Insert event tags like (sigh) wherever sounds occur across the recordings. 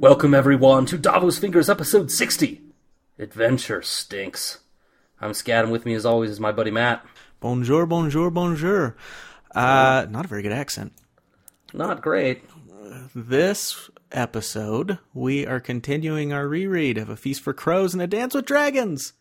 Welcome everyone to Davos Fingers episode 60. Adventure stinks. I'm Scad and with me as always is my buddy Matt. Bonjour, bonjour, bonjour. Uh, not a very good accent. Not great. This episode, we are continuing our reread of A Feast for Crows and A Dance with Dragons.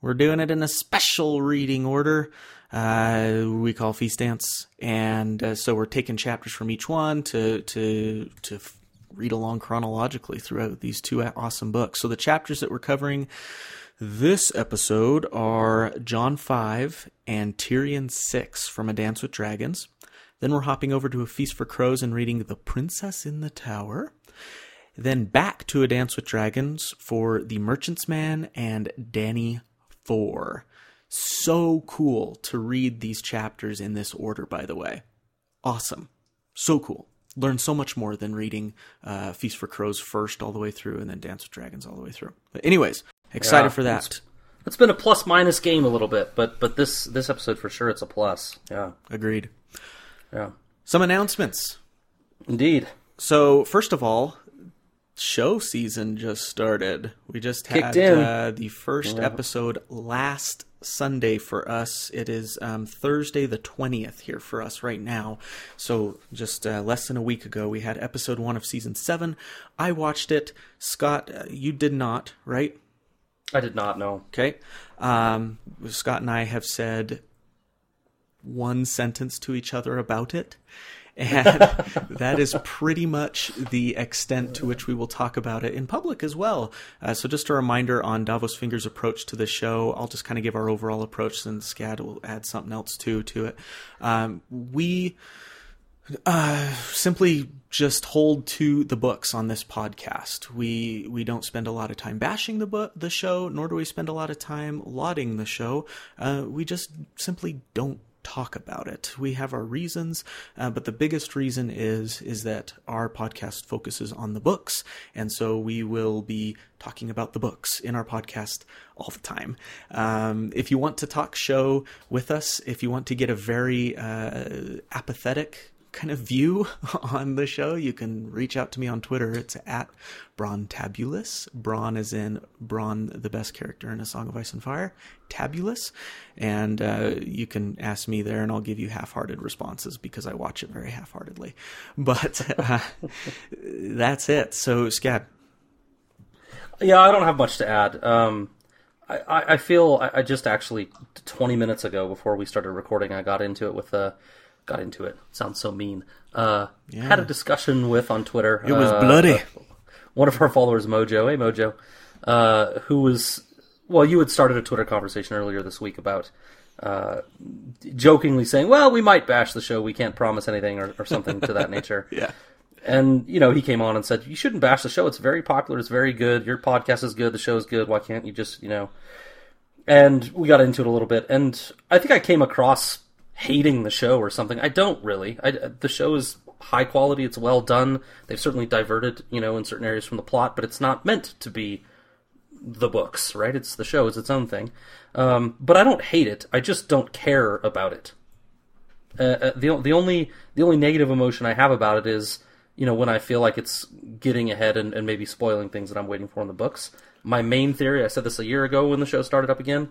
We're doing it in a special reading order. Uh, we call Feast Dance, and uh, so we're taking chapters from each one to to to f- read along chronologically throughout these two awesome books. So the chapters that we're covering this episode are Jon 5 and Tyrion 6 from A Dance with Dragons. Then we're hopping over to A Feast for Crows and reading The Princess in the Tower. Then back to A Dance with Dragons for The Merchant's Man and Dany 4. So cool to read these chapters in this order, by the way. Awesome. So cool. Learn so much more than reading uh, Feast for Crows first all the way through and then Dance with Dragons all the way through. But anyways, excited Yeah, for that. It's, it's been a plus minus game a little bit, but but this this episode for sure it's a plus. Yeah. Agreed. Yeah. Some announcements. Indeed. So, first of all, show season just started. We just Kicked had uh, the first episode last Sunday for us. It is um, Thursday the 20th here for us right now. So, just uh, less than a week ago, we had episode one of season seven. I watched it. Scott, uh, you did not, right? I did not know. Okay. Um, Scott and I have said one sentence to each other about it. And (laughs) that is pretty much the extent to which we will talk about it in public as well. Uh, so, just a reminder on Davos Finger's approach to the show. I'll just kind of give our overall approach, and Scad will add something else too to it. Um, we uh, simply just hold to the books on this podcast. We we don't spend a lot of time bashing the book, the show, nor do we spend a lot of time lauding the show. Uh, we just simply don't talk about it. We have our reasons, uh, but the biggest reason is is that our podcast focuses on the books, and so we will be talking about the books in our podcast all the time. Um, if you want to talk show with us, if you want to get a very uh, apathetic kind of view (laughs) on the show, you can reach out to me on Twitter. It's at Bran Tabulous. Bran is in Bran, the best character in A Song of Ice and Fire. Tabulous. And uh, you can ask me there, and I'll give you half hearted responses because I watch it very half heartedly. (laughs) But uh, that's it. So, Scad. Yeah, I don't have much to add. Um, I, I, feel I, I just actually 20 minutes ago before we started recording, I got into it with uh, got into it. Sounds so mean. Uh, Had a discussion with on Twitter. It was uh, bloody. one of our followers, Mojo, hey Mojo, uh, who was well, you had started a Twitter conversation earlier this week about uh, jokingly saying, "Well, we might bash the show. We can't promise anything," or, or something to that (laughs) nature. Yeah. And you know, he came on and said, "You shouldn't bash the show. It's very popular. It's very good. Your podcast is good. The show's good. Why can't you just, you know?" And we got into it a little bit, and I think I came across hating the show or something. I don't really. I, the show is high quality. It's well done. They've certainly diverted, you know, in certain areas from the plot, but it's not meant to be the books, right? It's the show. It's its own thing. Um, but I don't hate it. I just don't care about it. Uh, uh, the the only the only negative emotion I have about it is you know when I feel like it's getting ahead and, and maybe spoiling things that I'm waiting for in the books. My main theory, I said this a year ago when the show started up again.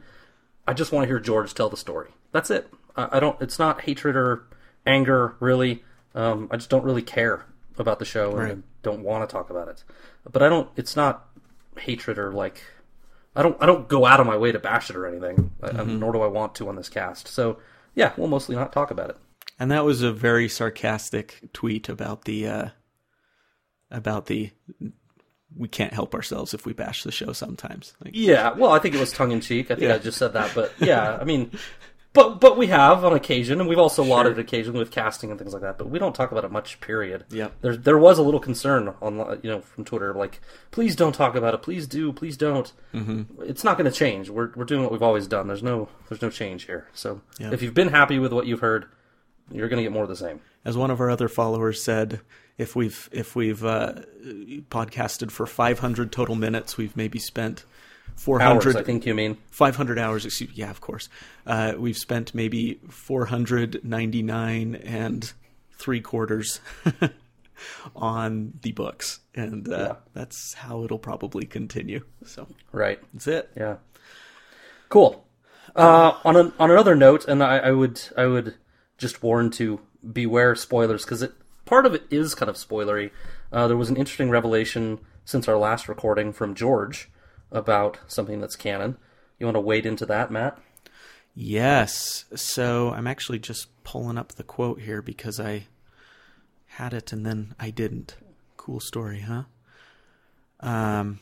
I just want to hear George tell the story. That's it. I, I don't. It's not hatred or anger really. Um, I just don't really care about the show and Right. don't want to talk about it. But I don't. It's not hatred or like. I don't. I don't go out of my way to bash it or anything. Mm-hmm. nor do I want to on this cast. So yeah, we'll mostly not talk about it. And that was a very sarcastic tweet about the uh, about the we can't help ourselves if we bash the show sometimes. Like, Yeah, well, I think it was tongue in cheek. I think Yeah. I just said that, but yeah, I mean, (laughs) but but we have on occasion, and we've also lauded occasion with casting and things like that. But we don't talk about it much. Period. Yep. There there was a little concern on you know from Twitter, like please don't talk about it. Please do. Please don't. Mm-hmm. It's not going to change. We're we're doing what we've always done. There's no there's no change here. So Yeah. if you've been happy with what you've heard, you're going to get more of the same. as one of our other followers said, if we've if we've uh, podcasted for 500 total minutes, we've maybe spent Hours, 400 I think you mean. 500 hours. Excuse, yeah, of course. Uh, we've spent maybe 499 and three quarters (laughs) on the books, and uh, Yeah. that's how it'll probably continue. So Right. that's it. Yeah. Cool. Uh, on an, on another note, and I, I would I would just warn to beware spoilers because it part of it is kind of spoilery. Uh, there was an interesting revelation since our last recording from George about something that's canon. You want to wade into that, Matt? Yes. So I'm actually just pulling up the quote here because I had it and then I didn't. Cool story, huh? Um,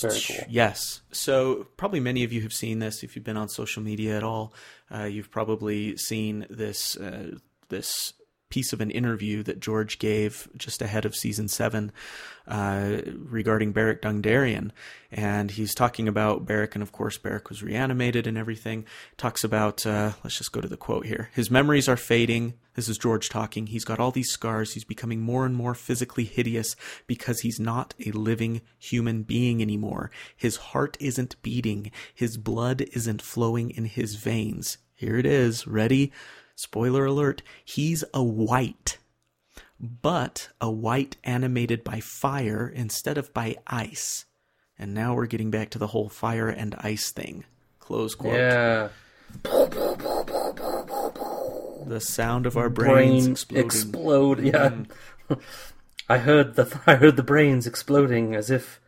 Very cool. Yes. So probably many of you have seen this if you've been on social media at all. Uh, you've probably seen this uh, this piece of an interview that George gave just ahead of season seven uh, regarding Beric Dondarrion, and he's talking about Beric, and of course Beric was reanimated and everything. Talks about uh, let's just go to the quote here. His memories are fading. This is George talking. He's got all these scars. He's becoming more and more physically hideous because he's not a living human being anymore. His heart isn't beating. His blood isn't flowing in his veins. Here it is. Ready? Spoiler alert. He's a white, but a white animated by fire instead of by ice. And now we're getting back to the whole fire and ice thing. Close quote. Yeah. The sound of our brains Brain exploding. explode. Yeah. Mm-hmm. (laughs) I heard the I heard the brains exploding as if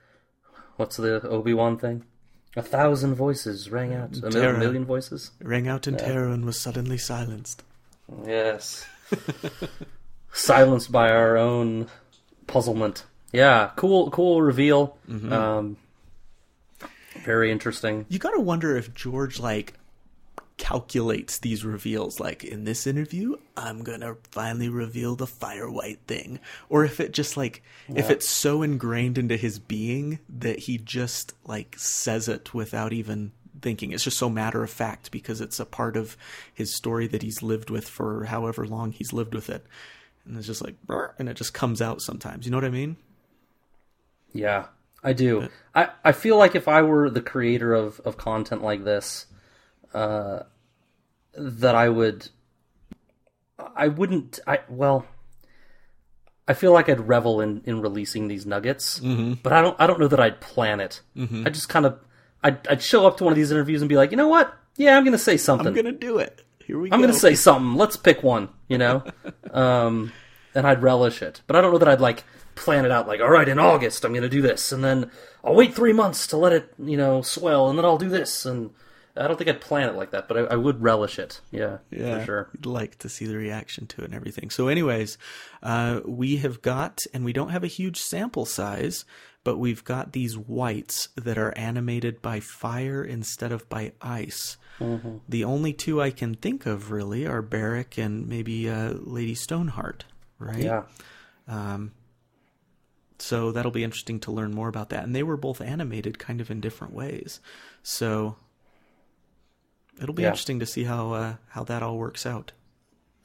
what's the Obi Wan thing? A thousand voices rang out. A Terror. million voices. rang out in terror and was suddenly silenced. Yes. (laughs) Silenced by our own puzzlement. Yeah, cool, cool reveal. Um, very interesting. You gotta wonder if George like calculates these reveals. Like in this interview, I'm gonna finally reveal the fire white thing, or if it just like if it's so ingrained into his being that he just like says it without even thinking. It's just so matter of fact because it's a part of his story that he's lived with for however long he's lived with it, and it's just like and it just comes out sometimes. You know what I mean? Yeah, I do. I, I feel like if I were the creator of, of content like this, uh, that I would, I wouldn't. I well, I feel like I'd revel in, in releasing these nuggets, but I don't. I don't know that I'd plan it. I just kind of, I'd, I'd show up to one of these interviews and be like, you know what? Yeah, I'm gonna say something. I'm gonna do it. Here we go. I'm gonna say something. Let's pick one, you know, (laughs) um, and I'd relish it. But I don't know that I'd like plan it out. Like, all right, in August I'm gonna do this, and then I'll wait three months to let it, you know, swell, and then I'll do this. And I don't think I'd plan it like that, but I, I would relish it. Yeah, yeah, for sure. You'd like to see the reaction to it and everything. So, anyways, uh, we have got, and we don't have a huge sample size, but we've got these whites that are animated by fire instead of by ice. Mm-hmm. The only two I can think of really are Beric and maybe uh, Lady Stoneheart, right? Yeah, So that'll be interesting to learn more about that. And they were both animated kind of in different ways. So it'll be Yeah. interesting to see how uh, how that all works out.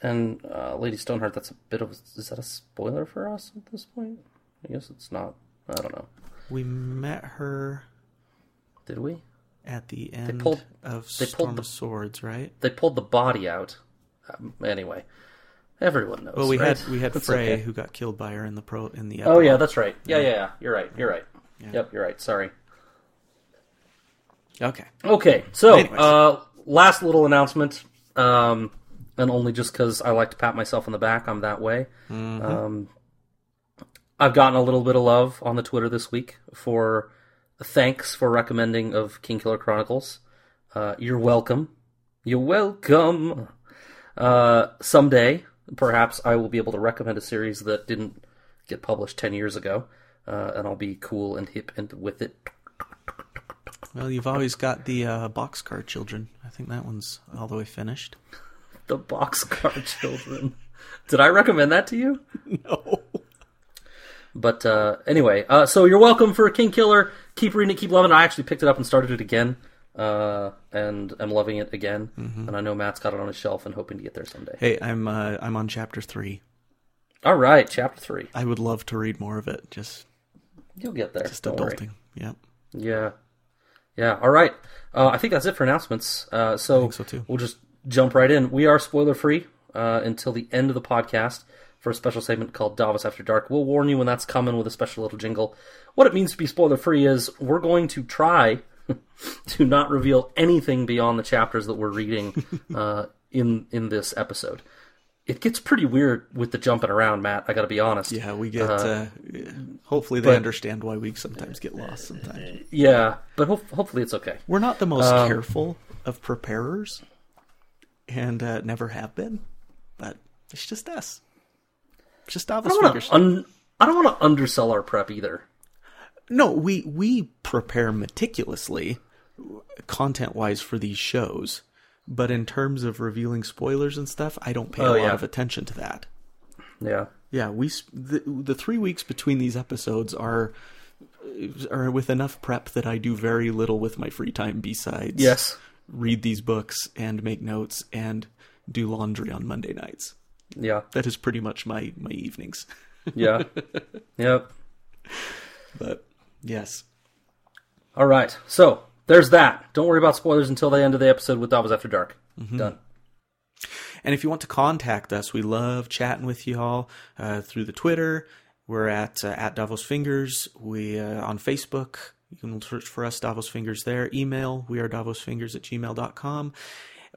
and uh, Lady Stoneheart. That's a bit of. Is that a spoiler for us at this point? I guess it's not. I don't know. We met her Did we? at the end pulled- of they Storm pulled the- of Swords, right? They pulled the body out. Um, anyway, everyone knows. Well, we right? had we had Frey okay. who got killed by her in the pro in the. Oh yeah, that's right. Yeah, yeah, yeah. You're right. You're right. Yeah. Yep, you're right. Sorry. okay. Okay, so uh, last little announcement, um, and only just because I like to pat myself on the back, I'm that way. Mm-hmm. Um, I've gotten a little bit of love on the Twitter this week for thanks for recommending of King Killer Chronicles. Uh, you're welcome. You're welcome. Uh, someday, perhaps I will be able to recommend a series that didn't get published ten years ago, uh, and I'll be cool and hip and with it. Well, you've always got the uh, boxcar children. I think that one's all the way finished. (laughs) The Boxcar Children. Did I recommend that to you? (laughs) No. But uh, anyway, uh, so you're welcome for Kingkiller. Keep reading it, keep loving it. I actually picked it up and started it again, uh, and I'm loving it again. And I know Matt's got it on his shelf and hoping to get there someday. Hey, I'm uh, I'm on chapter three. All right, chapter three. I would love to read more of it. Just You'll get there. just Don't worry. adulting. Yep. Yeah, yeah. All right. Uh, I think that's it for announcements. Uh, so, so, too. we'll just jump right in. We are spoiler free uh, until the end of the podcast. for a special segment called Davos After Dark. We'll warn you when that's coming with a special little jingle. What it means to be spoiler free is we're going to try (laughs) to not reveal anything beyond the chapters that we're reading (laughs) uh, in in this episode. It gets pretty weird with the jumping around, Matt. I got to be honest. Yeah, we get. Uh, hopefully, they but- understand why we sometimes get lost. Sometimes Yeah, but ho- hopefully it's okay. we're not the most Um, careful of preparers, and uh, never have been. But it's just us. It's just I don't un- I don't want to undersell our prep either. No, we we prepare meticulously, content wise, for these shows. But in terms of revealing spoilers and stuff, I don't pay Oh, a lot yeah. of attention to that. Yeah. Yeah, we the, the three weeks between these episodes are are with enough prep that I do very little with my free time besides Yes. read these books and make notes and do laundry on Monday nights. Yeah. That is pretty much my my evenings. Yeah. (laughs) yep. But yes, All right. So there's that. Don't worry about spoilers until the end of the episode with Davos After Dark. Done. And if you want to contact us, we love chatting with you all uh, through the Twitter. We're at uh, at Davos Fingers. We uh, on Facebook. You can search for us, Davos Fingers there. Email, we are davosfingers at gmail.com.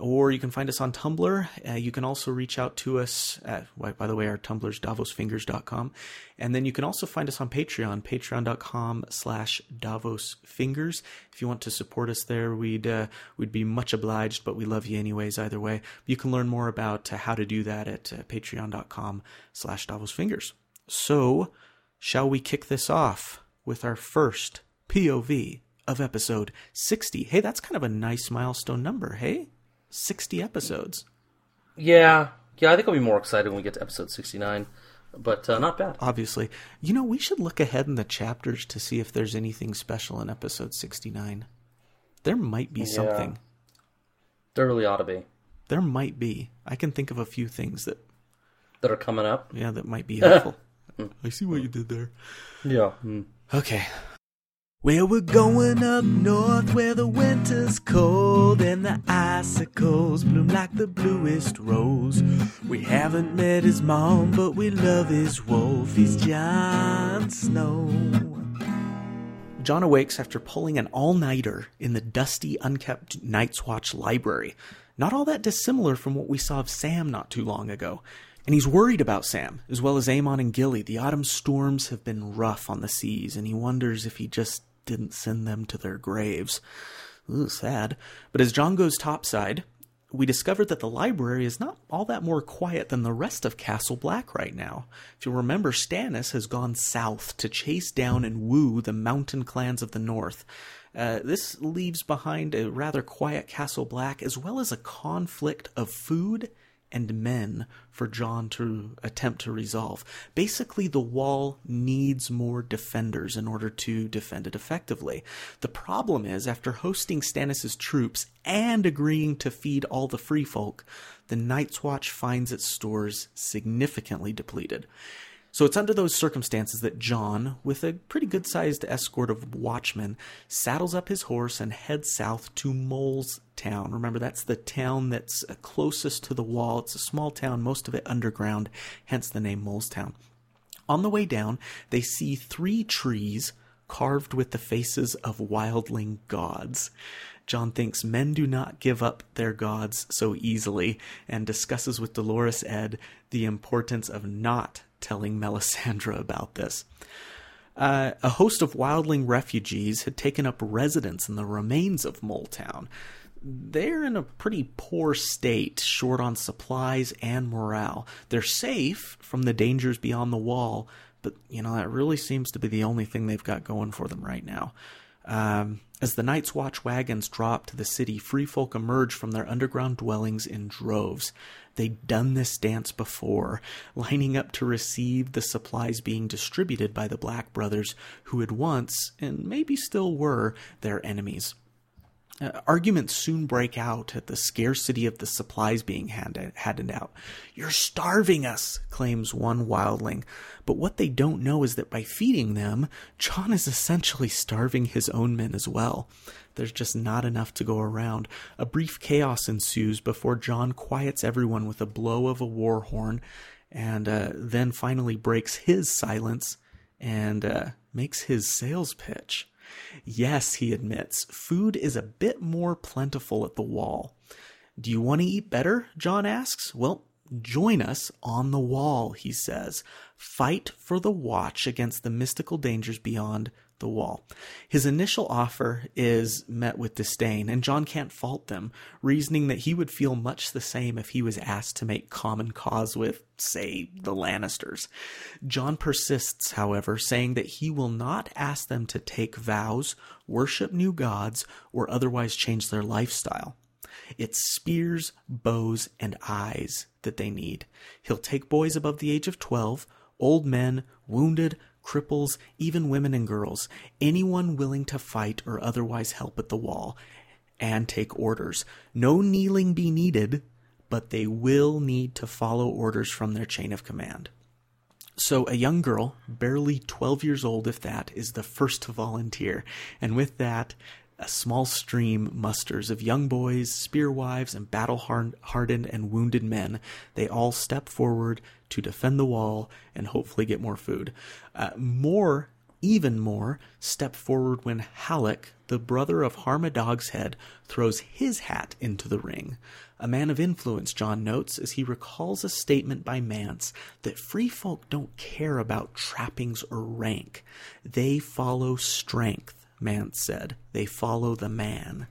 Or you can find us on Tumblr. Uh, you can also reach out to us. at, by the way, our Tumblr is davosfingers.com. And then you can also find us on Patreon, patreon.com slash davosfingers. If you want to support us there, we'd, uh, we'd be much obliged, but we love you anyways, either way. You can learn more about uh, how to do that at uh, patreon.com slash davosfingers. So, shall we kick this off with our first POV of episode 60? Hey, that's kind of a nice milestone number, hey? 60 episodes. Yeah. Yeah, I think I'll be more excited when we get to episode 69. But uh, not bad. Obviously. You know, we should look ahead in the chapters to see if there's anything special in episode 69. There might be something. There really ought to be. There might be. I can think of a few things that, That are coming up. yeah, that might be helpful. (laughs) I see what you did there. Yeah. Okay. Well, we're going up north where the winter's cold and the icicles bloom like the bluest rose. We haven't met his mom, but we love his wolf. He's Jon Snow. Jon awakes after pulling an all nighter in the dusty, unkept Night's Watch library. Not all that dissimilar from what we saw of Sam not too long ago. And he's worried about Sam, as well as Aemon and Gilly. The autumn storms have been rough on the seas, and he wonders if he just didn't send them to their graves. Ooh, sad. But as Jon goes topside, we discovered that the library is not all that more quiet than the rest of Castle Black right now. If you remember, Stannis has gone south to chase down and woo the mountain clans of the north. Uh, this leaves behind a rather quiet Castle Black, as well as a conflict of food and men for Jon to attempt to resolve. Basically, the wall needs more defenders in order to defend it effectively. The problem is, after hosting Stannis' troops and agreeing to feed all the free folk, the Night's Watch finds its stores significantly depleted. So it's under those circumstances that Jon, with a pretty good sized escort of watchmen, saddles up his horse and heads south to Mole's Town. Remember, that's the town that's uh, closest to the wall. It's a small town, most of it underground, hence the name Mole's Town. On the way down, they see three trees carved with the faces of wildling gods. Jon thinks men do not give up their gods so easily and discusses with Dolorous Edd the importance of not telling Melisandre about this. Uh, a host of wildling refugees had taken up residence in the remains of Moletown. They're in a pretty poor state, short on supplies and morale. They're safe from the dangers beyond the wall, but you know that really seems to be the only thing they've got going for them right now. Um, as the Night's Watch wagons drop to the city, free folk emerge from their underground dwellings in droves. They'd done this dance before, lining up to receive the supplies being distributed by the Black Brothers, who had once, and maybe still were, their enemies. Uh, arguments soon break out at the scarcity of the supplies being handed, handed out. You're starving us, claims one wildling. But what they don't know is that by feeding them, Jon is essentially starving his own men as well. There's just not enough to go around. A brief chaos ensues before Jon quiets everyone with a blow of a war horn and uh, then finally breaks his silence and uh, makes his sales pitch. Yes, he admits, food is a bit more plentiful at the wall. Do you want to eat better? Jon asks. Well, join us on the wall, he says. Fight for the watch against the mystical dangers beyond the wall. His initial offer is met with disdain, and Jon can't fault them, reasoning that he would feel much the same if he was asked to make common cause with, say, the Lannisters. Jon persists, however, saying that he will not ask them to take vows, worship new gods, or otherwise change their lifestyle. It's spears, bows, and eyes that they need. He'll take boys above the age of 12, old men, wounded, cripples, even women and girls, anyone willing to fight or otherwise help at the wall and take orders. No kneeling be needed, but they will need to follow orders from their chain of command. So, a young girl, barely 12 years old, if that, is the first to volunteer. And with that, a small stream musters of young boys, spear wives, and battle hardened and wounded men. They all step forward to defend the wall and hopefully get more food. Uh, more, even more, step forward when Halleck, the brother of Harma Dogshead, throws his hat into the ring. A man of influence, Jon notes, as he recalls a statement by Mance that free folk don't care about trappings or rank. They follow strength Mance said. They follow the man.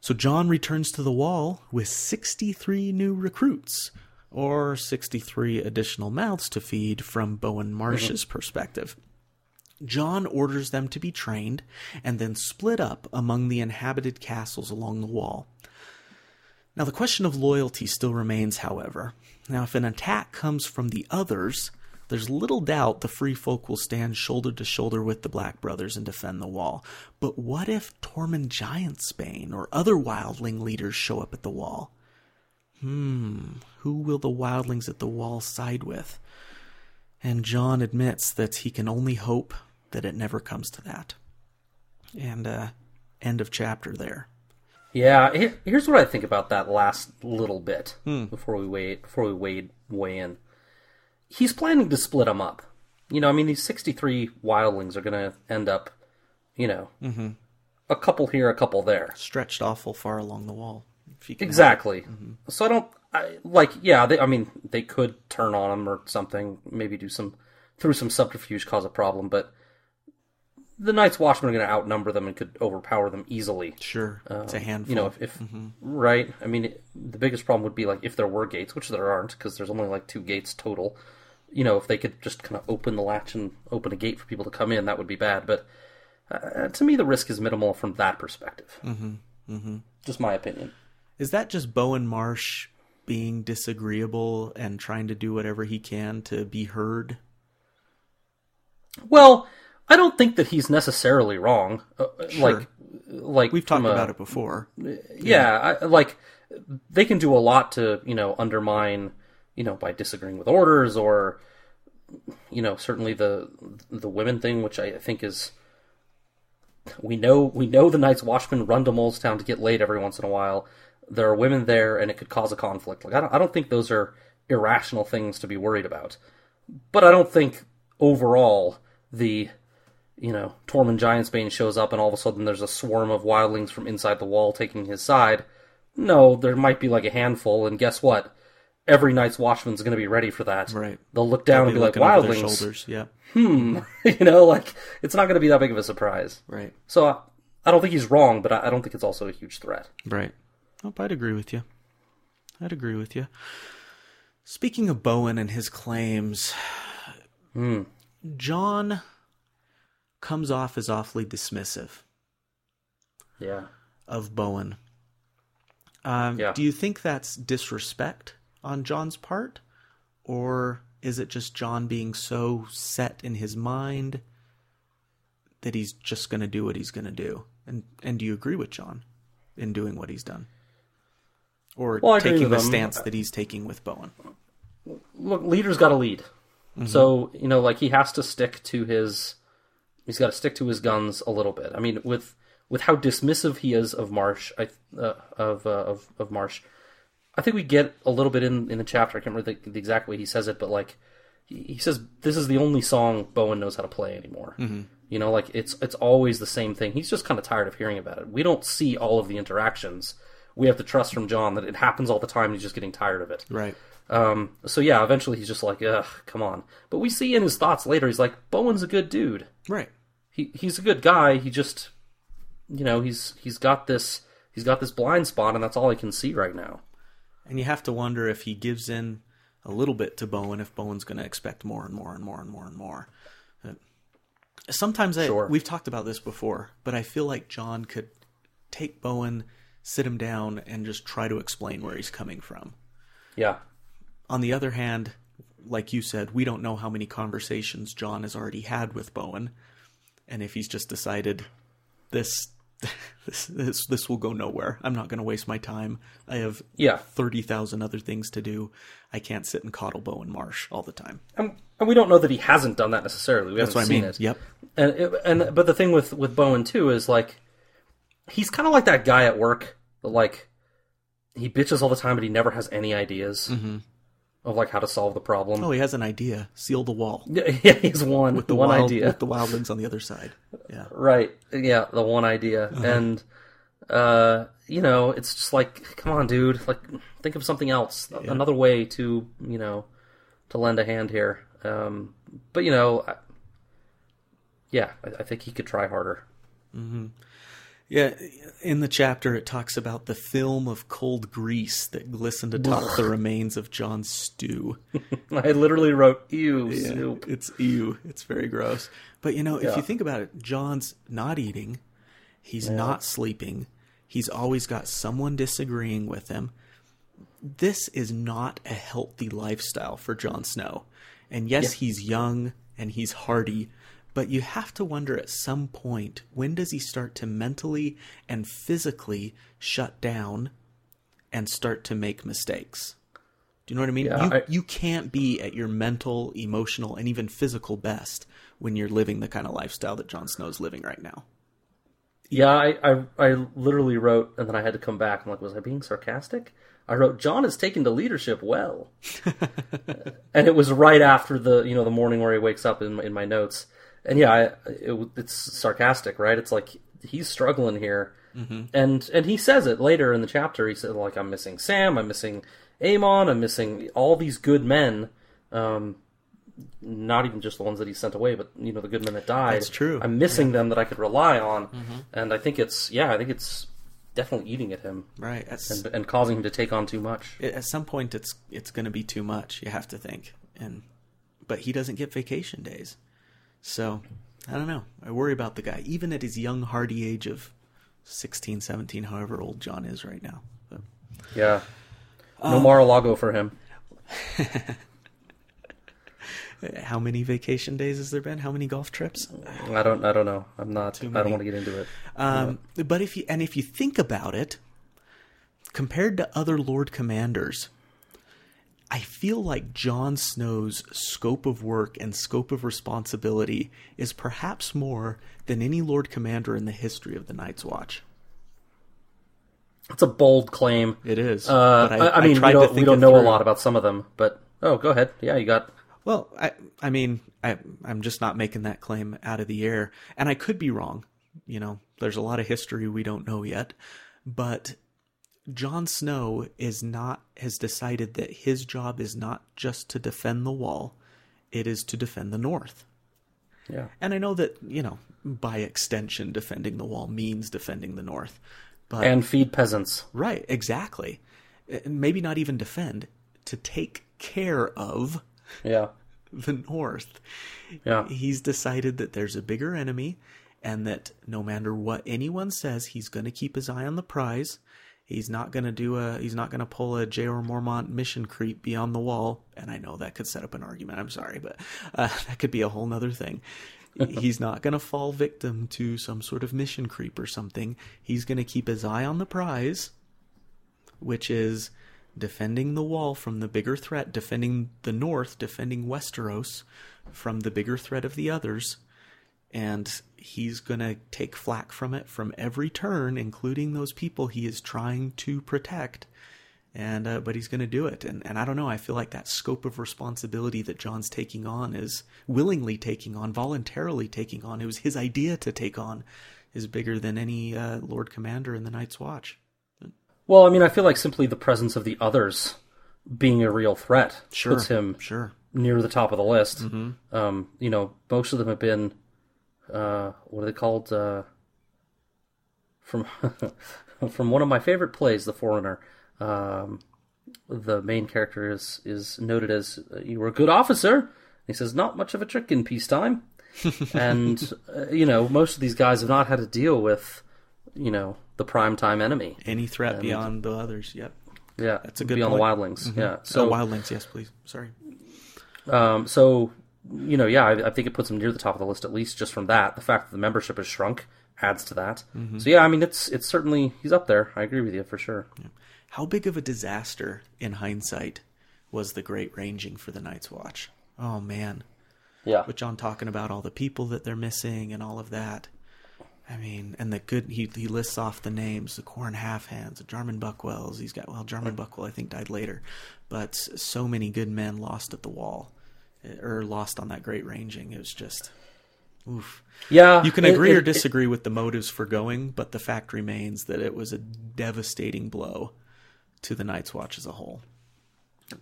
So Jon returns to the wall with 63 new recruits, or 63 additional mouths to feed from Bowen Marsh's mm-hmm. perspective. Jon orders them to be trained and then split up among the inhabited castles along the wall. Now, the question of loyalty still remains, however. Now, if an attack comes from the others, there's little doubt the free folk will stand shoulder to shoulder with the Black Brothers and defend the wall. But what if Tormund Giantsbane or other wildling leaders show up at the wall? Hmm, who will the wildlings at the wall side with? And Jon admits that he can only hope that it never comes to that. And uh, end of chapter there. Yeah, here's what I think about that last little bit hmm. before we wait before we wade weigh in he's planning to split them up. You know, I mean, these 63 wildlings are going to end up, you know, mm-hmm. a couple here, a couple there. Stretched awful far along the wall. exactly. Mm-hmm. So I don't, I, like, yeah, they, I mean, they could turn on them or something, maybe do some, through some subterfuge, cause a problem, but the Night's Watchmen are going to outnumber them and could overpower them easily. Sure, uh, it's a handful. You know, if, if mm-hmm. right, I mean, it, the biggest problem would be like if there were gates, which there aren't, because there's only like two gates total you know, if they could just kind of open the latch and open a gate for people to come in, that would be bad. But uh, to me, the risk is minimal from that perspective. Mm-hmm. Mm-hmm. Just my opinion. Is that just Bowen Marsh being disagreeable and trying to do whatever he can to be heard? Well, I don't think that he's necessarily wrong. Uh, uh sure. Like, like we've talked a, about it before. Yeah, yeah I, like they can do a lot to you know undermine you know, by disagreeing with orders or, you know, certainly the the women thing, which I think is we know we know the Night's Watchmen run to Molestown to get laid every once in a while. There are women there, and it could cause a conflict. Like I don't, I don't think those are irrational things to be worried about. But I don't think overall the you know Tormund Giantsbane shows up, and all of a sudden there's a swarm of wildlings from inside the wall taking his side. No, there might be like a handful, and guess what? Every Night's Watchman's going to be ready for that. Right. They'll look down They'll and be like, "Wildlings." Shoulders. Yeah. Hmm. (laughs) you know, like it's not going to be that big of a surprise. Right. So uh, I don't think he's wrong, but I, I don't think it's also a huge threat. Right. Oh, I'd agree with you. I'd agree with you. Speaking of Bowen and his claims, hmm. Jon comes off as awfully dismissive. Yeah. Of Bowen. Um, yeah. Do you think that's disrespect? On Jon's part? Or is it just Jon being so set in his mind that he's just going to do what he's going to do? And and do you agree with Jon in doing what he's done? Or well, taking the him. stance that he's taking with Bowen? Look, leader's got to lead. Mm-hmm. So, you know, like he has to stick to his he's got to stick to his guns a little bit. I mean, with with how dismissive he is of Marsh, I, uh, of, uh, of of Marsh, I think we get a little bit in in the chapter. I can't remember the, the exact way he says it, but like he, he says this is the only song Bowen knows how to play anymore. Mm-hmm. You know, like it's it's always the same thing. He's just kind of tired of hearing about it. We don't see all of the interactions. We have to trust from Jon that it happens all the time. He's just getting tired of it. Right. Um, so yeah, eventually he's just like, ugh, come on. But we see in his thoughts later, he's like, Bowen's a good dude. Right. He he's a good guy. He just, you know, he's he's got this he's got this blind spot, and that's all he can see right now. And you have to wonder if he gives in a little bit to Bowen, if Bowen's going to expect more and more and more and more and more. Uh, Sometimes I, Sure. we've talked about this before, but I feel like Jon could take Bowen, sit him down, and just try to explain where he's coming from. Yeah, On the other hand, like you said, we don't know how many conversations Jon has already had with Bowen, and if he's just decided this (laughs) this this, this will go nowhere. I'm not going to waste my time. I have yeah. thirty thousand other things to do. I can't sit and coddle Bowen Marsh all the time. And, and we don't know that he hasn't done that necessarily. We That's haven't what I seen mean. it. Yep. And it, and but the thing with with Bowen too is like he's kind of like that guy at work that like he bitches all the time, but he never has any ideas mm-hmm. Of like how to solve the problem. Oh, he has an idea. Seal the wall. (laughs) Yeah, yeah, he's one with The one wild, idea. with the wildlings on the other side. Yeah. Right. Yeah, the one idea. Uh-huh. And uh you know, it's just like come on, dude, like think of something else. Another way to, you know, to lend a hand here. Um but you know, I, yeah, I, I think he could try harder. Yeah, in the chapter it talks about the film of cold grease that glistened atop the remains of Jon's stew. (laughs) I literally wrote ew Snoop. It's ew. It's very gross. But you know, if Yeah. you think about it, Jon's not eating. He's not sleeping. He's always got someone disagreeing with him. This is not a healthy lifestyle for Jon Snow. And yes, he's young and he's hardy, but you have to wonder at some point when does he start to mentally and physically shut down and start to make mistakes? Do you know what I mean? Yeah, you, I- you can't be at your mental, emotional, and even physical best when you're living the kind of lifestyle that Jon Snow's living right now. Yeah, I, I I literally wrote and then I had to come back. I'm like, was I being sarcastic? I wrote Jon is taken to leadership well. (laughs) and it was right after the you know the morning where he wakes up in in my notes. And yeah, I, it, it's sarcastic, right? It's like he's struggling here, and and he says it later in the chapter. He said like I'm missing Sam, I'm missing Aemon, I'm missing all these good men. Um, not even just the ones that he sent away, but you know the good men that died. That's true. I'm missing them that I could rely on, and I think it's yeah, I think it's definitely eating at him Right. And, and causing him to take on too much. at some point, it's it's going to be too much. You have to think, and but he doesn't get vacation days, so I don't know. I worry about the guy, even at his young, hardy age of 16, 17, however old Jon is right now. But, Yeah, no Mar-a-Lago for him. (laughs) how many vacation days has there been? How many golf trips? I don't I don't know. I'm not. I don't want to get into it. Um, But if you and if you think about it, compared to other Lord Commanders, I feel like Jon Snow's scope of work and scope of responsibility is perhaps more than any Lord Commander in the history of the Night's Watch. It's a bold claim. It is. Uh, but I, I mean, we tried to don't, we don't know a lot about some of them, but oh, go ahead. Yeah, you got. Well, I I mean, I I'm just not making that claim out of the air, and I could be wrong. You know, there's a lot of history we don't know yet, but Jon Snow is not has decided that his job is not just to defend the wall, it is to defend the north. Yeah, And I know that, you know, by extension defending the wall means defending the north. But and feed peasants. right, exactly. And maybe not even defend, to take care of Yeah, (laughs) the north. yeah, He's decided that there's a bigger enemy and that no matter what anyone says, he's going to keep his eye on the prize. He's not going to do a he's not going to pull a Jeor Mormont mission creep beyond the wall. And I know that could set up an argument. I'm sorry, but uh, (laughs) that could be a whole nother thing. (laughs) he's not going to fall victim to some sort of mission creep or something. He's going to keep his eye on the prize, which is defending the wall from the bigger threat, defending the north, defending Westeros from the bigger threat of the others. And he's going to take flack from it from every turn, including those people he is trying to protect. and uh, but he's going to do it. And and I don't know. I feel like that scope of responsibility that Jon's taking on is willingly taking on, voluntarily taking on. It was his idea to take on, is bigger than any uh, Lord Commander in the Night's Watch. Well, I mean, I feel like simply the presence of the others being a real threat Sure, puts him sure. near the top of the list. Um, you know, most of them have been uh, what are they called? Uh, from (laughs) from one of my favorite plays, The Foreigner. Um, the main character is is noted as uh, you were a good officer. He says not much of a trick in peacetime, (laughs) and uh, you know most of these guys have not had to deal with you know the primetime enemy. Any threat beyond the others. Yep. Yeah, That's a good beyond point. the wildlings. Yeah, So so Wildlings, yes, please. Sorry. Um, so, you know, yeah, I, I think it puts him near the top of the list at least just from that. The fact that the membership has shrunk adds to that. Mm-hmm. So yeah, I mean, it's it's certainly he's up there. I agree with you for sure. How big of a disaster, in hindsight, was the Great Ranging for the Night's Watch? Oh man, Yeah, with Jon talking about all the people that they're missing and all of that. I mean, and the good he he lists off the names: the Qhorin Halfhands, the Jarmen Buckwells. He's got well, Jarmen mm. Buckwell I think died later, but so many good men lost at the wall, or lost on that Great Ranging. It was just, oof. yeah. You can agree it- or disagree with the motives for going, but the fact remains that it was a devastating blow to the Night's Watch as a whole.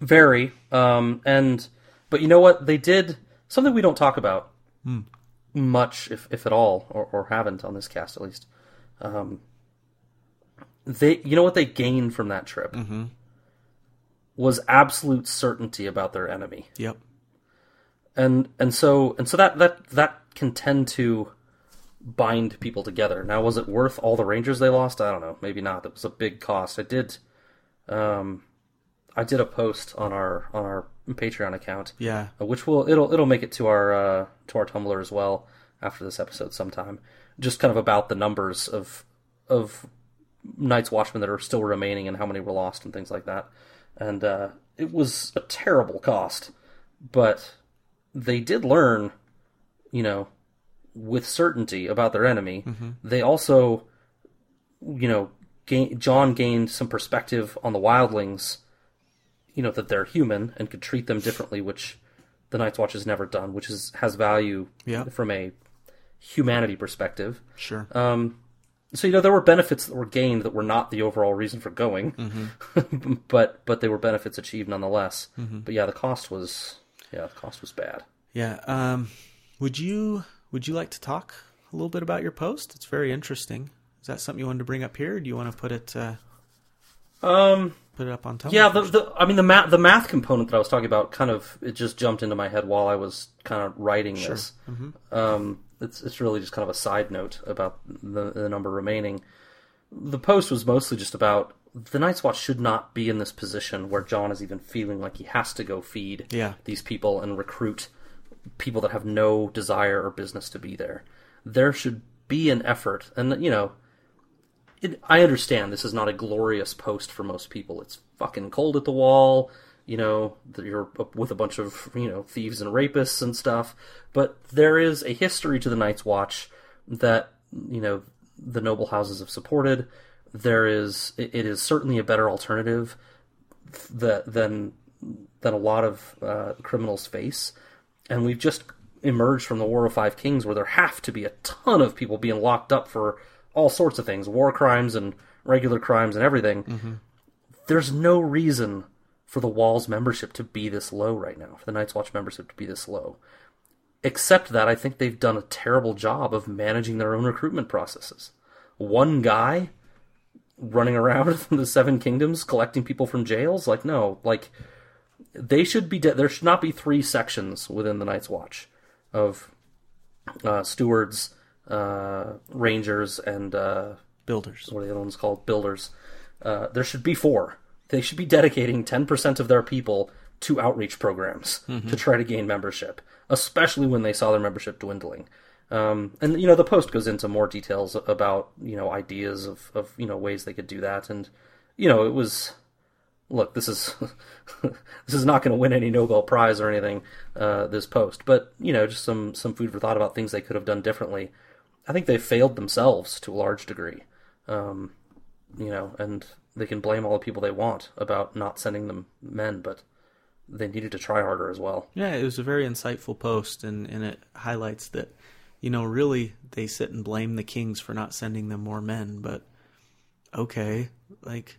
very. Um, and but you know what? They did something we don't talk about much, if if at all, or, or haven't on this cast at least. Um, they, you know what they gained from that trip was absolute certainty about their enemy. Yep. And and so and so that that that can tend to bind people together. Now, was it worth all the Rangers they lost? I don't know. Maybe not. That was a big cost. I did, um, I did a post on our on our Patreon account, Yeah. uh, which will it'll it'll make it to our uh, to our Tumblr as well after this episode sometime. Just kind of about the numbers of of Night's Watchmen that are still remaining and how many were lost and things like that. And uh, it was a terrible cost, but they did learn, you know, with certainty about their enemy. Mm-hmm. They also, you know, gain, Jon gained some perspective on the wildlings, you know, that they're human and could treat them differently, which the Night's Watch has never done, which is has value Yeah. from a humanity perspective. Sure. Um, so you know there were benefits that were gained that were not the overall reason for going, mm-hmm. (laughs) but but they were benefits achieved nonetheless. Mm-hmm. But yeah, the cost was yeah the cost was bad. yeah. Um, would you would you like to talk a little bit about your post? It's very interesting. Is that something you wanted to bring up here? Do you want to put it uh, Um, put it up on Tumblr? yeah, the, the I mean the math the math component that I was talking about kind of it just jumped into my head while I was kind of writing this. Um, it's it's really just kind of a side note about the, the number remaining. The post was mostly just about the Night's Watch should not be in this position where Jon is even feeling like he has to go feed Yeah. these people and recruit people that have no desire or business to be there. There should be an effort, and you know, it, I understand this is not a glorious post for most people. It's fucking cold at the wall. You know, you're with a bunch of you know thieves and rapists and stuff. But there is a history to the Night's Watch that you know the noble houses have supported. There is it, it is certainly a better alternative that than than a lot of uh, criminals face. And we've just emerged from the War of Five Kings, where there have to be a ton of people being locked up for all sorts of things, war crimes and regular crimes and everything. There's no reason for the Wall's membership to be this low right now, for the Night's Watch membership to be this low. Except that I think they've done a terrible job of managing their own recruitment processes. One guy running around (laughs) the Seven Kingdoms collecting people from jails, like no, like they should be. De- there should not be three sections within the Night's Watch of uh, stewards, uh, rangers, and uh, builders. what are the other ones called? Builders. Uh, there should be four. They should be dedicating 10% of their people to outreach programs to try to gain membership, especially when they saw their membership dwindling. Um, and you know the post goes into more details about you know ideas of, of you know ways they could do that, and you know it was look this is (laughs) this is not going to win any Nobel Prize or anything uh, this post, but you know just some some food for thought about things they could have done differently. I think they failed themselves to a large degree, um, you know, and they can blame all the people they want about not sending them men, but they needed to try harder as well. Yeah, it was a very insightful post, and, and it highlights that, you know, really they sit and blame the kings for not sending them more men, but okay, like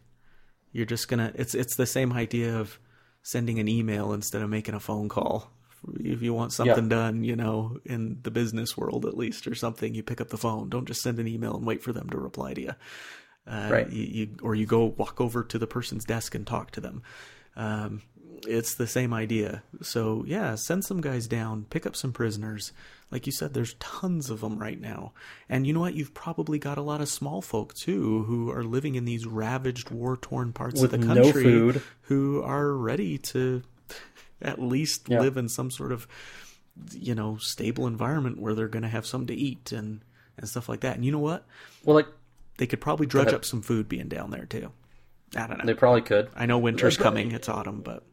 you're just gonna. It's it's the same idea of sending an email instead of making a phone call. If you want something Yeah. done, you know, in the business world at least or something, you pick up the phone. Don't just send an email and wait for them to reply to you. Uh, Right. You, you or you go walk over to the person's desk and talk to them. Um, it's the same idea. So yeah, send some guys down, pick up some prisoners. Like you said, there's tons of them right now. And you know what? You've probably got a lot of small folk too who are living in these ravaged, war torn parts With of the no country food. who are ready to at least Yeah. live in some sort of you know stable environment where they're going to have something to eat and and stuff like that. And you know what? Well, like They could probably drudge up some food being down there too. I don't know. they probably could. I know winter's coming; it's autumn, but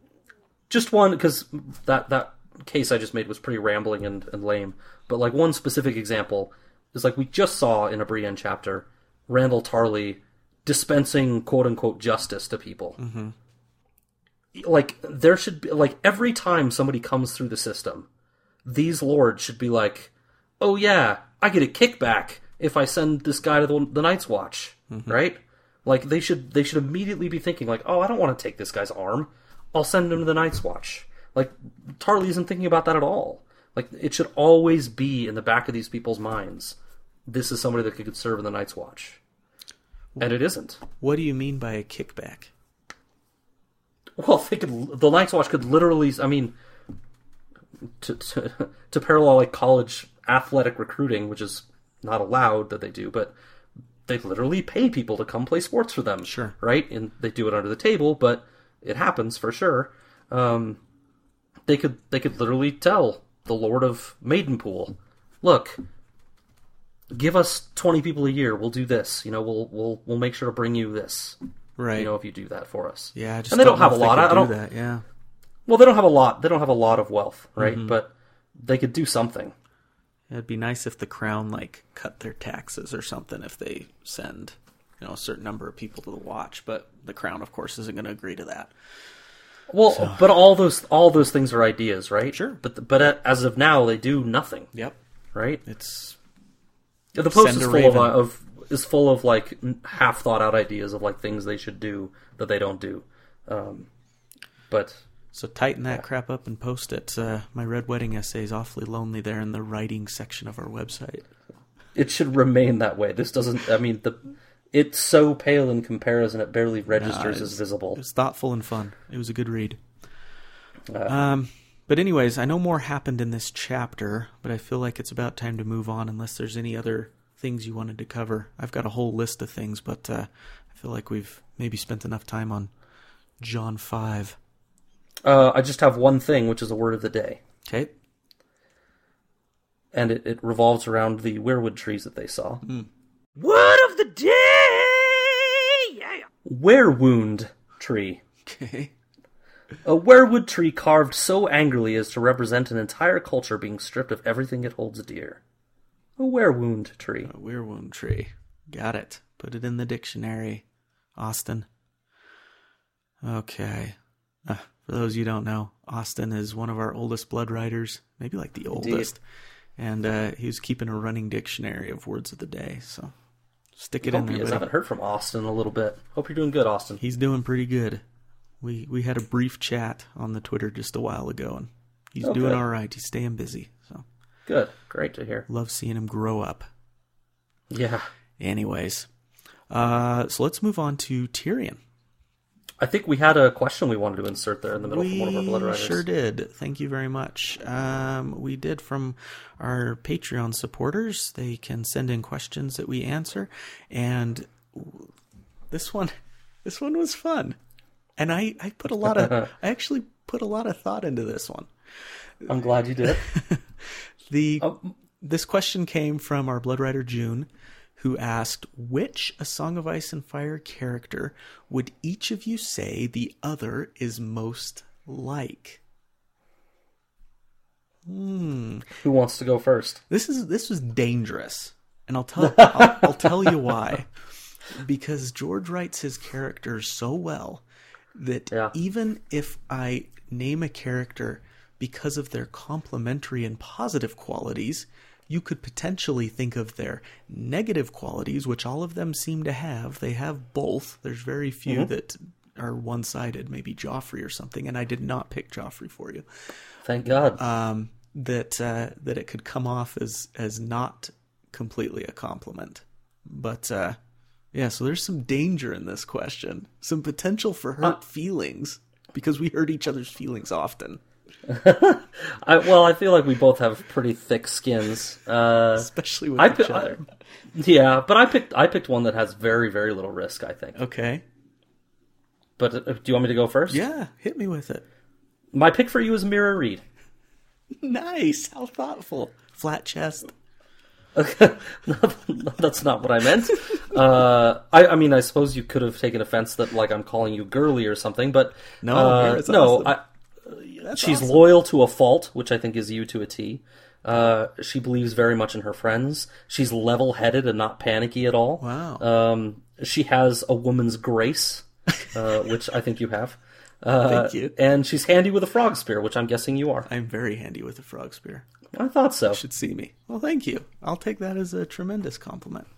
just one because that that case I just made was pretty rambling and, and lame. But like one specific example is like we just saw in a Brienne chapter, Randyll Tarly dispensing quote unquote justice to people. Mm-hmm. Like there should be like every time somebody comes through the system, these lords should be like, oh yeah, I get a kickback if I send this guy to the, the Night's Watch, mm-hmm. right? Like they should they should immediately be thinking like, oh, I don't want to take this guy's arm. I'll send him to the Night's Watch. Like Tarly isn't thinking about that at all. Like it should always be in the back of these people's minds. This is somebody that could serve in the Night's Watch, and it isn't. what do you mean by a kickback? Well, they could, the Night's Watch could literally. I mean, to, to (laughs) to parallel like college athletic recruiting, which is not allowed that they do, but they literally pay people to come play sports for them. Sure. right? And they do it under the table, but it happens for sure. Um, they could they could literally tell the Lord of Maidenpool, look. Give us twenty people a year. We'll do this. You know, we'll we'll we'll make sure to bring you this. Right. You know, if you do that for us. yeah, just and they don't, know have a lot. I do don't. that. Yeah, Well, they don't have a lot. They don't have a lot of wealth, right? Mm-hmm. But they could do something. it'd be nice if the crown like cut their taxes or something if they send you know a certain number of people to the watch. But the crown, of course, isn't going to agree to that. Well, but all those all those things are ideas, right? Sure. But but as of now, they do nothing, Yep, right? it's The post is full of, raven. of is full of like half thought out ideas of like things they should do that they don't do. Um, but so tighten that crap up and post it. Uh, my red wedding essay is awfully lonely there in the writing section of our website. it should remain that way. This doesn't. I mean, the it's so pale in comparison; it barely registers it's- as visible. It was thoughtful and fun. It was a good read. Uh, Um, but anyways, I know more happened in this chapter, but I feel like it's about time to move on. Unless there's any other things you wanted to cover, I've got a whole list of things, but uh, I feel like we've maybe spent enough time on Jon five. Uh, I just have one thing, which is a word of the day. Okay. and it, it revolves around the weirwood trees that they saw. Word of the day! Yeah. Weirwound tree. Okay. A weirwood tree carved so angrily as to represent an entire culture being stripped of everything it holds dear. A weirwound tree. A weirwound tree. Got it. Put it in the dictionary, Austin. Okay. Uh, for those you who don't know, Austin is one of our oldest blood riders, maybe like the oldest. And uh, he was keeping a running dictionary of words of the day. So stick it in Hope he there. is. I haven't heard from Austin a little bit. Hope you're doing good, Austin. He's doing pretty good. We we had a brief chat on the Twitter just a while ago, and he's Oh, doing good. all right. He's staying busy. So Good. Great to hear. love seeing him grow up. Yeah. Anyways, uh, so let's move on to Tyrion. I think we had a question we wanted to insert there in the middle from one of our blood riders. We sure did. Thank you very much. Um, we did from our Patreon supporters. They can send in questions that we answer, and this one, (laughs) this one was fun. And I, I put a lot of, (laughs) I actually put a lot of thought into this one. I'm glad you did. (laughs) The Um, this question came from our Blood Rider June, who asked, "Which A Song of Ice and Fire character would each of you say the other is most like?" Hmm. Who wants to go first? This is this was dangerous, and I'll tell (laughs) I'll, I'll tell you why. because George writes his characters so well that Yeah. even if I name a character because of their complementary and positive qualities, you could potentially think of their negative qualities, which all of them seem to have. They have both. There's very few that are one sided, maybe Joffrey or something, and I did not pick Joffrey for you. Thank God. Um, that uh, that it could come off as as not completely a compliment. But uh, yeah, so there's some danger in this question, some potential for hurt feelings because we hurt each other's feelings often, (laughs) I, well, I feel like we both have pretty thick skins. Uh, especially with I each other. yeah, but I picked I picked one that has very very little risk. I think. Okay, But uh, do you want me to go first? yeah, hit me with it. My pick for you is Meera Reed. (laughs) Nice, how thoughtful. Flat chest. (laughs) no, that's not what I meant. Uh, I, I mean, I suppose you could have taken offense that like I'm calling you girly or something, but No, uh, no. awesome. I, That's she's awesome. loyal to a fault, which I think is you to a T. Uh, she believes very much in her friends. She's level-headed and not panicky at all. Wow. Um, she has a woman's grace, uh, (laughs) which I think you have. Uh, Thank you. And she's handy with a frog spear, which I'm guessing you are. I'm very handy with a frog spear. I thought so. You should see me. Well, thank you. I'll take that as a tremendous compliment.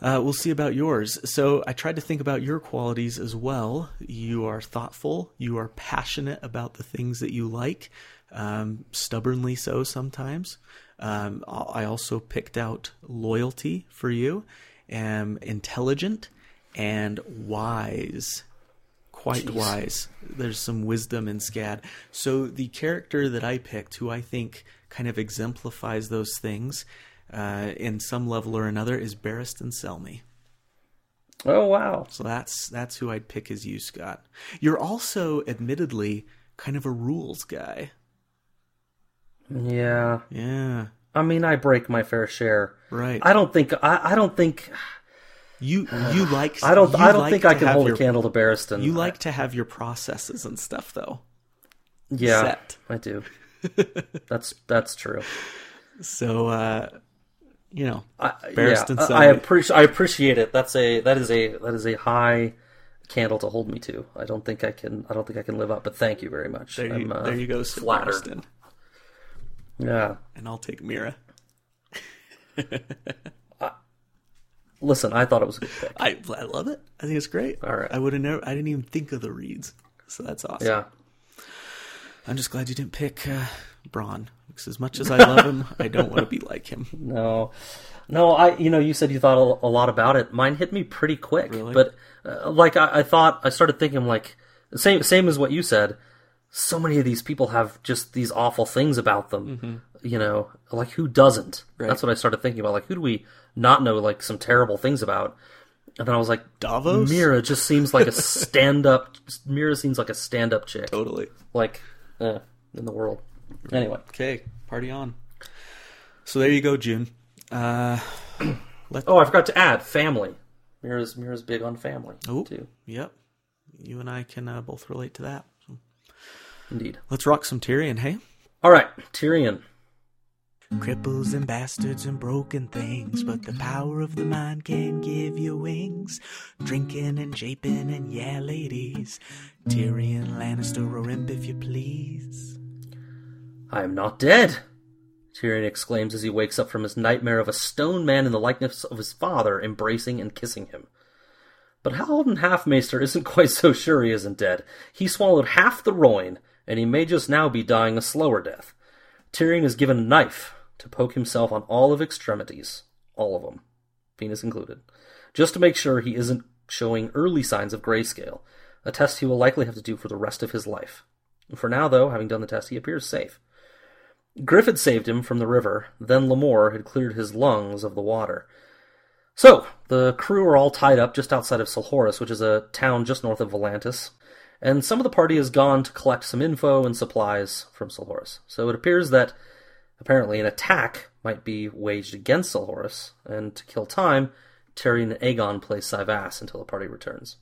Uh, we'll see about yours. So, I tried to think about your qualities as well. You are thoughtful. You are passionate about the things that you like, um, stubbornly so sometimes. Um, I also picked out loyalty for you, and intelligent, and wise quite wise. There's some wisdom in Scott. So the character that I picked, who I think kind of exemplifies those things uh, in some level or another, is Barristan Selmy. Oh wow. So that's that's who I'd pick as you, Scott. You're also, admittedly, kind of a rules guy. Yeah. Yeah, I mean, I break my fair share. right. I don't think I, I don't think you you (sighs) like I don't I don't like think I can hold your, a candle to Barristan. You like to have your processes and stuff, though. yeah, set. I do. (laughs) that's that's true. So uh, you know, I, Barristan yeah, I, I appreciate I appreciate it. That's a that is a that is a high candle to hold me to. I don't think I can I don't think I can live up. But thank you very much. there you, I'm, uh, there you go, flattered. Yeah. and I'll take Meera. (laughs) Listen, I thought it was a good pick. I I love it. I think it's great. All right. I would have never. I didn't even think of the Reeds, so that's awesome. Yeah. I'm just glad you didn't pick uh, Braun because as much as I love him, I don't want to be like him. (laughs) No, no. I, you know, you said you thought a, lot about it. Mine hit me pretty quick. Really? But uh, like, I, I thought, I started thinking like, same, same as what you said. So many of these people have just these awful things about them. You know, like who doesn't? Right. That's what I started thinking about. Like, who do we not know like some terrible things about? And then I was like, Davos. Meera just seems like a (laughs) stand-up. Meera seems like a stand-up chick, Totally. like uh, in the world. Anyway, Okay, party on. So there you go, June. Uh, (clears throat) Oh, I forgot to add family. Meera's Meera's big on family Oh. too. yep. You and I can uh, both relate to that. So Indeed. let's rock some Tyrion, hey? All right, Tyrion. Cripples and bastards and broken things, but the power of the mind can give you wings. Drinking and japing and yeah, ladies. Tyrion Lannister or imp if you please. I am not dead. Tyrion exclaims as he wakes up from his nightmare of a stone man in the likeness of his father embracing and kissing him. But Haldon Halfmaester isn't (laughs) quite so sure he isn't dead. He swallowed half the Roin, and he may just now be dying a slower death. Tyrion is given a knife to poke himself on all of extremities, all of them, penis included, just to make sure he isn't showing early signs of grayscale, a test he will likely have to do for the rest of his life. For now, though, having done the test, he appears safe. Griff had saved him from the river, then Lemore had cleared his lungs of the water. So, the crew are all tied up just outside of Selhorys, which is a town just north of Volantis, and some of the party has gone to collect some info and supplies from Selhorys. So it appears that apparently an attack might be waged against Selhorys, and to kill time, Tyrion and Aegon play cyvasse until the party returns.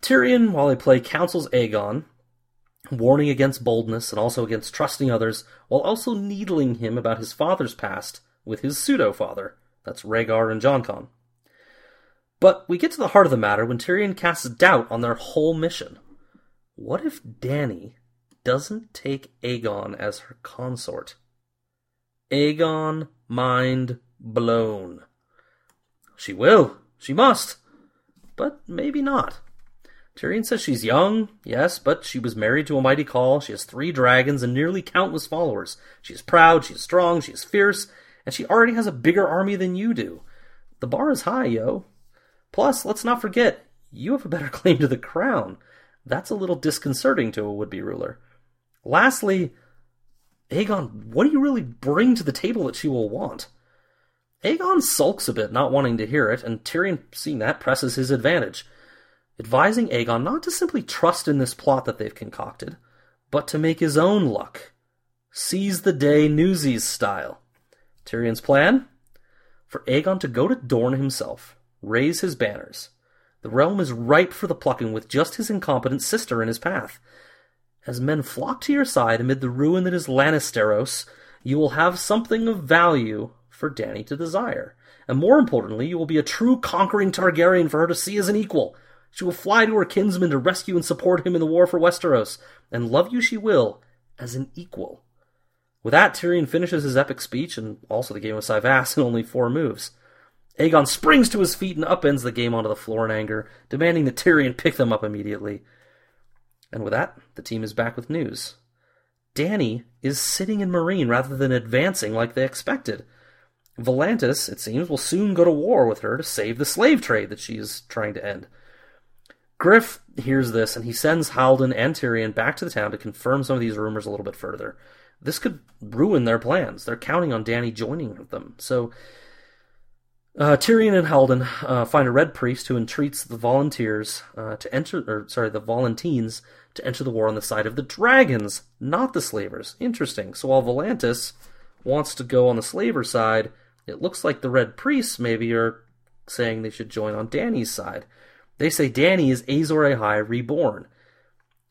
Tyrion, while they play, counsels Aegon, warning against boldness and also against trusting others, while also needling him about his father's past with his pseudo father. That's Rhaegar and JonCon. But we get to the heart of the matter when Tyrion casts doubt on their whole mission. What if Dany doesn't take Aegon as her consort? Aegon mind blown. She will. She must. But maybe not. Tyrion says she's young, yes, but she was married to a mighty khal. She has three dragons and nearly countless followers. She is proud, she is strong, she is fierce, and she already has a bigger army than you do. The bar is high, yo. Plus, let's not forget, you have a better (laughs) claim to the crown. That's a little disconcerting to a would be ruler. Lastly, Aegon, what do you really bring to the table that she will want? Aegon sulks a bit, not wanting to hear it, and Tyrion, seeing that, presses his advantage, advising Aegon not to simply trust in this plot that they've concocted, but to make his own luck. Seize the day Newsies style. Tyrion's plan? For Aegon to go to Dorne himself, raise his banners. The realm is ripe for the plucking with just his incompetent sister in his path. As men flock to your side amid the ruin that is Lannisteros, you will have something of value for Dany to desire. And more importantly, you will be a true conquering Targaryen for her to see as an equal. She will fly to her kinsman to rescue and support him in the war for Westeros, and love you she will as an equal. With that, Tyrion finishes his epic speech and also the game of cyvasse in only four moves. Aegon springs to his feet and upends the game onto the floor in anger, demanding that Tyrion pick them up immediately. And with that, the team is back with news. Dany is sitting in Meereen rather than advancing like they expected. Volantis, it seems, will soon go to war with her to save the slave trade that she is trying to end. Griff hears this and he sends Haldon and Tyrion back to the town to confirm some of these rumors a little bit further. This could ruin their plans. They're counting on Dany joining them. So uh, Tyrion and Haldon uh, find a red priest who entreats the volunteers uh, to enter, or sorry, the Volantines to enter the war on the side of the dragons, not the slavers. Interesting. So while Volantis wants to go on the slaver side, it looks like the red priests maybe are saying they should join on Dany's side. They say Dany is Azor Ahai reborn.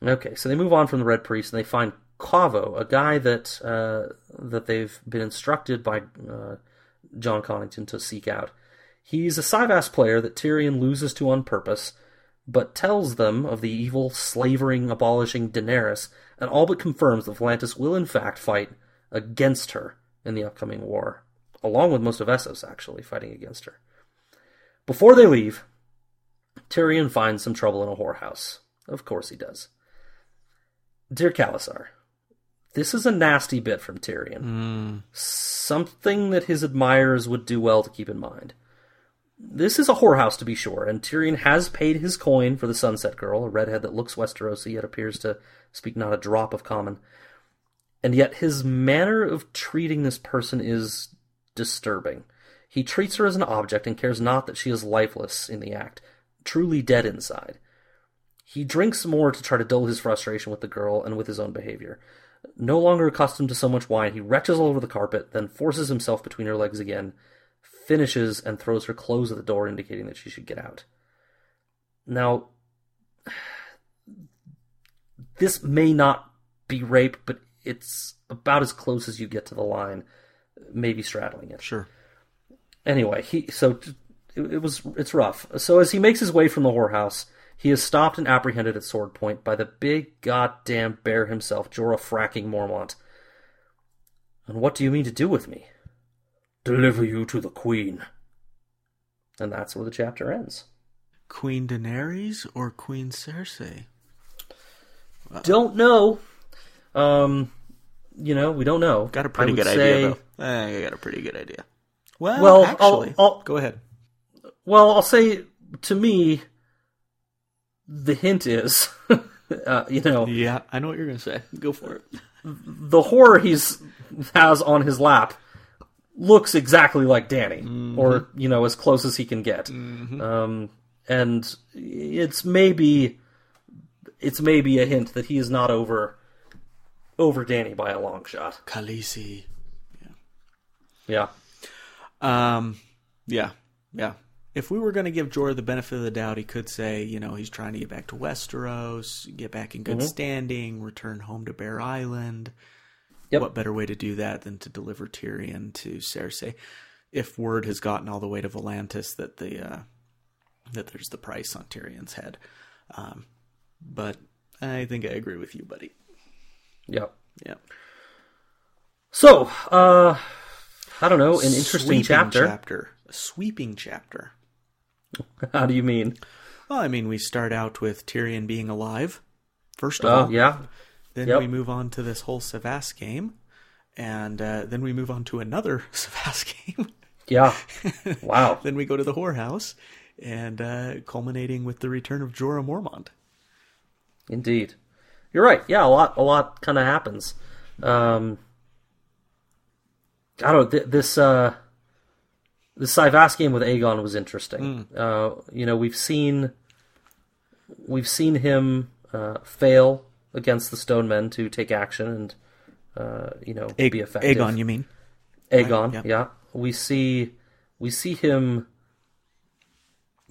Okay, so they move on from the red priest and they find Qavo, a guy that uh, that they've been instructed by uh, Jon Connington to seek out. He's a cyvasse player that Tyrion loses to on purpose, but tells them of the evil, slavering, abolishing Daenerys, and all but confirms that Volantis will in fact fight against her in the upcoming war, along with most of Essos actually fighting against her. Before they leave, Tyrion finds some trouble in a whorehouse. Of course he does. Dear Khalasar, this is a nasty bit from Tyrion. Mm. Something that his admirers would do well to keep in mind. This is a whorehouse, to be sure, and Tyrion has paid his coin for the Sunset Girl, a redhead that looks Westerosi yet appears to speak not a drop of common. And yet his manner of treating this person is disturbing. He treats her as an object and cares not that she is lifeless in the act, truly dead inside. He drinks more to try to dull his frustration with the girl and with his own behavior. No longer accustomed to so much wine, he retches all over the carpet, then forces himself between her legs again, finishes, and throws her clothes at the door, indicating that she should get out. Now, this may not be rape, but it's about as close as you get to the line, maybe straddling it. Sure. Anyway, he so it, it was it's rough. So as he makes his way from the whorehouse, he is stopped and apprehended at sword point by the big goddamn bear himself, Jorah fracking Mormont. And what do you mean to do with me? Deliver you to the queen. And that's where the chapter ends. Queen Daenerys or Queen Cersei? Don't know. Um, you know, we don't know. Got a pretty good say- idea, though. Eh, I got a pretty good idea. Well, Well, I'll- actually, I'll- go ahead. Well, I'll say to me, the hint is, (laughs) uh, you know, Yeah, I know what you're going to say. Go for it. the horror he's has on his lap looks exactly like Dany, or you know, as close as he can get. Um, and it's maybe it's maybe a hint that he is not over over Dany by a long shot. Khaleesi. Yeah. Yeah, Um, yeah, yeah. If we were going to give Jorah the benefit of the doubt, he could say, you know, he's trying to get back to Westeros, get back in good standing, return home to Bear Island. Yep. What better way to do that than to deliver Tyrion to Cersei? If word has gotten all the way to Volantis that the uh, that there's the price on Tyrion's head. Um, but I think I agree with you, buddy. Yeah. Yeah. So, uh, I don't know, an interesting chapter. chapter. A sweeping chapter. (laughs) How do you mean? Well, I mean, we start out with Tyrion being alive, first of Oh, all. yeah. Then Yep. we move on to this whole cyvasse game. And uh, then we move on to another (laughs) cyvasse game. Yeah. (laughs) Wow. then we go to the whorehouse, and uh, culminating with the return of Jorah Mormont. Indeed. You're right. Yeah, a lot, a lot kind of happens. Um, I don't. Th- this uh, the cyvasse game with Aegon was interesting. Uh, you know, we've seen we've seen him uh, fail against the Stone Men to take action and uh, you know A- be effective. Aegon, you mean? Aegon, Right, yeah. We see we see him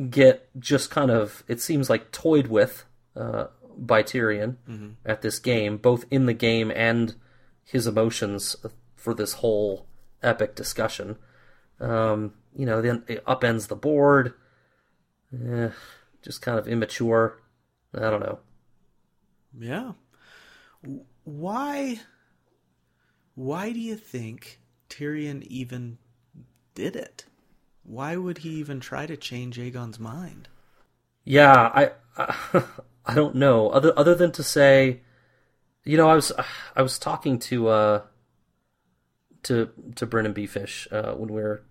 get just kind of it seems like toyed with uh, by Tyrion at this game, both in the game and his emotions for this whole epic discussion. Um, you know, then it upends the board. Eh, just kind of immature. I don't know. Yeah. Why? Why do you think Tyrion even did it? Why would he even try to change Aegon's mind? Yeah, I, I (laughs) I don't know. Other other than to say, you know, I was I was talking to uh to to BryndenBFish uh, when we were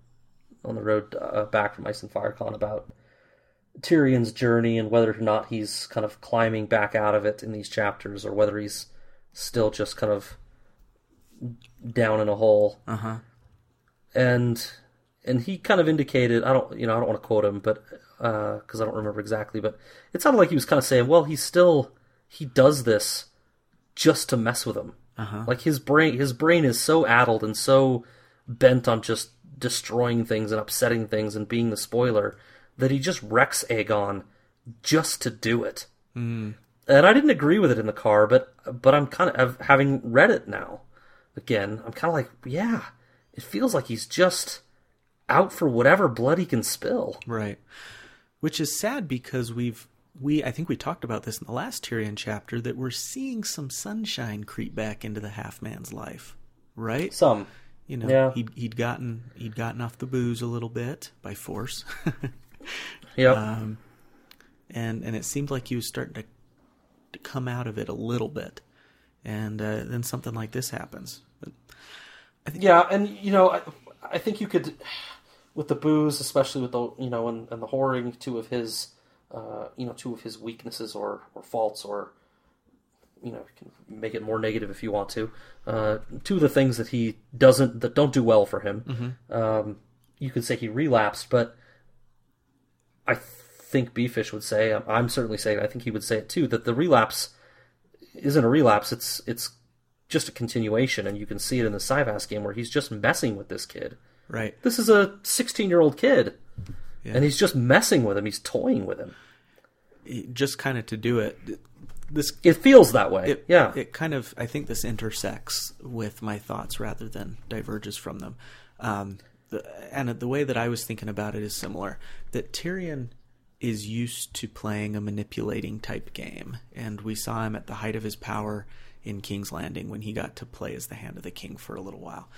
on the road uh, back from Ice and FireCon about Tyrion's journey and whether or not he's kind of climbing back out of it in these chapters or whether he's still just kind of down in a hole. Uh huh. and and he kind of indicated I don't you know I don't want to quote him but because I don't remember exactly but it sounded like he was kind of saying well he's still he does this just to mess with him Uh-huh. like his brain his brain is so addled and so bent on just destroying things and upsetting things and being the spoiler that he just wrecks Aegon just to do it hmm. and I didn't agree with it in the car but but I'm kind of having read it now again I'm kind of like yeah it feels like he's just out for whatever blood he can spill. Right. Which is sad because we've we I think we talked about this in the last Tyrion chapter that we're seeing some sunshine creep back into the half man's life. Right? Some. You know, Yeah. he'd he'd gotten he'd gotten off the booze a little bit by force. (laughs) Yep. um, and and it seemed like he was starting to, to come out of it a little bit, and uh, then something like this happens. yeah, and you know, I, I think you could, with the booze, especially with the you know, and, and the whoring, two of his, uh, you know, two of his weaknesses or or faults, or you know, can make it more negative if you want to. Uh, two of the things that he doesn't that don't do well for him. Um, you could say he relapsed, but I think Beefish would say, I'm- I'm certainly saying, I think he would say it too, that the relapse isn't a relapse. It's it's just a continuation, and you can see it in the cyvasse game where he's just messing with this kid. Right. This is a 16 year old kid, Yeah. and he's just messing with him. He's toying with him. Just kind of to do it. This It feels that way. it, yeah. it kind of I think this intersects with my thoughts rather than diverges from them. Um, the, and the way that I was thinking about it is similar. That Tyrion is used to playing a manipulating type game, and we saw him at the height of his power in King's Landing when he got to play as the hand of the king for a little while.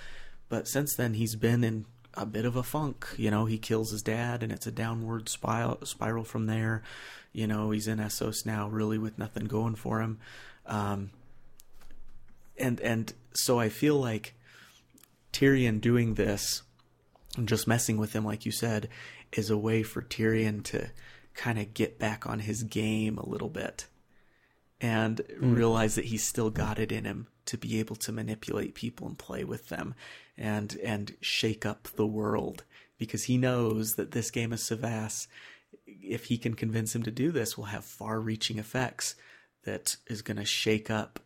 But since then, he's been in a bit of a funk. You know, he kills his dad, and it's a downward spiral, spiral from there. You know, he's in Essos now, really with nothing going for him. Um, and and so I feel like Tyrion doing this and just messing with him, like you said, is a way for Tyrion to kind of get back on his game a little bit and realize that he's still got it in him to be able to manipulate people and play with them and and shake up the world because he knows that this game of cyvasse if he can convince him to do this will have far-reaching effects that is going to shake up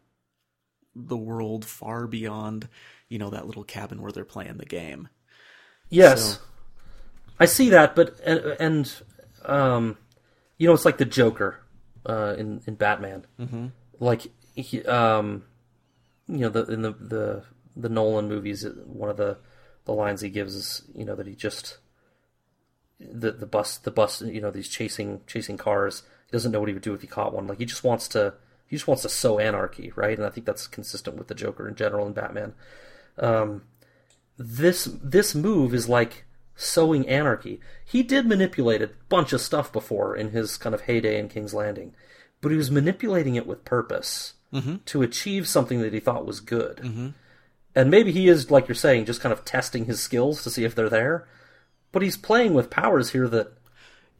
the world far beyond you know that little cabin where they're playing the game. Yes, So- I see that, but and, and um, you know, it's like the Joker uh, in in Batman. Mm-hmm. Like he, um, you know, the in the the the Nolan movies, one of the the lines he gives is you know that he just the the bus the bus you know these chasing chasing cars. He doesn't know what he would do if he caught one. Like he just wants to he just wants to sow anarchy, right? And I think that's consistent with the Joker in general and Batman. Um, this this move is like sowing anarchy. He did manipulate a bunch of stuff before in his kind of heyday in King's Landing, but he was manipulating it with purpose mm-hmm. to achieve something that he thought was good. Mm-hmm. And maybe he is, like you're saying, just kind of testing his skills to see if they're there. But he's playing with powers here that,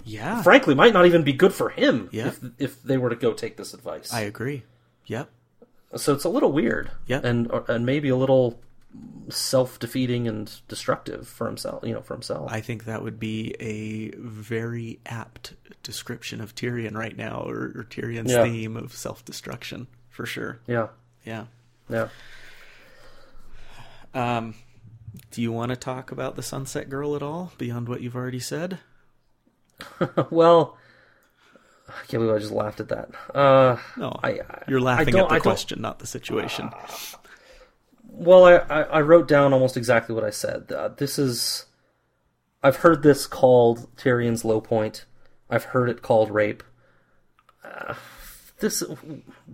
Yeah, frankly, might not even be good for him Yeah. if if they were to go take this advice. I agree. Yep. So it's a little weird, Yeah. and uh, and maybe a little self-defeating and destructive for himself. You know, for himself. I think that would be a very apt description of Tyrion right now, or, or Tyrion's Yeah. theme of self-destruction for sure. yeah, Yeah. yeah. Um, do you want to talk about the Sunset Girl at all beyond what you've already said? (laughs) well, I can't believe I just laughed at that. Uh, No, I, I you're laughing at the question, not the situation. Well, I, I, wrote down almost exactly what I said. Uh, this is. I've heard this called Tyrion's low point. I've heard it called rape. Uh, this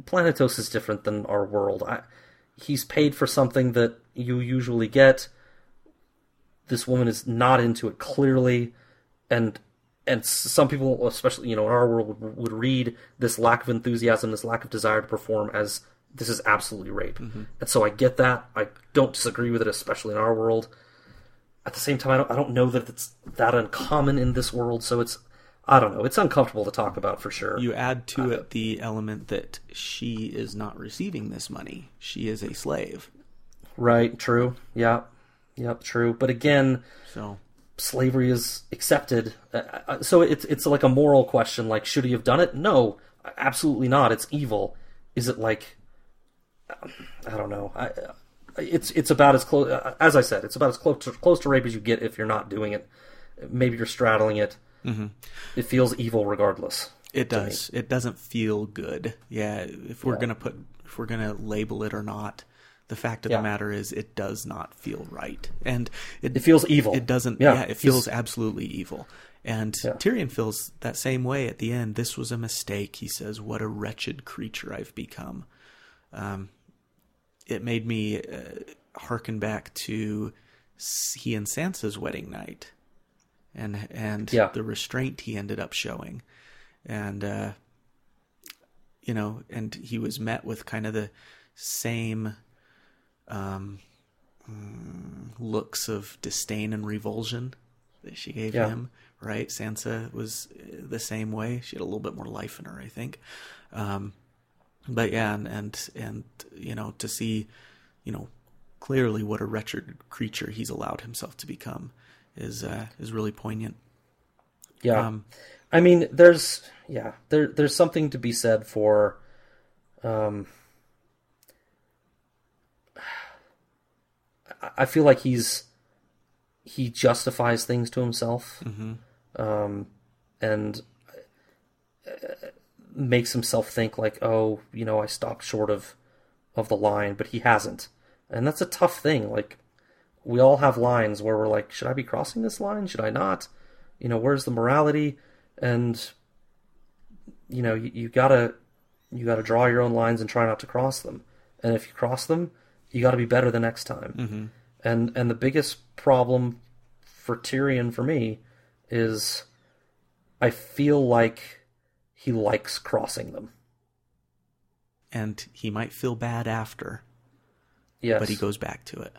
Planetos is different than our world. I, he's paid for something that you usually get. This woman is not into it clearly, and and some people, especially you know in our world, would read this lack of enthusiasm, this lack of desire to perform as this is absolutely rape. And so I get that. I don't disagree with it, especially in our world. At the same time, I don't, I don't know that it's that uncommon in this world. So it's I don't know. It's uncomfortable to talk about for sure. You add to it the element that she is not receiving this money; she is a slave. Right? True. Yeah. Yep. True. But again, So slavery is accepted. Uh, uh, So it's it's like a moral question. Like, should he have done it? No, absolutely not. It's evil. Is it like? I don't know. I, it's it's about as close as I said. It's about as close to, close to rape as you get if you're not doing it. Maybe you're straddling it. Mm-hmm. It feels evil regardless. it does. It doesn't feel good. Yeah. If we're gonna put, if we're gonna label it or not, the fact of Yeah. the matter is, it does not feel right, and it It feels evil. It doesn't. Yeah, Yeah, it he's- feels absolutely evil. And Yeah. Tyrion feels that same way at the end. This was a mistake. He says, "What a wretched creature I've become." Um, it made me uh, harken back to he and Sansa's wedding night, and and Yeah. the restraint he ended up showing, and uh, you know, and he was met with kind of the same um, mm, looks of disdain and revulsion that she gave Yeah. him. Right, Sansa was uh, the same way. She had a little bit more life in her, I think. Um, but yeah, and, and and you know to see, you know, clearly what a wretched creature he's allowed himself to become is uh, is really poignant. Yeah. Um, I mean, there's yeah, there there's something to be said for um (sighs) I- feel like he's he justifies things to himself. Um and uh, makes himself think like, "Oh, you know, I stopped short of of the line," but he hasn't. And that's a tough thing. Like we all have lines where we're like, "Should I be crossing this line? Should I not?" you know where's the morality and you know you, you gotta you gotta draw your own lines and try not to cross them and if you cross them you gotta be better the next time mm-hmm. and and the biggest problem for Tyrion for me is I feel like he likes crossing them and he might feel bad after, yes but he goes back to it.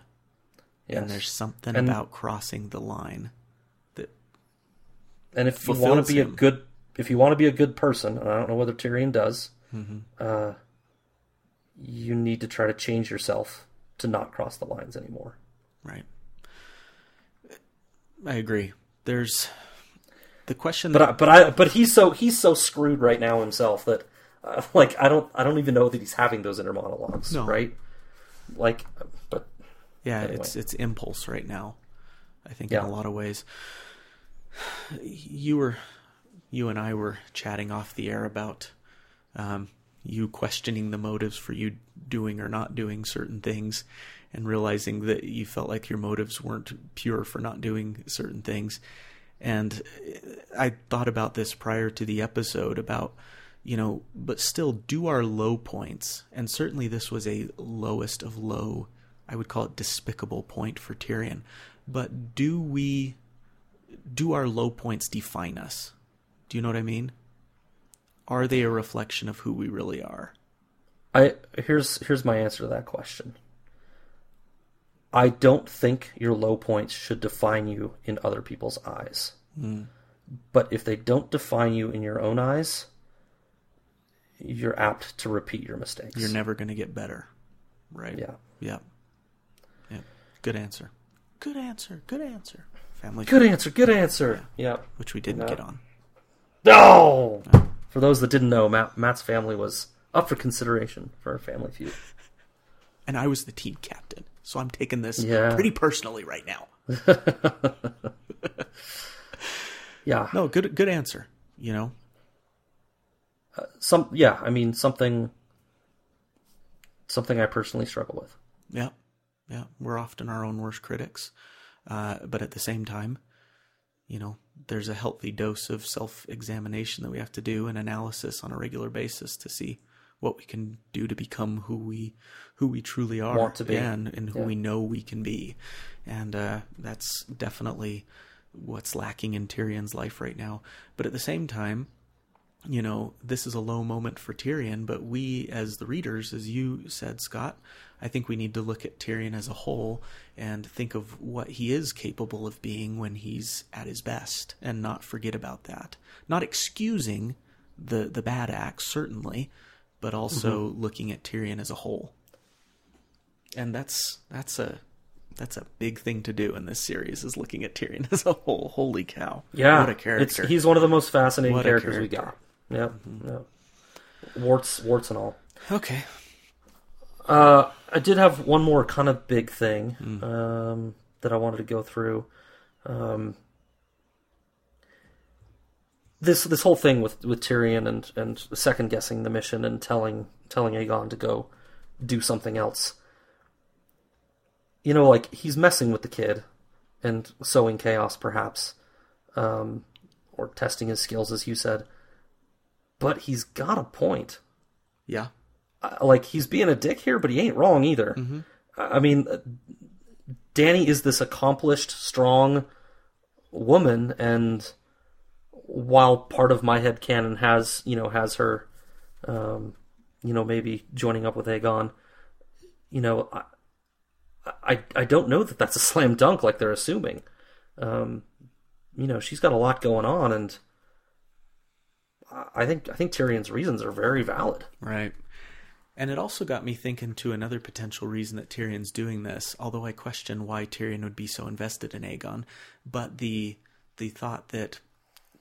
yes. And there's something And- about crossing the line that And if you want to be a good, if you want to be a good person, and I don't know whether Tyrion does, Mm-hmm. uh, you need to try to change yourself to not cross the lines anymore. right. I agree. There's the question But that I, but I, but he's so he's so screwed right now himself that, uh, (laughs) like, I don't I don't even know that he's having those inner monologues, No. right? Like, but Yeah, Anyway. it's it's impulse right now. I think Yeah. in a lot of ways. (sighs) You were, you and I were chatting off the air about um, you questioning the motives for you doing or not doing certain things, and realizing that you felt like your motives weren't pure for not doing certain things. And I thought about this prior to the episode about, you know, but still do our low points. And certainly this was a lowest of low, I would call it despicable point for Tyrion. But do we, do our low points define us? Do you know what I mean? Are they a reflection of who we really are? I here's here's my answer to that question. I don't think your low points should define you in other people's eyes. But if they don't define you in your own eyes, you're apt to repeat your mistakes. You're never going to get better. Right? Yeah. Yeah. Yeah. Good answer. Good answer. Good answer. Family Good answer. Good answer. Yeah. which we didn't No. get on. No. For those that didn't know, Matt, Matt's family was up for consideration for a family feud. (laughs) And I was the team captain. So I'm taking this Yeah. pretty personally right now. (laughs) Yeah. No, good good answer. You know? Some. Yeah. I mean something. Something I personally struggle with. Yeah. Yeah. We're often our own worst critics. Uh, but at the same time, you know, there's a healthy dose of self examination that we have to do and analysis on a regular basis to see what we can do to become who we who we truly are Want to be. And, and who Yeah. we know we can be. And uh, that's definitely what's lacking in Tyrion's life right now. But at the same time, you know, this is a low moment for Tyrion, but we, as the readers, as you said, Scott, I think we need to look at Tyrion as a whole and think of what he is capable of being when he's at his best and not forget about that. Not excusing the, the bad acts, certainly, but also looking at Tyrion as a whole. And that's that's a that's a big thing to do in this series is looking at Tyrion (laughs) as a whole. Holy cow. Yeah, What a It's, character. he's one of the most fascinating What characters we got. Yep. yep. Warts, warts and all. okay. Uh, I did have one more kind of big thing Hmm. um, that I wanted to go through. Um, this this whole thing with, with Tyrion and, and second guessing the mission and telling telling Aegon to go do something else. You know, like he's messing with the kid and sowing chaos, perhaps, um, or testing his skills, as you said. But he's got a point Yeah. uh, like he's being a dick here, but he ain't wrong either. I I mean, uh, Dany is this accomplished, strong woman, and while part of my head canon has, you know, has her, um, you know, maybe joining up with Aegon, you know, I, I, I don't know that that's a slam dunk like they're assuming. Um, you know, she's got a lot going on, and I- think I think Tyrion's reasons are very valid. Right. And it also got me thinking to another potential reason that Tyrion's doing this, although I question why Tyrion would be so invested in Aegon, but the the thought that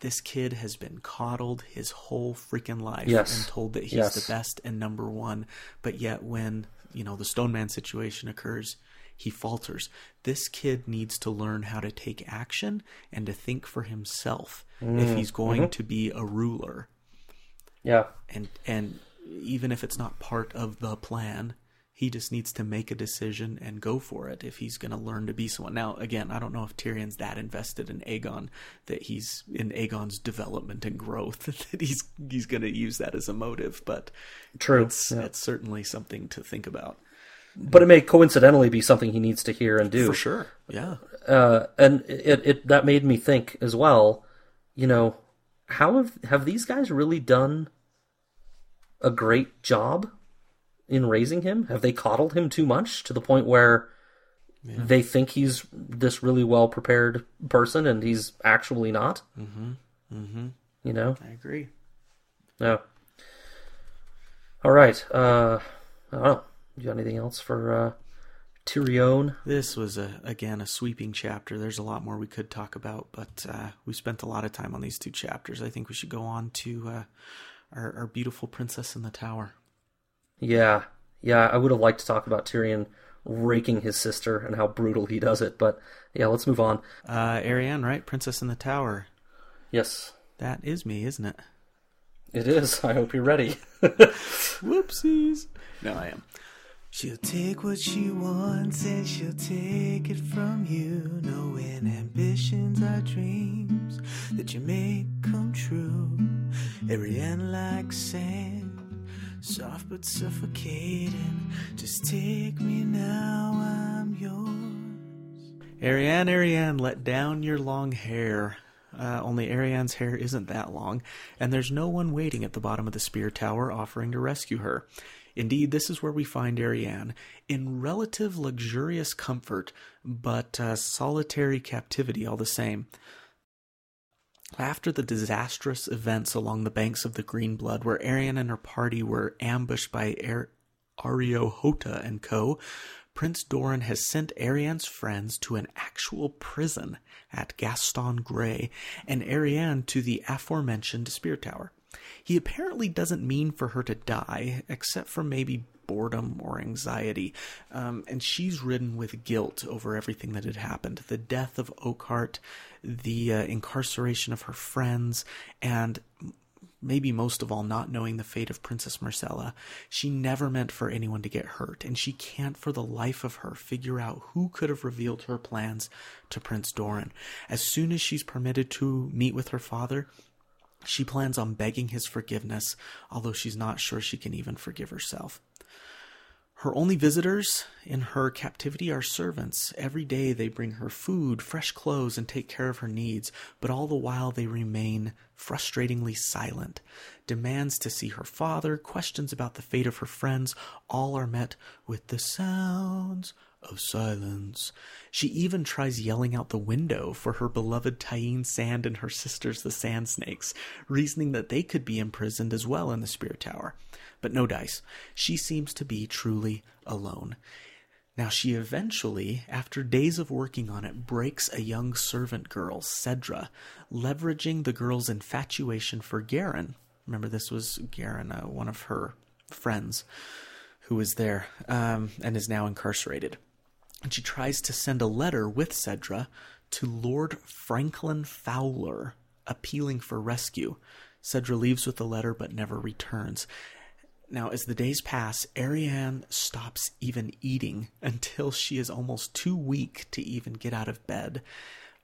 this kid has been coddled his whole freaking life Yes. and told that he's Yes. the best and number one, but yet when, you know, the Stone Man situation occurs, he falters. This kid needs to learn how to take action and to think for himself if mm, he's going mm-hmm. to be a ruler Yeah, and and even if it's not part of the plan he just needs to make a decision and go for it if he's going to learn to be someone now again i don't know if tyrion's that invested in aegon that he's in aegon's development and growth (laughs) that he's he's going to use that as a motive but true. it's Yeah. it's certainly something to think about but it may coincidentally be something he needs to hear and do. for sure yeah Uh, and it, it that made me think as well. You know, how have have these guys really done a great job in raising him? Have they coddled him too much to the point where they think he's this really well prepared person and he's actually not? Mm-hmm. Mm-hmm. You know. i agree No. All right. Uh, I don't know. You got anything else for uh, Tyrion? This was a again a sweeping chapter. There's a lot more we could talk about, but uh, we spent a lot of time on these two chapters. I think we should go on to uh, our, our beautiful princess in the tower. Yeah, yeah. I would have liked to talk about Tyrion raking his sister and how brutal he does it, but yeah, let's move on. Uh, Arianne, right? Princess in the tower. Yes, That is me, isn't it? it is. I hope you're ready. (laughs) Whoopsies. No, I am. She'll take what she wants and she'll take it from you. Knowing ambitions are dreams that you make come true. Arianne like sand, soft but suffocating. Just take me now, I'm yours. Arianne, Arianne, let down your long hair. Uh, only Arianne's hair isn't that long, and there's no one waiting at the bottom of the spear tower offering to rescue her. Indeed, this is where we find Arianne, in relative luxurious comfort, but uh, solitary captivity all the same. After the disastrous events along the banks of the Green Blood, where Arianne and her party were ambushed by Ar- Areo Hotah and co., Prince Doran has sent Arianne's friends to an actual prison at Ghaston Grey, and Arianne to the aforementioned Spear Tower. He apparently doesn't mean for her to die, except for maybe boredom or anxiety, um, and she's ridden with guilt over everything that had happened the death of Oakhart, the uh, incarceration of her friends, and maybe most of all, not knowing the fate of Princess Myrcella. She never meant for anyone to get hurt, and she can't for the life of her figure out who could have revealed her plans to Prince Doran. As soon as she's permitted to meet with her father, she plans on begging his forgiveness, although she's not sure she can even forgive herself. Her only visitors in her captivity are servants. Every day they bring her food, fresh clothes, and take care of her needs, but all the while they remain frustratingly silent. Demands to see her father, questions about the fate of her friends, all are met with the sounds of silence. She even tries yelling out the window for her beloved Tyene Sand and her sisters, the Sand Snakes, reasoning that they could be imprisoned as well in the Spirit Tower. But no dice. She seems to be truly alone. Now, she eventually, after days of working on it, breaks a young servant girl, Cedra, leveraging the girl's infatuation for Garin. Remember, this was Garin, uh, one of her friends, who was there um, and is now incarcerated and she tries to send a letter with Cedra to Lord Franklyn Fowler, appealing for rescue. Cedra leaves with the letter but never returns. Now, as the days pass, Arianne stops even eating until she is almost too weak to even get out of bed.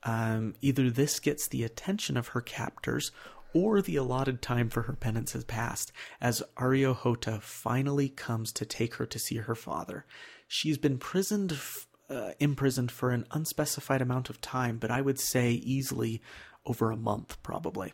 Um, either this gets the attention of her captors, or the allotted time for her penance has passed, as Areo Hotah finally comes to take her to see her father. She's been prisoned uh, imprisoned for an unspecified amount of time, but I would say easily over a month, probably.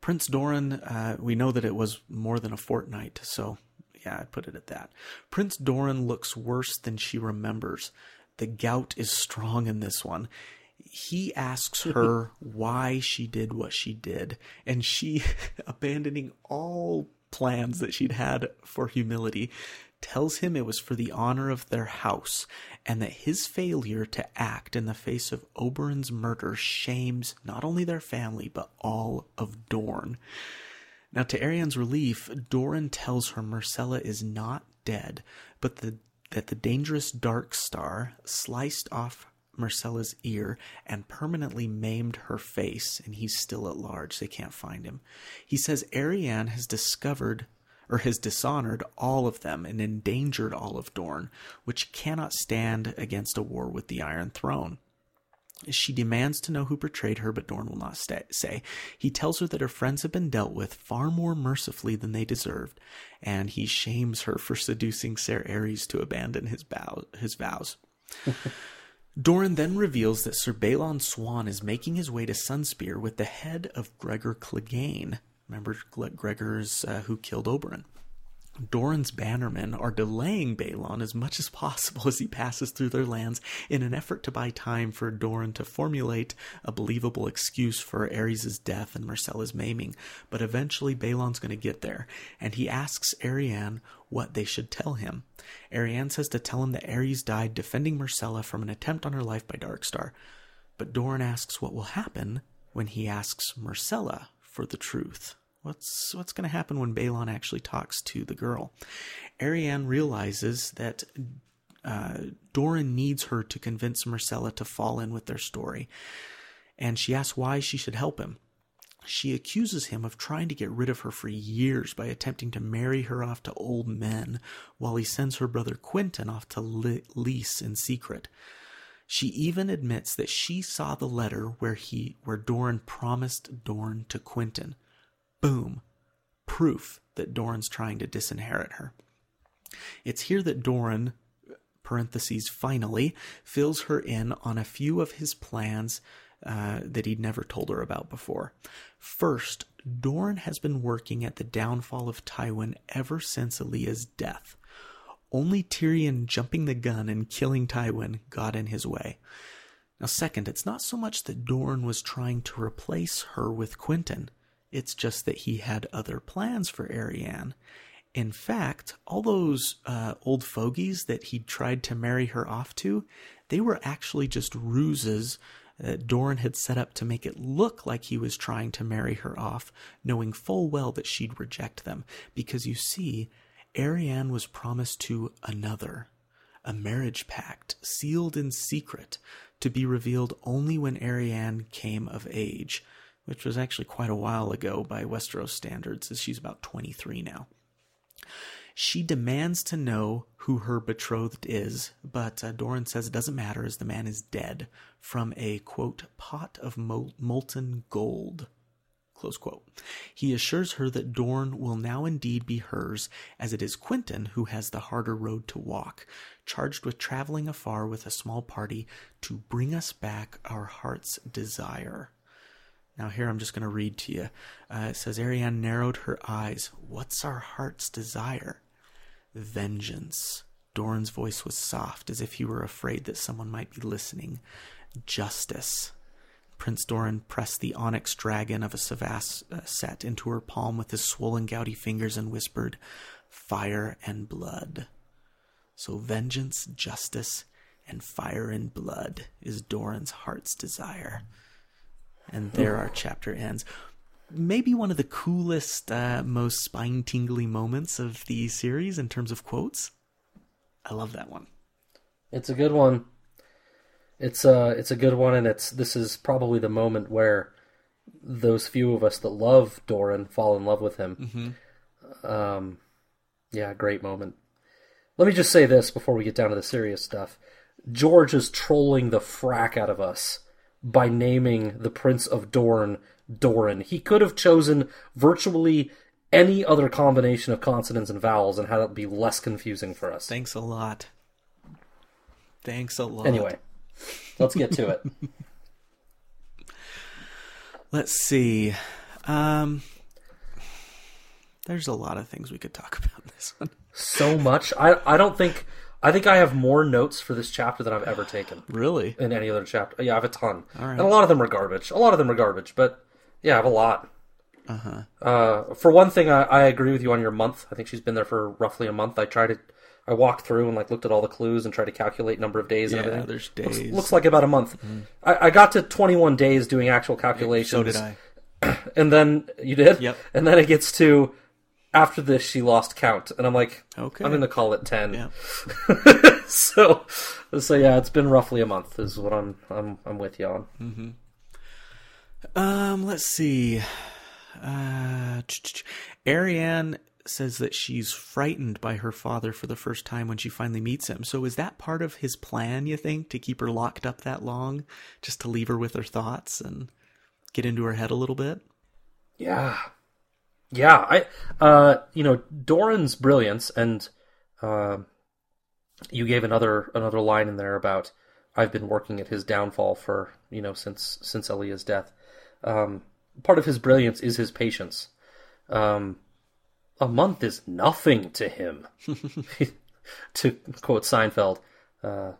Prince Doran, uh, we know that it was more than a fortnight, so yeah, I'd put it at that. Prince Doran looks worse than she remembers. The gout is strong in this one. He asks (laughs) her why she did what she did, and she, (laughs) abandoning all plans that she'd had for humility, tells him it was for the honor of their house, and that his failure to act in the face of Oberyn's murder shames not only their family, but all of Dorne. Now, to Arianne's relief, Doran tells her Myrcella is not dead, but the, that the dangerous Dark Star sliced off Myrcella's ear and permanently maimed her face, and he's still at large. They can't find him. He says Arianne has discovered or has dishonored all of them and endangered all of Doran, which cannot stand against a war with the Iron Throne. She demands to know who betrayed her, but Dorne will not stay, say. He tells her that her friends have been dealt with far more mercifully than they deserved, and he shames her for seducing Ser Aerys to abandon his, bow, his vows. (laughs) Doran then reveals that Sir Balon Swann is making his way to Sunspear with the head of Gregor Clegane, Remember Gregor's uh, who killed Oberyn. Doran's bannermen are delaying Balon as much as possible as he passes through their lands in an effort to buy time for Doran to formulate a believable excuse for Aerys' death and Myrcella's maiming. But eventually Balon's going to get there, and he asks Arianne what they should tell him. Arianne says to tell him that Aerys died defending Myrcella from an attempt on her life by Darkstar. But Doran asks what will happen when he asks Myrcella for the truth. What's what's going to happen when Balon actually talks to the girl? Arianne realizes that uh, Doran needs her to convince Myrcella to fall in with their story, and she asks why she should help him. She accuses him of trying to get rid of her for years by attempting to marry her off to old men while he sends her brother Quentyn off to Lys in secret. She even admits that she saw the letter where he where Doran promised Dorne to Quentyn. Boom. Proof that Doran's trying to disinherit her. It's here that Doran, parentheses finally, fills her in on a few of his plans uh, that he'd never told her about before. First, Doran has been working at the downfall of Tywin ever since Elia's death. Only Tyrion jumping the gun and killing Tywin got in his way. Now, second, it's not so much that Doran was trying to replace her with Quentyn. It's just that he had other plans for Arianne. In fact, all those uh, old fogies that he tried to marry her off to, they were actually just ruses that Doran had set up to make it look like he was trying to marry her off, knowing full well that she'd reject them. Because you see, Arianne was promised to another, a marriage pact sealed in secret to be revealed only when Arianne came of age, which was actually quite a while ago by Westeros standards, as she's about 23 now. She demands to know who her betrothed is, but uh, Doran says it doesn't matter as the man is dead from a quote pot of mol- molten gold. Close quote. He assures her that Dorne will now indeed be hers, as it is Quentyn who has the harder road to walk, charged with traveling afar with a small party to bring us back our heart's desire. Now, here I'm just going to read to you. Uh, it says Arianne narrowed her eyes. What's our heart's desire? Vengeance. Doran's voice was soft, as if he were afraid that someone might be listening. Justice. Prince Doran pressed the onyx dragon of a cyvasse uh, set into her palm with his swollen, gouty fingers and whispered, Fire and blood. So, vengeance, justice, and fire and blood is Doran's heart's desire. And there our chapter ends. Maybe one of the coolest, uh, most spine tingly moments of the series in terms of quotes. I love that one. It's a good one. It's a it's a good one, and it's this is probably the moment where those few of us that love Doran fall in love with him. Um, yeah, great moment. Let me just say this before we get down to the serious stuff. George is trolling the frack out of us by naming the Prince of Dorne Doran. He could have chosen virtually any other combination of consonants and vowels and had it be less confusing for us. Thanks a lot. Thanks a lot. Anyway, let's get to it. (laughs) Let's see. Um, there's a lot of things we could talk about in this one. so much. I I don't think I think I have more notes for this chapter than I've ever taken Really? in any other chapter. Yeah, I have a ton, right. and a lot of them are garbage. A lot of them are garbage, but yeah, I have a lot. Uh-huh. Uh For one thing, I, I agree with you on your month. I think she's been there for roughly a month. I tried to, I walked through and like looked at all the clues and tried to calculate number of days and Yeah, everything. there's Looks, days. looks like about a month. I, I got to 21 days doing actual calculations. So did I. (clears throat) And then you did. Yep. And then it gets to after this she lost count, and I'm like, Okay. I'm gonna call it 10. Yeah. (laughs) so so yeah, it's been roughly a month is what I'm I'm I'm with you on. Hmm. Um, let's see. Uh, Arianne says that she's frightened by her father for the first time when she finally meets him. So is that part of his plan, you think, to keep her locked up that long? Just to leave her with her thoughts and get into her head a little bit? Yeah. Yeah, I uh you know, Doran's brilliance and uh, you gave another another line in there about I've been working at his downfall for, you know, since since Elia's death. Um part of his brilliance is his patience. Um a month is nothing to him. (laughs) to quote Seinfeld, uh,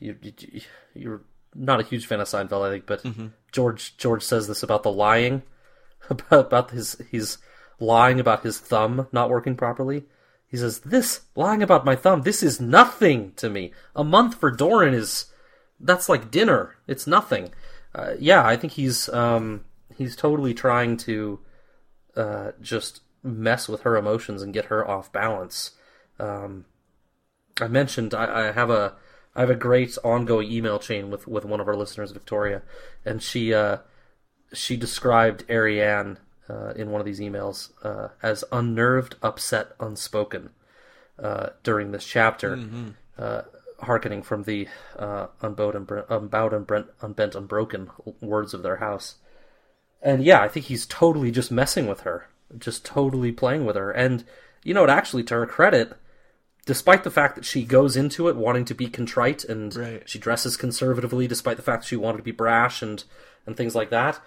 you, you, you're not a huge fan of Seinfeld, I think, but George George says this about the lying, (laughs) about about his he's lying about his thumb not working properly. He says, "This lying about my thumb, this is nothing to me. A month for Doran is that's like dinner. It's nothing." Uh, yeah, I think he's um, he's totally trying to uh, just mess with her emotions and get her off balance. Um, I mentioned I, I have a I have a great ongoing email chain with with one of our listeners, Victoria, and she uh, she described Arianne uh, in one of these emails uh, as unnerved, upset, unspoken uh, during this chapter, uh, hearkening from the uh, unbowed and bre- unbowed and brent, unbent, unbroken words of their house. And yeah, I think he's totally just messing with her, just totally playing with her. And you know, what? actually, to her credit, despite the fact that she goes into it wanting to be contrite and Right. she dresses conservatively, despite the fact that she wanted to be brash and and things like that,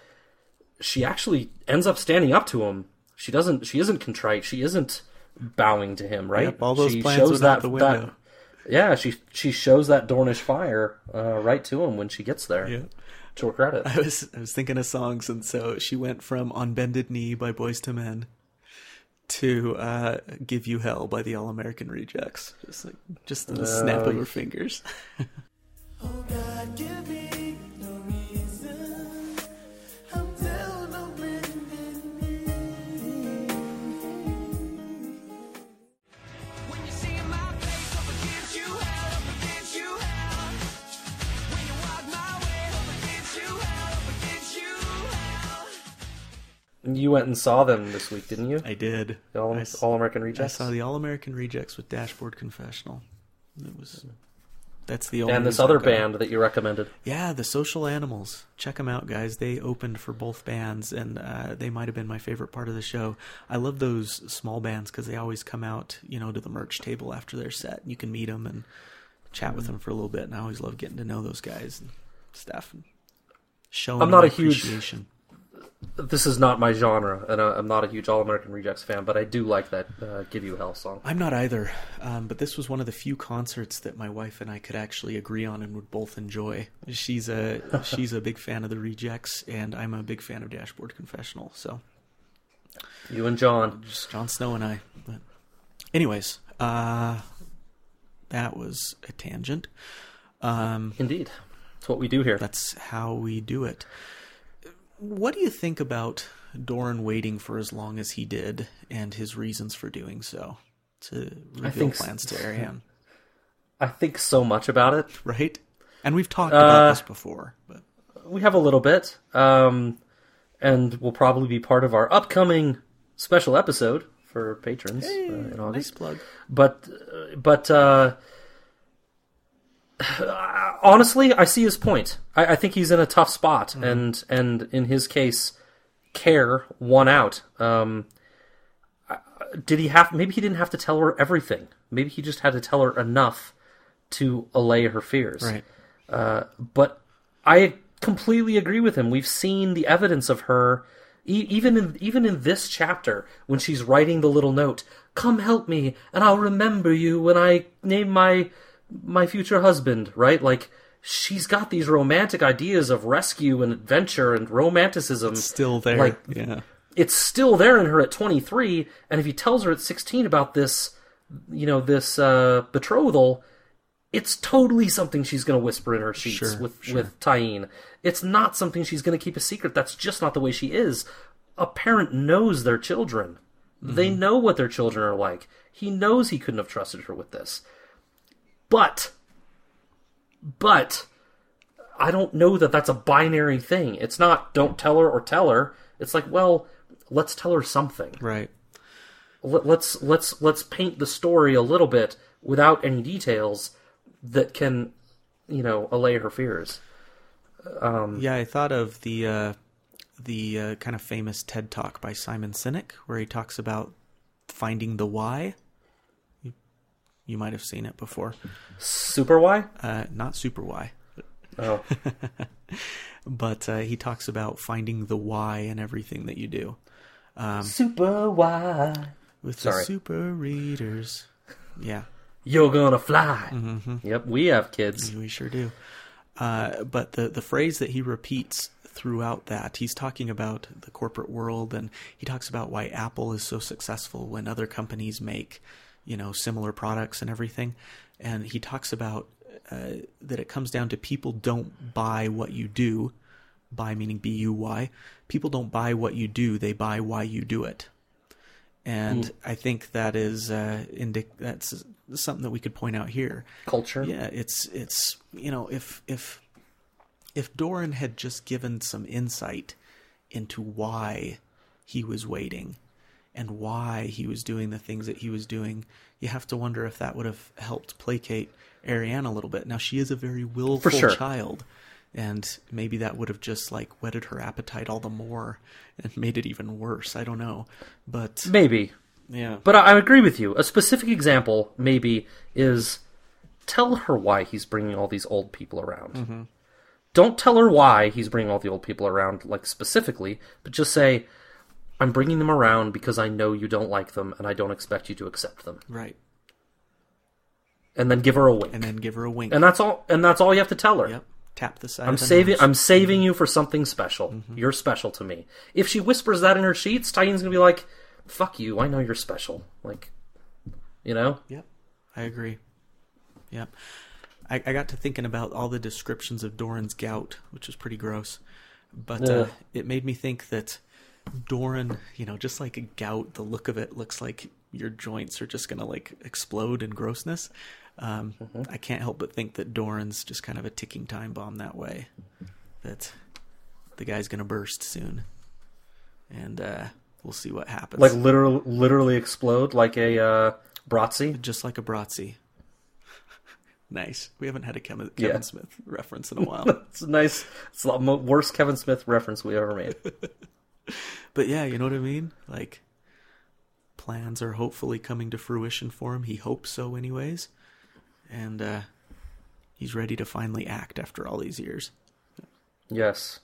she actually ends up standing up to him. She doesn't. She isn't contrite. She isn't bowing to him. Right. Yep, all those she plans went out the window. yeah, she she shows that Dornish fire uh, right to him when she gets there. Yeah. To her credit. (laughs) I was I was thinking of songs, and so she went from "On Bended Knee" by Boyz II Men to uh, "Give You Hell" by the All American Rejects. Just like just the snap of her fingers. (laughs) Oh God, You went and saw them this week, didn't you? I did. The All, I, All American I saw the All American Rejects with Dashboard Confessional. It was. That's the only and this other I got it. band that you recommended. Yeah, the Social Animals. Check them out, guys. They opened for both bands, and uh, they might have been my favorite part of the show. I love those small bands because they always come out, you know, to the merch table after their set. You can meet them and chat with them for a little bit. And I always love getting to know those guys and stuff. And showing I'm not them a huge-. This is not my genre, and I'm not a huge All American Rejects fan, but I do like that uh, "Give You Hell" song. I'm not either, um, but this was one of the few concerts that my wife and I could actually agree on and would both enjoy. She's a (laughs) she's a big fan of the Rejects, and I'm a big fan of Dashboard Confessional. So You and John. just Jon Snow and I. But anyways, uh, that was a tangent. Um, Indeed, that's what we do here. that's how we do it. What do you think about Doran waiting for as long as he did, and his reasons for doing so to reveal think s- plans to Arianne? (laughs) I think so much about it. right? And we've talked Uh, about this before, but We have a little bit, um, and will probably be part of our upcoming special episode for patrons uh, in nice August. plug. but but uh, honestly, I see his point. I, I think he's in a tough spot, and and in his case, care won out. Um, did he have? Maybe he didn't have to tell her everything. Maybe he just had to tell her enough to allay her fears. Right. Uh, but I completely agree with him. We've seen the evidence of her, e- even in even in this chapter when she's writing the little note. Come help me, and I'll remember you when I name my my future husband. Right, like she's got these romantic ideas of rescue and adventure and romanticism. Still there. Like yeah. it's still there in her at 23 and if he tells her at 16 about this you know this uh, betrothal it's totally something she's going to whisper in her sheets Sure, with sure. with Tyene. It's not something she's going to keep a secret. That's just not the way she is. A parent knows their children. They Mm-hmm. know what their children are like. He knows he couldn't have trusted her with this. But but I don't know that that's a binary thing. It's not don't tell her or tell her. It's like, well, let's tell her something Right. let, let's let's let's paint the story a little bit without any details that can you know allay her fears Yeah, I thought of the uh, the uh, kind of famous TED talk by Simon Sinek, where he talks about finding the why. You, might have seen it before. super why Uh, not super why, oh (laughs) but uh, he talks about finding the why in everything that you do. super why With Sorry. the super readers. Yeah. you're gonna fly yep we have kids We sure do. Uh, but the the phrase that he repeats throughout that, he's talking about the corporate world, and he talks about why Apple is so successful when other companies make, you know, similar products and everything. And he talks about uh, that it comes down to people don't buy what you do, buy meaning B U Y. People don't buy what you do; they buy why you do it. And I think that is uh, indic- that's something that we could point out here. culture Yeah, it's it's you know if if if Doran had just given some insight into why he was waiting and why he was doing the things that he was doing, you have to wonder if that would have helped placate Arianne a little bit. Now she is a very willful sure. child, and maybe that would have just like whetted her appetite all the more and made it even worse. I don't know, but Maybe. yeah, But I, I agree with you. A specific example, maybe, is tell her why he's bringing all these old people around. Mm-hmm. Don't tell her why he's bringing all the old people around, like specifically, but just say, I'm bringing them around because I know you don't like them and I don't expect you to accept them. right, And then give her a wink. and then give her a wink. And that's all. And that's all you have to tell her. yep, tap the side. I'm of saving. nose. Mm-hmm. I'm saving you for something special. You're special to me. If she whispers that in her sheets, Tyne's gonna be like, "Fuck you! I know you're special." Like, you know. Yep, I agree. Yep. I, I got to thinking about all the descriptions of Doran's gout, which was pretty gross. But uh, it made me think that Doran, you know, just like a gout, the look of it looks like your joints are just going to like explode in grossness. Um, Mm-hmm. I can't help but think that Doran's just kind of a ticking time bomb that way. That the guy's going to burst soon. And uh, we'll see what happens. Like literally, literally explode like a uh, Bratzi. just like a Bratzi. (laughs) nice. We haven't had a Kevin, Kevin Yeah. Smith reference in a while. (laughs) It's a nice. It's the worst Kevin Smith reference we ever made. (laughs) (laughs) but yeah, you know what I mean? Like, plans are hopefully coming to fruition for him. He hopes so, anyways. And uh, he's ready to finally act after all these years. Yes,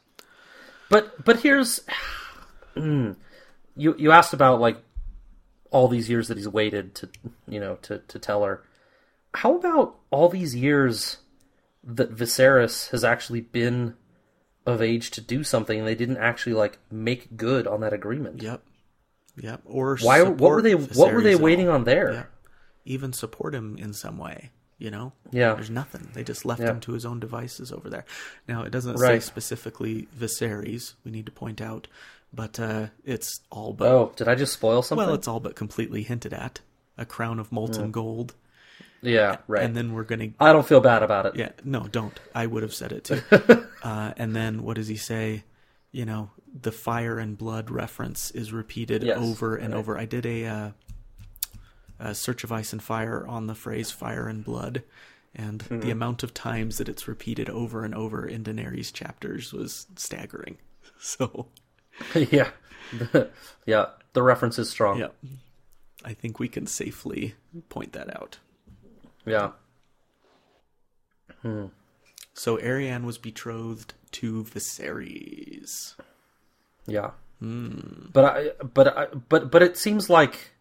but but here's (sighs) Mm. you you asked about like all these years that he's waited to you know to to tell her. How about all these years that Viserys has actually been of age to do something and they didn't actually like make good on that agreement? Yep. Yep. Or Why? What were they? What were they waiting on there? Even support him in some way. You know. Yeah. There's nothing. They just left Yeah. him to his own devices over there. Now it doesn't Right. say specifically Viserys. We need to point out, but uh, it's all but Oh, did I just spoil something? well, it's all but completely hinted at. A crown of molten gold, yeah, right. and then we're gonna. I don't feel bad about it. Yeah, no, don't. I would have said it too. (laughs) uh, and then what does he say? You know, the fire and blood reference is repeated Yes, over and right. over. I did a, uh, a search of ice and fire on the phrase fire and blood, and Mm-hmm. the amount of times that it's repeated over and over in Daenerys chapters was staggering. (laughs) So, (laughs) yeah, yeah. The reference is strong. yeah, I think we can safely point that out. Yeah. So Arianne was betrothed to Viserys. Yeah. Hmm. But I, but I, but but it seems like,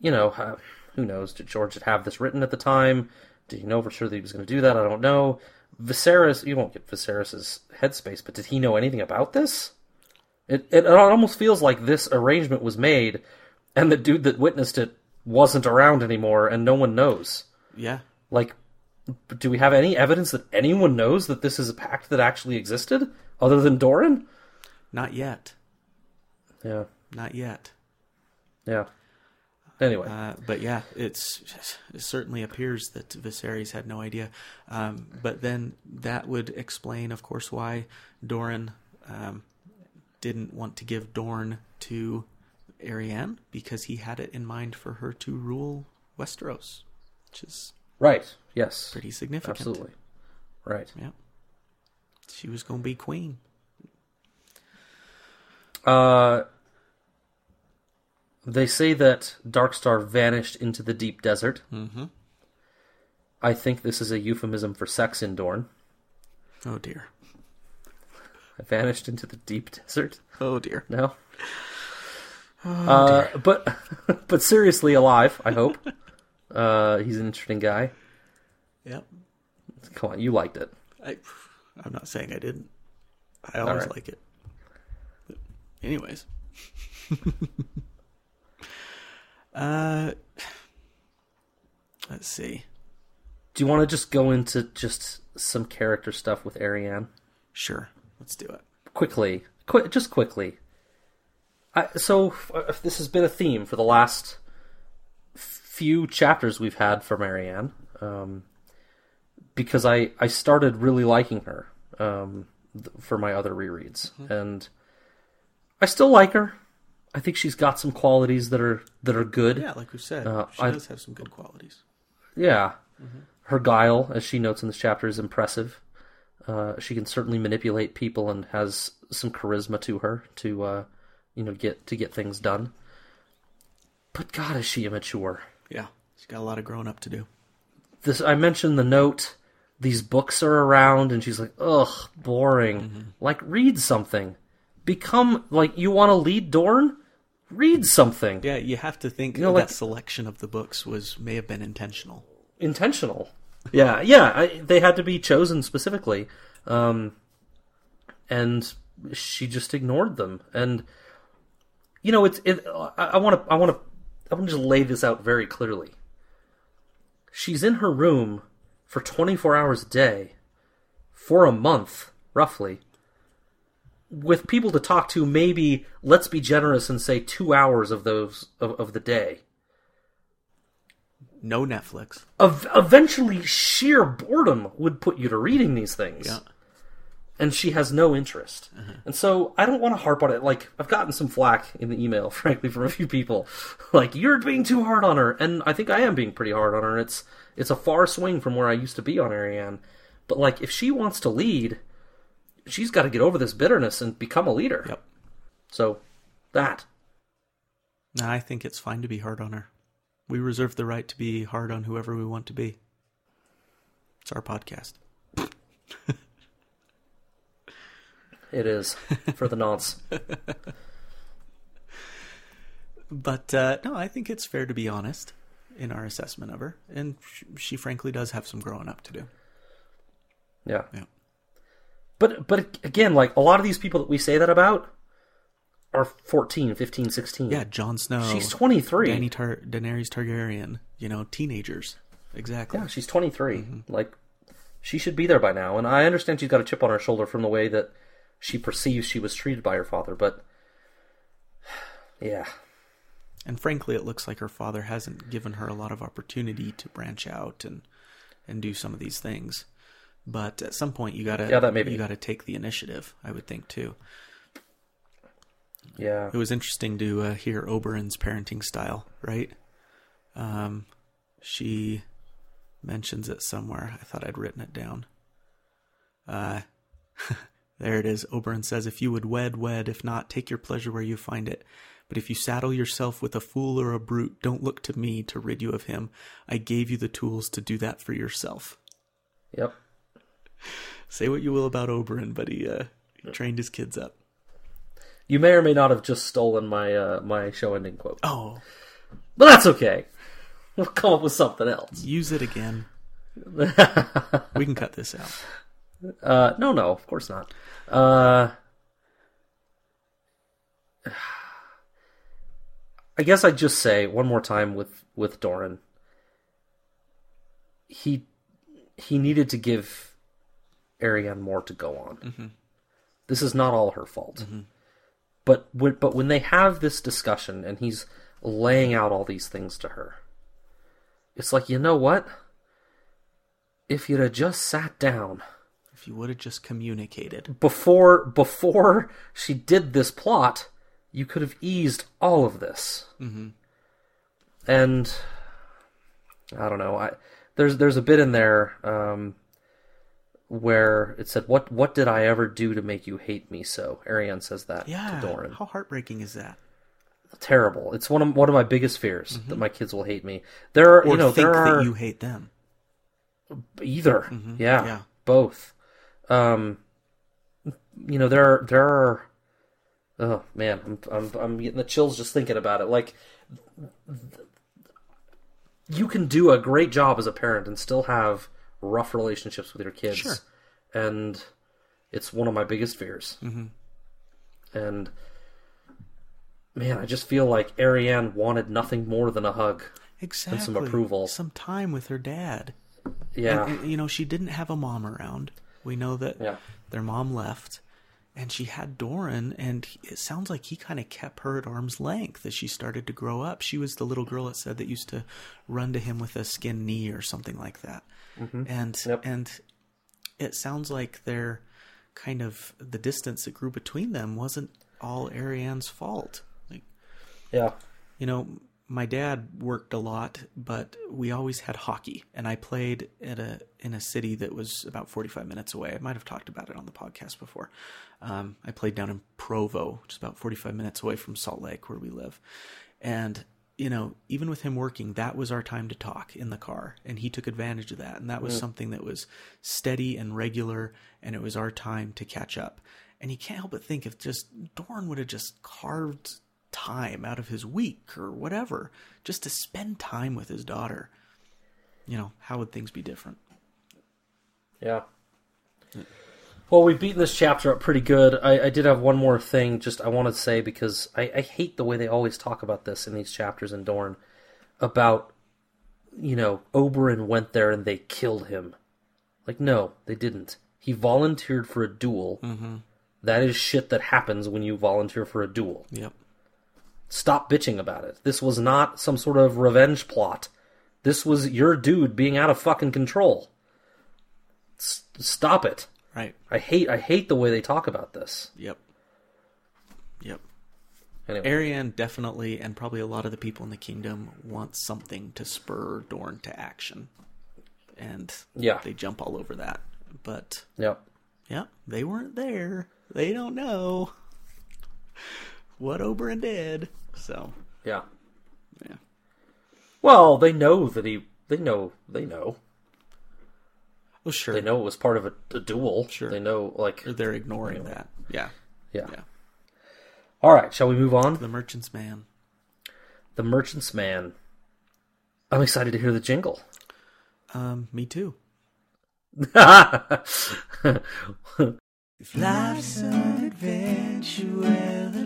you know, uh, who knows? Did George have this written at the time? Did he know for sure that he was going to do that? I don't know. Viserys, you won't get Viserys's headspace, but did he know anything about this? It it almost feels like this arrangement was made, and the dude that witnessed it wasn't around anymore, and no one knows. Yeah, Like, do we have any evidence that anyone knows that this is a pact that actually existed, other than Doran? not yet. Yeah. Not yet. Yeah. Anyway, Uh, but yeah, it's it certainly appears that Viserys had no idea. Um, but then that would explain, of course, why Doran um, didn't want to give Dorne to Arianne because he had it in mind for her to rule Westeros, which is right. Yes. pretty significant. Absolutely. Right. Yeah, she was going to be queen. Uh, they say that Darkstar vanished into the deep desert. Mm-hmm. I think this is a euphemism for sex in Dorne. Oh dear. I vanished into the deep desert. Oh dear. No. Oh, uh, but (laughs) but seriously alive. I hope. (laughs) uh, he's an interesting guy. Yep. Come on, you liked it. I, I'm not saying I didn't. I always right. like it. But anyways. (laughs) uh, let's see. Do you want to just go into just some character stuff with Arianne? Sure, let's do it. quickly, qu- just quickly. I, so uh, if this has been a theme for the last few chapters we've had for Marianne, um, because I I started really liking her um, th- for my other rereads, and I still like her. I think she's got some qualities that are that are good. Yeah, like we said, Uh, she I- does have some good qualities. Yeah. Her guile, as she notes in this chapter, is impressive. Uh, she can certainly manipulate people and has some charisma to her to, uh, you know, get to get things done. But God, is she immature? Yeah, she's got a lot of growing up to do. This I mentioned the note. These books are around, and she's like, "Ugh, boring." Like, read something. Become like you want to lead Dorne. Read something. Yeah, you have to think You know, that like- selection of the books was may have been intentional. intentional. (laughs) Yeah, yeah, I, they had to be chosen specifically, um, and she just ignored them. And you know, it's it. I want to, I want to, I want to just lay this out very clearly. She's in her room for twenty four hours a day, for a month, roughly, with people to talk to. Maybe let's be generous and say two hours of those of, of the day. No Netflix. Ev- eventually sheer boredom would put you to reading these things Yeah. And she has no interest. Uh-huh. And so i don't want to harp on it. Like i've gotten some flack in the email (laughs) frankly from a few people. Like you're being too hard on her. And i think i am being pretty hard on her. It's it's a far swing from where i used to be on arianne. But like if she wants to lead she's got to get over this bitterness and become a leader. Yep. so that. I think it's fine to be hard on her. We reserve the right to be hard on whoever we want to be. It's our podcast. (laughs) it is for the nonce (laughs) But uh, no, I think it's fair to be honest in our assessment of her, and sh- she frankly does have some growing up to do. yeah Yeah. But but again, like a lot of these people that we say that about are 14, 15, 16. Yeah, Jon Snow. She's 23. Dany Tar- Daenerys Targaryen. You know, teenagers. Exactly. Yeah, she's 23. Like she should be there by now. And I understand she's got a chip on her shoulder from the way that she perceives she was treated by her father, but yeah. And frankly, it looks like her father hasn't given her a lot of opportunity to branch out and and do some of these things. But at some point, you gotta Yeah, that may be. you gotta take the initiative. I would think too. Yeah. It was interesting to uh, hear Oberyn's parenting style, right? Um, she mentions it somewhere. I thought I'd written it down. Uh, (laughs) there it is. Oberyn says, If you would wed, wed. If not, take your pleasure where you find it. But if you saddle yourself with a fool or a brute, don't look to me to rid you of him. I gave you the tools to do that for yourself. Yep. Say what you will about Oberyn, but he, uh, he trained his kids up. You may or may not have just stolen my uh, my show ending quote. Oh, But that's okay. We'll come up with something else. use it again. (laughs) we can cut this out. Uh, no, no, of course not. Uh, I guess I'd just say one more time with with Doran. He he needed to give Arianne more to go on. This is not all her fault. But when, but when they have this discussion and he's laying out all these things to her, it's like you know what? If you'd have just sat down If you would have just communicated. before before she did this plot, you could have eased all of this. Mm-hmm. And I don't know. I there's there's a bit in there um, where it said, "What what did I ever do to make you hate me so?" Arianne says that Yeah. to Doran. How heartbreaking is that? Terrible. It's one of one of my biggest fears that my kids will hate me. There, are Or you know, think there are that you hate them. either yeah, Yeah. both um you know there are there are oh man I'm, I'm i'm getting the chills just thinking about it like you can do a great job as a parent and still have rough relationships with your kids Sure. and it's one of my biggest fears mm-hmm. and man i just feel like arianne wanted nothing more than a hug Exactly. some approval. Some time with her dad. yeah And, and, you know, she didn't have a mom around. We know that Yeah. their mom left. And she had Doran, and it sounds like he kind of kept her at arm's length as she started to grow up. She was the little girl that said that used to run to him with a skin knee or something like that. Mm-hmm. And Yep. and it sounds like their kind of the distance that grew between them wasn't all Arianne's fault. Like, Yeah. you know, my dad worked a lot, but we always had hockey, and I played at a in a city that was about forty five minutes away. I might have talked about it on the podcast before. Um, I played down in Provo, which is about forty five minutes away from Salt Lake, where we live, and you know, even with him working, that was our time to talk in the car, and he took advantage of that, and that was something that was steady and regular, and it was our time to catch up. And you can't help but think if just Doran would have just carved time out of his week or whatever just to spend time with his daughter you know how would things be different Yeah. Well, we've beaten this chapter up pretty good. I, I did have one more thing, just I want to say because I, I hate the way they always talk about this in these chapters in Dorne, about you know Oberyn went there and they killed him. Like, no, they didn't. He volunteered for a duel. Mm-hmm. That is shit that happens when you volunteer for a duel. yep Stop bitching about it. This was not some sort of revenge plot. This was your dude being out of fucking control. S- stop it. right I hate I hate the way they talk about this. yep yep Anyway, arianne definitely and probably a lot of the people in the kingdom want something to spur dorne to action and Yeah. they jump all over that but yep. yeah they weren't there they don't know what oberyn did so Yeah. yeah Well, they know that he they know they know. oh sure They know it was part of a, a duel. Sure. They know like they're ignoring that yeah yeah. yeah All right, shall we move on? the merchant's man The Merchant's Man. I'm excited to hear the jingle. um me too (laughs) If life's an adventure where the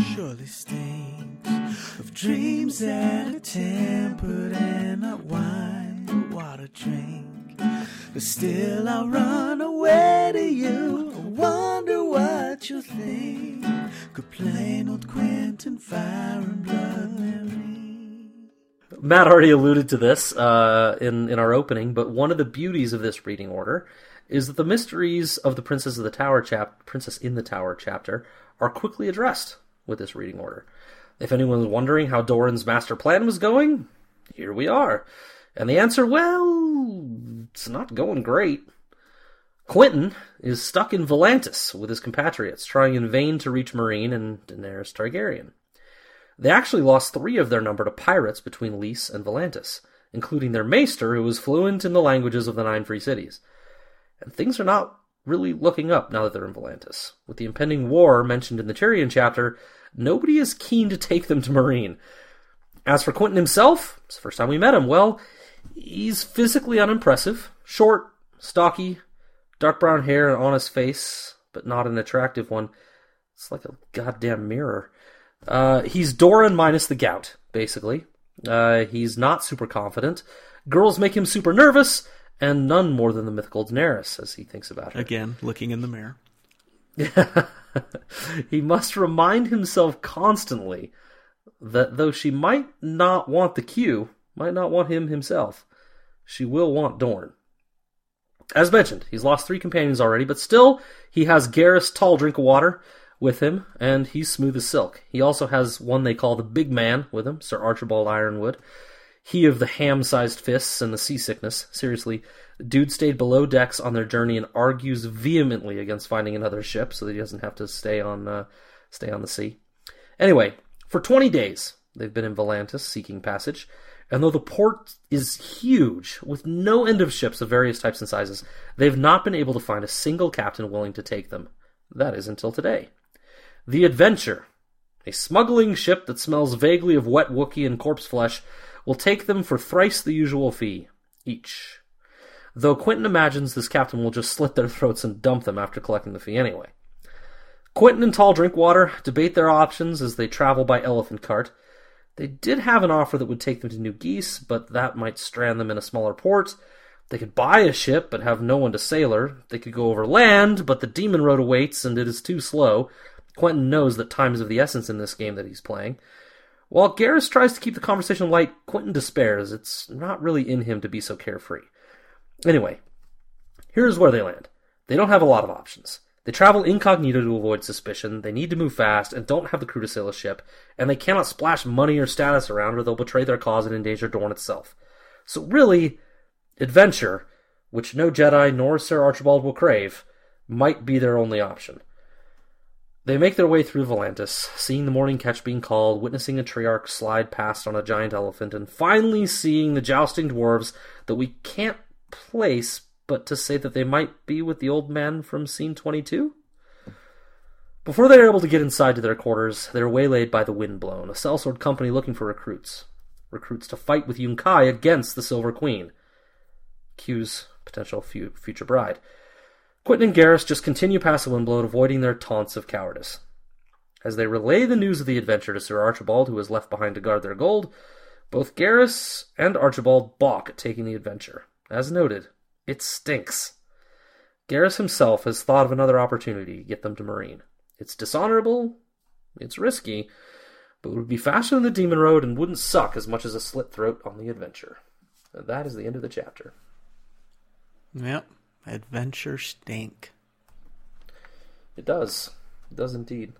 surely stinks of dreams that are tempered and not wine but water drink. But still I'll run away to you. I wonder what you think. Could plain old Quentyn Fire and Blood? Matt already alluded to this uh, in in our opening, but one of the beauties of this reading order is that the mysteries of the Princess of the Tower chap Princess in the Tower chapter are quickly addressed with this reading order. If anyone was wondering how Doran's master plan was going, here we are. And the answer, well, it's not going great. Quentyn is stuck in Volantis with his compatriots, trying in vain to reach Meereen and Daenerys Targaryen. They actually lost three of their number to pirates between Lys and Volantis, including their maester, who was fluent in the languages of the Nine Free Cities. And things are not really looking up now that they're in Volantis. With the impending war mentioned in the Tyrion chapter, nobody is keen to take them to Meereen. As for Quentyn himself, it's the first time we met him, well, he's physically unimpressive. Short, stocky, dark brown hair and honest face, but not an attractive one. It's like a goddamn mirror. Uh, he's Doran minus the gout, basically. Uh, he's not super confident. Girls make him super nervous, and none more than the mythical Daenerys, as he thinks about her. Again, looking in the mirror. (laughs) he must remind himself constantly that though she might not want the Q, might not want him himself, she will want Dorne. As mentioned, he's lost three companions already, but still, he has Gerris Tall Drink of Water with him, and he's smooth as silk. He also has one they call the Big Man with him, Sir Archibald Yronwood. He of the ham sized fists and the seasickness. Seriously, dude stayed below decks on their journey and argues vehemently against finding another ship so that he doesn't have to stay on uh, stay on the sea. Anyway, for 20 days, they've been in Volantis seeking passage, and though the port is huge, with no end of ships of various types and sizes, they've not been able to find a single captain willing to take them. That is until today. The Adventure, a smuggling ship that smells vaguely of wet Wookiee and corpse flesh, will take them for thrice the usual fee each. Though Quentyn imagines this captain will just slit their (laughs) throats and dump them after collecting the fee anyway. Quentyn and Tall Drinkwater debate their options as they travel by elephant cart. They did have an offer that would take them to New Ghis, but that might strand them in a smaller port. They could buy a ship but have no one to sail her. They could go over land, but the Demon Road awaits and it is too slow. Quentyn knows that time is of the essence in this game that he's playing. While Gerris tries to keep the conversation light, Quentyn despairs. It's not really in him to be so carefree. Anyway, here's where they land. They don't have a lot of options. They travel incognito to avoid suspicion, they need to move fast, and don't have the crew to sail a ship, and they cannot splash money or status around or they'll betray their cause and endanger Dorne itself. So really, adventure, which no Jedi nor Sir Archibald will crave, might be their only option. They make their way through Volantis, seeing the morning catch being called, witnessing a triarch slide past on a giant elephant, and finally seeing the jousting dwarves that we can't place, but to say that they might be with the old man from scene 22? Before they are able to get inside to their quarters, they are waylaid by the Windblown, a sellsword company looking for recruits. Recruits to fight with Yunkai against the Silver Queen. Q's potential future bride. Quentyn and Gerris just continue past the Windblown, avoiding their taunts of cowardice. As they relay the news of the adventure to Sir Archibald, who is left behind to guard their gold, both Gerris and Archibald balk at taking the adventure. As noted, it stinks. Gerris himself has thought of another opportunity to get them to Meereen. It's dishonorable, it's risky, but it would be faster than the Demon Road and wouldn't suck as much as a slit throat on the adventure. That is the end of the chapter. Yep. Adventure stink. It does. It does indeed.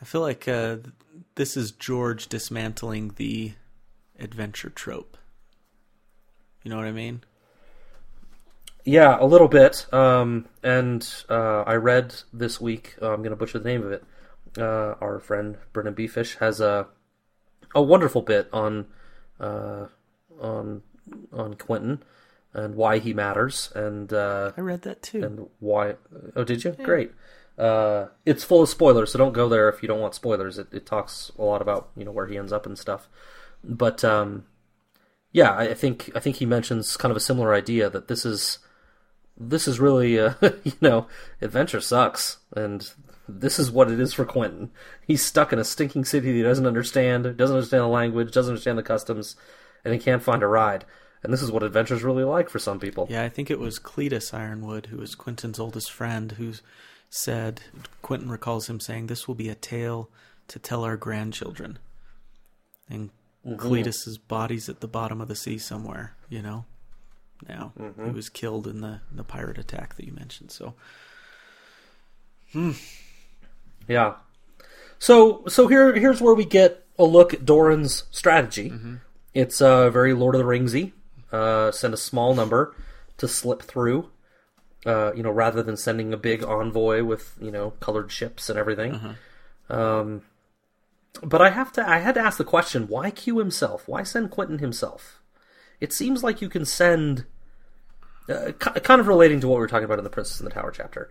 I feel like uh, this is George dismantling the adventure trope. You know what I mean? Yeah, a little bit. Um, and uh, I read this week. Uh, I'm going to butcher the name of it. Uh, our friend BryndenBFish has a a wonderful bit on uh, on on Quentyn and why he matters and uh, I read that too. and why. Oh, did you? Great. Uh, it's full of spoilers, so don't go there if you don't want spoilers. It, it talks a lot about you know where he ends up and stuff. But um, yeah, I I think I think he mentions kind of a similar idea that this is this is really uh, (laughs) you know adventure sucks, and this is what it is for Quentyn. He's stuck in a stinking city that he doesn't understand, doesn't understand the language, doesn't understand the customs, and he can't find a ride. And this is what adventure's really like for some people. Yeah, I think it was Cletus Yronwood, who was Quentyn's oldest friend, who said, Quentyn recalls him saying, This will be a tale to tell our grandchildren. And mm-hmm. Cletus's body's at the bottom of the sea somewhere, you know? Now, mm-hmm. he was killed in the, the pirate attack that you mentioned. So, hmm. Yeah. So so here here's where we get a look at Doran's strategy. Mm-hmm. It's uh, very Lord of the Ringsy. Uh, send a small number to slip through. Uh, you know, rather than sending a big envoy with you know colored ships and everything. Um, but I have to I had to ask the question: Why Q himself? Why send Quentyn himself? It seems like you can send. Uh, ki- kind of relating to what we were talking about in the Princess in the Tower chapter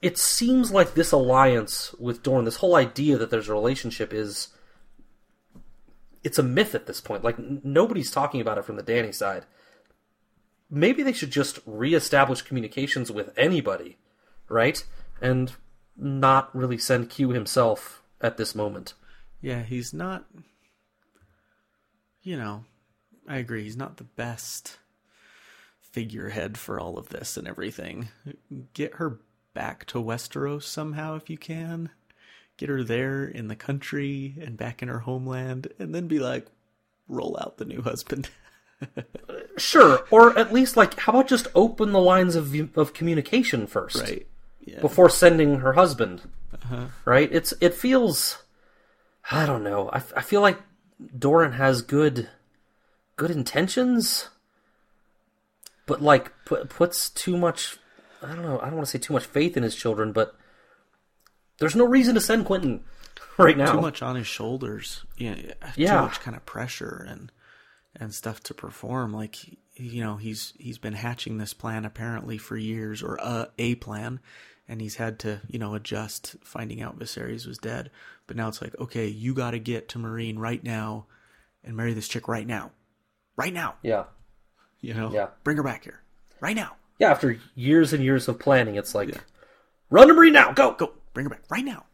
it seems like this alliance with Dorne, this whole idea that there's a relationship is it's a myth at this point. Like n- nobody's talking about it from the Dany side. Maybe they should just reestablish communications with anybody, right? And not really send Q himself at this moment. yeah, he's not. You know, I agree. He's not the best figurehead for all of this and everything. Get her back to Westeros somehow if you can. Get her there in the country and back in her homeland, and then be like, roll out the new husband. (laughs) Sure, or at least like how about just open the lines of of communication first? right. Yeah. before sending her husband. Uh-huh. Right? It's it feels I don't know. I, I feel like Doran has good good intentions, but like put, puts too much. I don't know. I don't want to say too much faith in his children, but there's no reason to send Quentyn right now. too much on his shoulders. Yeah, Yeah. too much kind of pressure and and stuff to perform. Like you know, he's he's been hatching this plan apparently for years, or a a plan, and he's had to you know adjust, finding out Viserys was dead. But now it's like, okay, you got to get to Meereen right now and marry this chick right now, right now. Yeah, You know, Yeah. bring her back here right now. yeah. After years and years of planning, it's like run to Meereen now. Go Go, bring her back right now.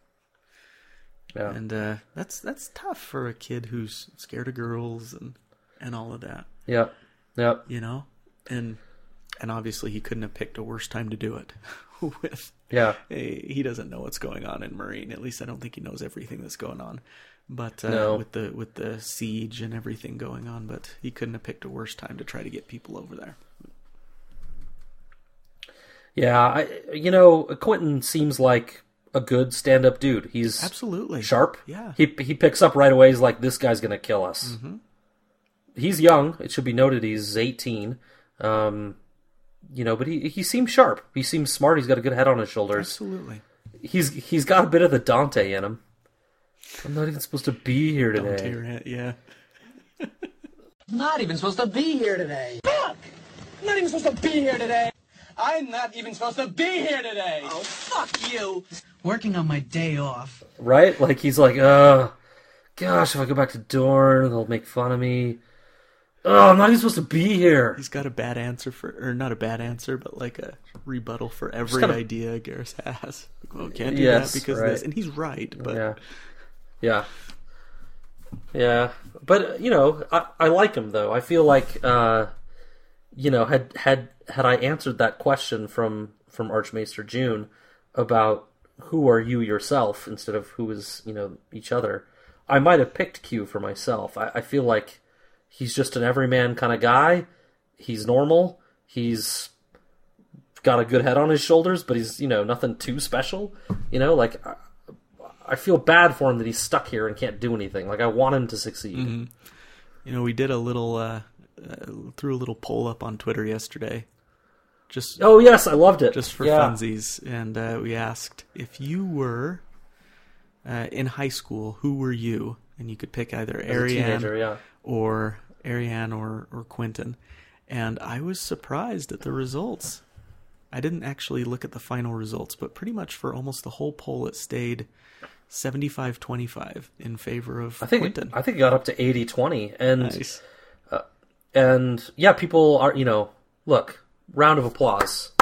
Yeah. And uh, that's that's tough for a kid who's scared of girls and and all of that. Yeah, yeah. you know and and obviously he couldn't have picked a worse time to do it (laughs) with Yeah. a, he doesn't know what's going on in Meereen at least i don't think he knows everything that's going on but uh, No. with the with the siege and everything going on but he couldn't have picked a worse time to try to get people over there Yeah, I you know Quentyn seems like a good stand-up dude. He's Absolutely. sharp. Yeah. he he picks up right away. He's like, this guy's gonna kill us. He's young. It should be noted he's eighteen. Um, you know, but he he seems sharp. He seems smart. He's got a good head on his shoulders. Absolutely. He's he's got a bit of the Dante in him. I'm not even supposed to be here today. Dante Rant, yeah. (laughs) Not even supposed to be here today. Fuck! I'm not even supposed to be here today. I'm not even supposed to be here today. Oh, fuck you. Working on my day off. right? Like he's like, uh, gosh, if I go back to Dorne, they'll make fun of me. Oh, I'm not even supposed to be here. He's got a bad answer for, or not a bad answer, but like a rebuttal for every kind of- idea Gerris has. Like, well, can't do Yes, that because right. of this. And he's right, but Yeah, yeah, yeah. But you know, I, I like him though. I feel like, uh, you know, had had had I answered that question from from Archmaester June about who are you yourself instead of who is you know each other, I might have picked Q for myself. I, I feel like he's just an everyman kind of guy. He's normal. He's got a good head on his shoulders, but he's you know nothing too special. You know, like I, I feel bad for him that he's stuck here and can't do anything. Like I want him to succeed. you know, we did a little, uh, uh, threw a little poll up on Twitter yesterday. Just Oh yes, I loved it. just for yeah. funsies, and uh, we asked if you were uh, in high school, who were you? And you could pick either As Arianne teenager, yeah. or Arianne or or Quentyn. And I was surprised at the results. I didn't actually look at the final results, but pretty much for almost the whole poll, it stayed 75-25 in favor of I think Quentin. I think it got up to 80-20. and nice. and yeah, people are you know look round of applause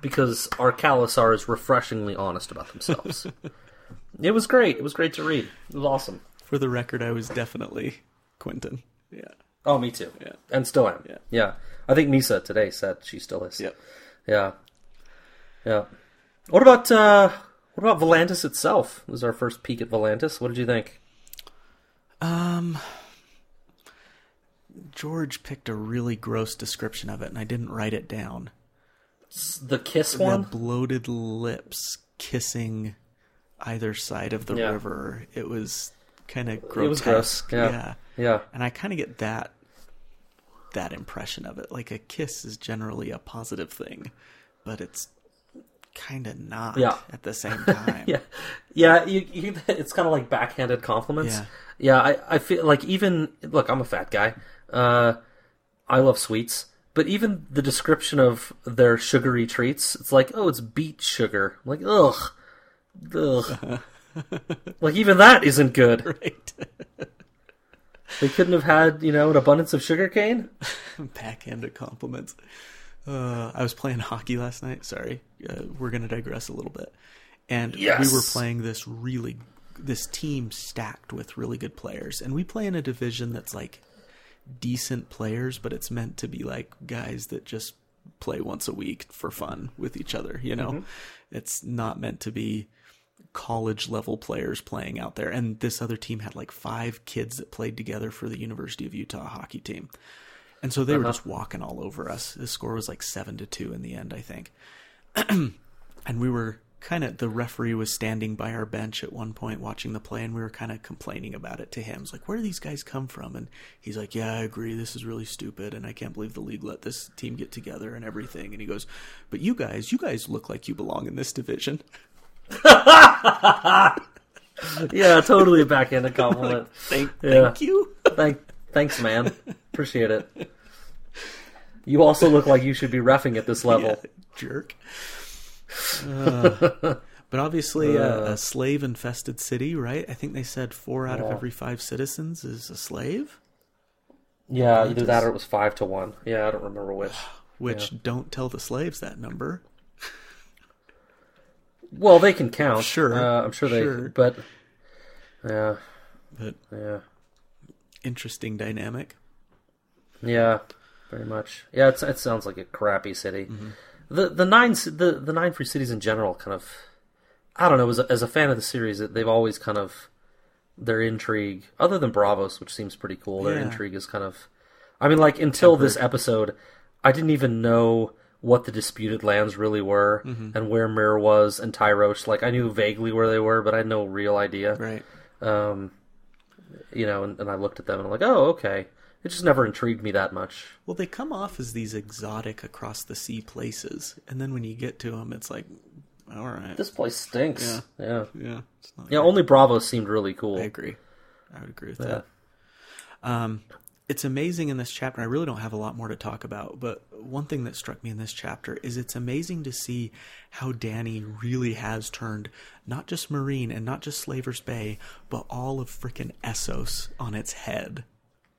because our Khalasar is refreshingly honest about themselves. (laughs) it was great. It was great to read. It was awesome. For the record, I was definitely Quentyn. Yeah. Oh, me too. Yeah. and still am. Yeah. yeah. I think Nisa today said she still is. Yep. Yeah. Yeah. What about uh what about Volantis itself? This is our first peek at Volantis. What did you think? Um, George picked a really gross description of it, and I didn't write it down. The kiss The one? bloated lips kissing either side of the Yeah. river. It was kind of grotesque. It was gross. Yeah. yeah. Yeah. And I kind of get that that impression of it. Like a kiss is generally a positive thing, but it's kind of not Yeah. at the same (laughs) time. Yeah. Yeah, you, you (laughs) it's kind of like backhanded compliments. Yeah. Yeah, I, I feel like even look, I'm a fat guy. Uh I love sweets, but even the description of their sugary treats, it's like, oh, it's beet sugar. I'm like, ugh. Ugh. (laughs) like even that isn't good. Right. (laughs) They couldn't have had, you know, an abundance of sugar cane? (laughs) backhanded compliments. Uh, I was playing hockey last night. Sorry, uh, we're going to digress a little bit. And Yes. we were playing this really, this team stacked with really good players, and we play in a division that's like decent players, but it's meant to be like guys that just play once a week for fun with each other. You know, mm-hmm. it's not meant to be college level players playing out there. And this other team had like five kids that played together for the University of Utah hockey team. And so they were uh-huh. just walking all over us. The score was like seven to two in the end, I think. (clears throat) and we were kind of the referee was standing by our bench at one point watching the play, and we were kind of complaining about it to him. It's like, where do these guys come from? And he's like, Yeah, I agree. This is really stupid, and I can't believe the league let this team get together and everything. And he goes, But you guys, you guys look like you belong in this division. (laughs) Yeah, totally a backhanded (laughs) compliment. Thank, Yeah. thank you. (laughs) Thank, thanks, man. Appreciate it. You also look like you should be refing at this level. Yeah, jerk. Uh, (laughs) but obviously, uh, a slave infested city, right? I think they said four out of every five citizens is a slave, Yeah, either that or it was five to one. Yeah, I don't remember which. (sighs) which don't tell the slaves that number. Well, they can count. Sure, uh, I'm sure they. sure. But yeah, But yeah, interesting dynamic. yeah, very much. Yeah, it's, it sounds like a crappy city. Mm-hmm. The the nine the the nine free cities in general kind of. I don't know. As a, as a fan of the series, they've always kind of their intrigue, other than Braavos, which seems pretty cool. Their Yeah. intrigue is kind of. I mean, like until this episode, I didn't even know what the disputed lands really were and where Myr was and Tyrosh. Like I knew vaguely where they were, but I had no real idea. Right. Um, you know, and, and I looked at them and I'm like, oh, okay. It just never intrigued me that much. Well, they come off as these exotic across the sea places, and then when you get to them, it's like, all right, This place stinks. Yeah. Yeah. yeah, it's not Yeah, only Bravo seemed really cool. I agree. I would agree with Yeah. that. Um, it's amazing in this chapter. I really don't have a lot more to talk about, but one thing that struck me in this chapter is it's amazing to see how Dany really has turned not just Meereen and not just Slaver's Bay, but all of frickin' Essos on its head.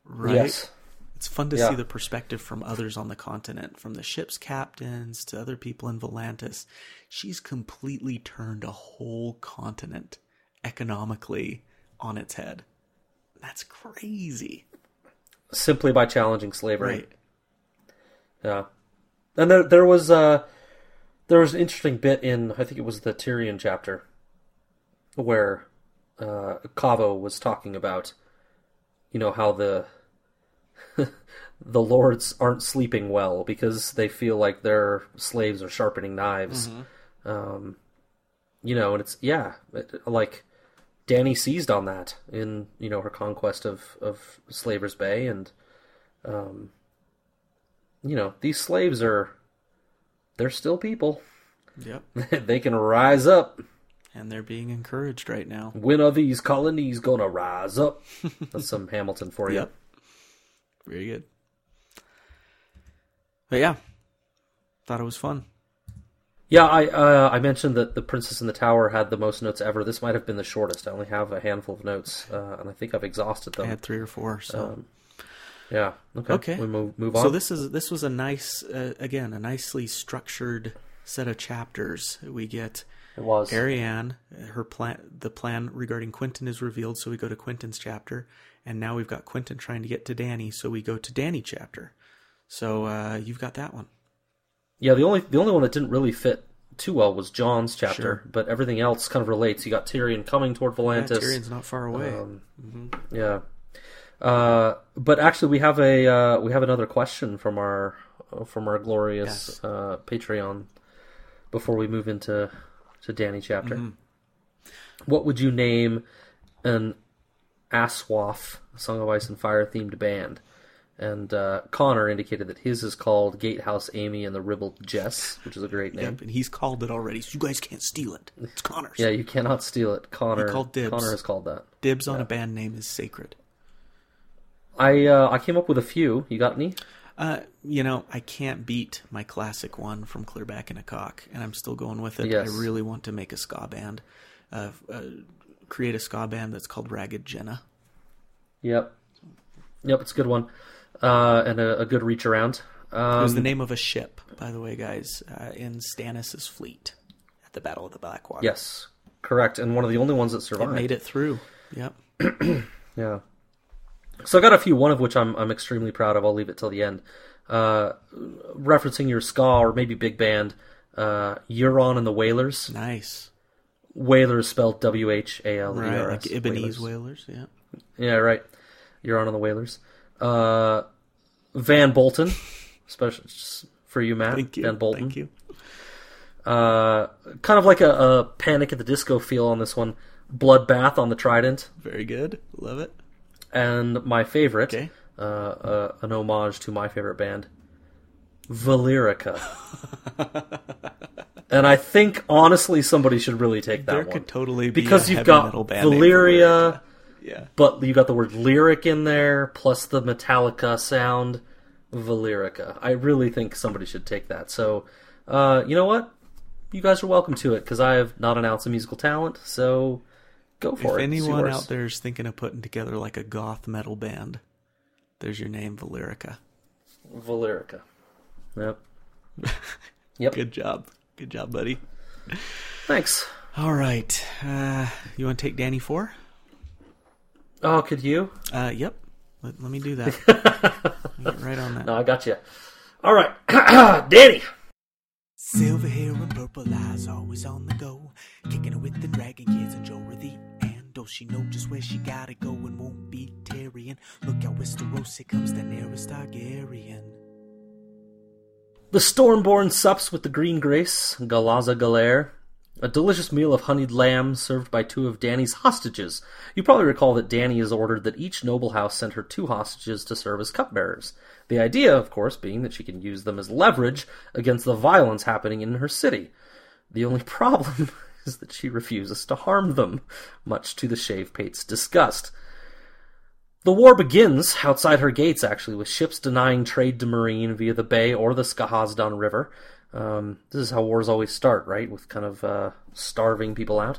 Right? Yes. It's fun to Yeah. see the perspective from others on the continent, from the ship's captains to other people in Volantis. She's completely turned a whole continent economically on its head. That's crazy. Simply by challenging slavery. Right. Yeah. And there there was uh there was an interesting bit in I think it was the Tyrion chapter where uh Qavo was talking about you know how the the lords aren't sleeping well because they feel like their slaves are sharpening knives. Um you know, and it's yeah, it, like Dany seized on that in you know her conquest of of Slaver's Bay and um you know, these slaves are they're still people. Yep. (laughs) they can rise up. And they're being encouraged right now. When are these colonies gonna rise up? (laughs) That's some Hamilton for you. Yep. Very good. But yeah, thought it was fun. Yeah, I uh, I mentioned that the Princess in the Tower had the most notes ever. This might have been the shortest. I only have a handful of notes, uh, and I think I've exhausted them. I had three or four. So Um, yeah. Okay. Okay. We move move on. So this is this was a nice, uh, again, a nicely structured set of chapters. We get it was. Arianne, her plan, the plan regarding Quentyn is revealed, so we go to Quentyn's chapter, and now we've got Quentyn trying to get to Dany, so we go to Dany chapter. So uh, you've got that one. Yeah, the only the only one that didn't really fit too well was Jon's chapter, Sure. but everything else kind of relates. You got Tyrion coming toward Yeah, Volantis. Tyrion's not far away. Um, Yeah, uh, but actually, we have a uh, we have another question from our from our glorious Yes. uh, Patreon before we move into to Dany chapter. Mm-hmm. What would you name an Aswaf Song of Ice and Fire themed band? And uh, Connor indicated that his is called Gatehouse Amy and the Ribbled Jess, which is a great name. Yep, and he's called it already, so you guys can't steal it. It's Connor's. Yeah, you cannot steal it. Connor called dibs. Connor has called that. Dibs on a band name is sacred. I uh, I came up with a few. You got any? Uh, you know, I can't beat my classic one from Clearback and a Cock, and I'm still going with it. Yes. I really want to make a ska band, uh, uh, create a ska band that's called Ragged Jenna. Yep. Yep, it's a good one. Uh, and a, a good reach around. It was Um, the name of a ship, by the way, guys, uh, in Stannis' fleet at the Battle of the Blackwater. yes, correct. And one of the only ones that it survived. made it through. Yep. (clears throat) Yeah. So I got a few. One of which I'm I'm extremely proud of. I'll leave it till the end. Uh, referencing your ska or maybe big band, uh, Euron and the Whalers. Nice. Whalers spelled W H A L E R like S. Whalers. whalers. Yeah. Yeah, right. Euron and the Whalers. Uh, Van Bolton, especially for you, Matt. Thank you. Van Bolton. Thank you. Uh, kind of like a, a Panic at the Disco feel on this one. Bloodbath on the Trident, Very good. Love it. and my favorite, Okay. uh, uh, an homage to my favorite band, Valyrica. (laughs) and I think honestly, somebody should really take that There one could totally be because you've got Valyria, Yeah. but you got the word lyric in there plus the Metallica sound. Valyrica. I really think somebody should take that. So, uh, you know what? You guys are welcome to it because I have not announced a musical talent. So, go for If it. It's anyone out there is thinking of putting together like a goth metal band, there's your name, Valyrica. Valyrica. Yep. (laughs) Yep. Good job. Good job, buddy. Thanks. All right. Uh, you want to take Dany 4? Oh, could you? Uh, yep. Let, let me do that. (laughs) Get right on that. No, I got you. All right, (clears throat) Dany. Silver hair and purple eyes, always on the go. Kicking it with the dragon kids and Jorah the Andal. She know just where she gotta go and won't be tarrying. Look out, Westeros, here comes the nearest Targaryen. The Stormborn sups with the Green Grace, Galazza Galare, a delicious meal of honeyed lamb served by two of Dany's hostages. You probably recall that Dany has ordered that each noble house send her two hostages to serve as cupbearers. The idea, of course, being that she can use them as leverage against the violence happening in her city. The only problem (laughs) is that she refuses to harm them, much to the Shave Pate's disgust. The war begins outside her gates, actually, with ships denying trade to Meereen via the bay or the Skahazadhan River. Um, this is how wars always start, right? With kind of uh, starving people out.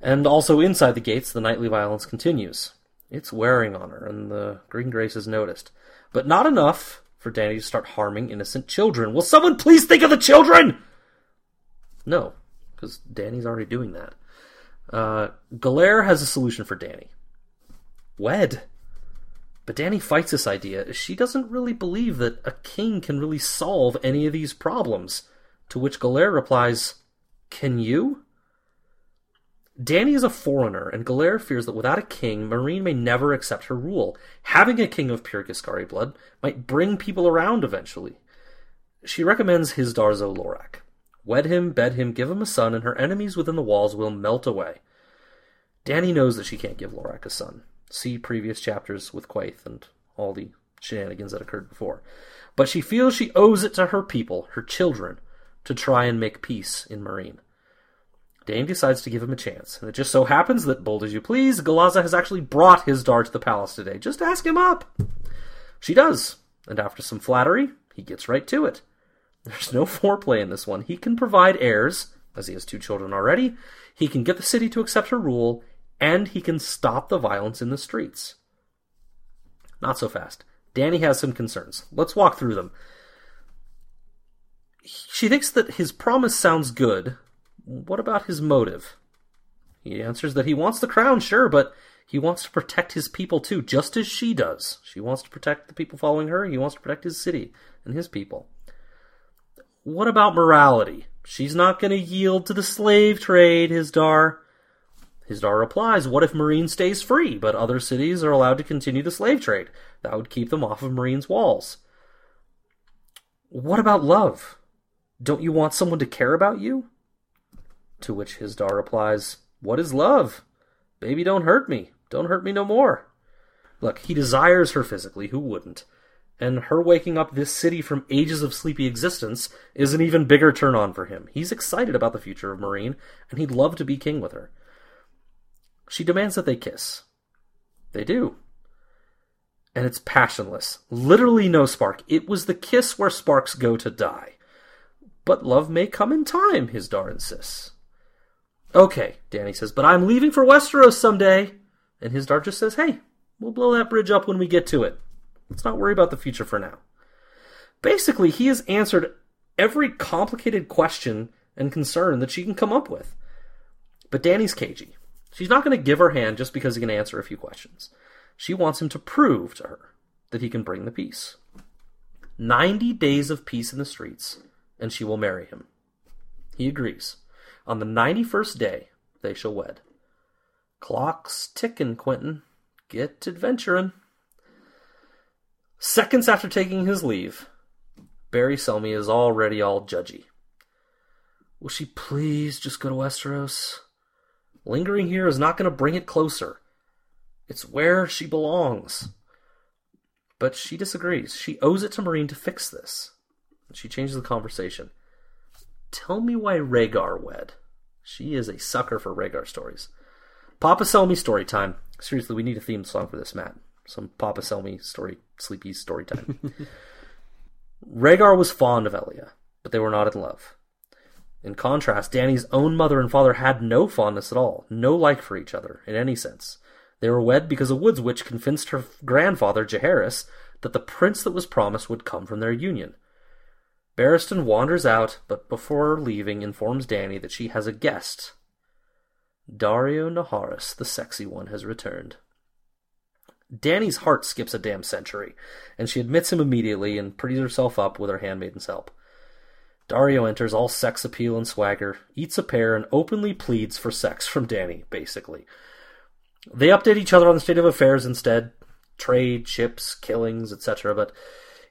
And also inside the gates, the nightly violence continues. It's wearing on her, and the Green Grace is noticed. But not enough for Dany to start harming innocent children. Will someone please think of the children? No, because Dany's already doing that. Uh, has a solution for Dany. Wed. But Dany fights this idea. She doesn't really believe that a king can really solve any of these problems. To which Galare replies, Can you? Dany is a foreigner, and Galare fears that without a king, Meereen may never accept her rule. Having a king of pure Giscari blood might bring people around eventually. She recommends Hizdahr zo Loraq. Wed him, bed him, give him a son, and her enemies within the walls will melt away. Dany knows that she can't give Loraq a son. See previous chapters with Quaithe and all the shenanigans that occurred before. But she feels she owes it to her people, her children, to try and make peace in Meereen. Dane decides to give him a chance, and it just so happens that, bold as you please, Galazza has actually brought Hizdahr to the palace today. Just ask him up. She does, and after some flattery, he gets right to it. There's no foreplay in this one. He can provide heirs, as he has two children already. He can get the city to accept her rule, and he can stop the violence in the streets. Not so fast. Dany has some concerns. Let's walk through them. She thinks that his promise sounds good. What about his motive? He answers that he wants the crown, sure, but he wants to protect his people too, just as she does. She wants to protect the people following her, he wants to protect his city and his people. What about morality? She's not going to yield to the slave trade, Hizdahr. Hizdahr replies, What if Meereen stays free, but other cities are allowed to continue the slave trade? That would keep them off of Meereen's walls. What about love? Don't you want someone to care about you? To which Hizdahr replies, What is love? Baby, don't hurt me. Don't hurt me no more. Look, he desires her physically, who wouldn't? And her waking up this city from ages of sleepy existence is an even bigger turn on for him. He's excited about the future of Meereen, and he'd love to be king with her. She demands that they kiss. They do. And it's passionless. Literally no spark. It was the kiss where sparks go to die. But love may come in time, Hizdahr insists. Okay, Dany says, but I'm leaving for Westeros someday. And Hizdahr just says, hey, we'll blow that bridge up when we get to it. Let's not worry about the future for now. Basically, he has answered every complicated question and concern that she can come up with. But Dany's cagey. She's not going to give her hand just because he can answer a few questions. She wants him to prove to her that he can bring the peace. 90 days of peace in the streets, and she will marry him. He agrees. On the 91st day, they shall wed. Clock's ticking, Quentyn. Get adventuring. Seconds after taking his leave, Barry Selmy is already all judgy. Will she please just go to Westeros? Lingering here is not going to bring it closer. It's where she belongs. But she disagrees. She owes it to Meereen to fix this. She changes the conversation. Tell me why Rhaegar wed. She is a sucker for Rhaegar stories. Papa Selmy story time. Seriously, we need a theme song for this, Matt. Some Papa Selmy story, sleepy story time. (laughs) Rhaegar was fond of Elia, but they were not in love. In contrast, Dany's own mother and father had no fondness at all, no like for each other, in any sense. They were wed because a woods witch convinced her grandfather, Jaehaerys, that the prince that was promised would come from their union. Barristan wanders out, but before leaving informs Dany that she has a guest. Daario Naharis, the sexy one, has returned. Dany's heart skips a damn century, and she admits him immediately and pretties herself up with her handmaiden's help. Daario enters all sex appeal and swagger, eats a pear, and openly pleads for sex from Dany, basically. They update each other on the state of affairs instead trade, ships, killings, etc. But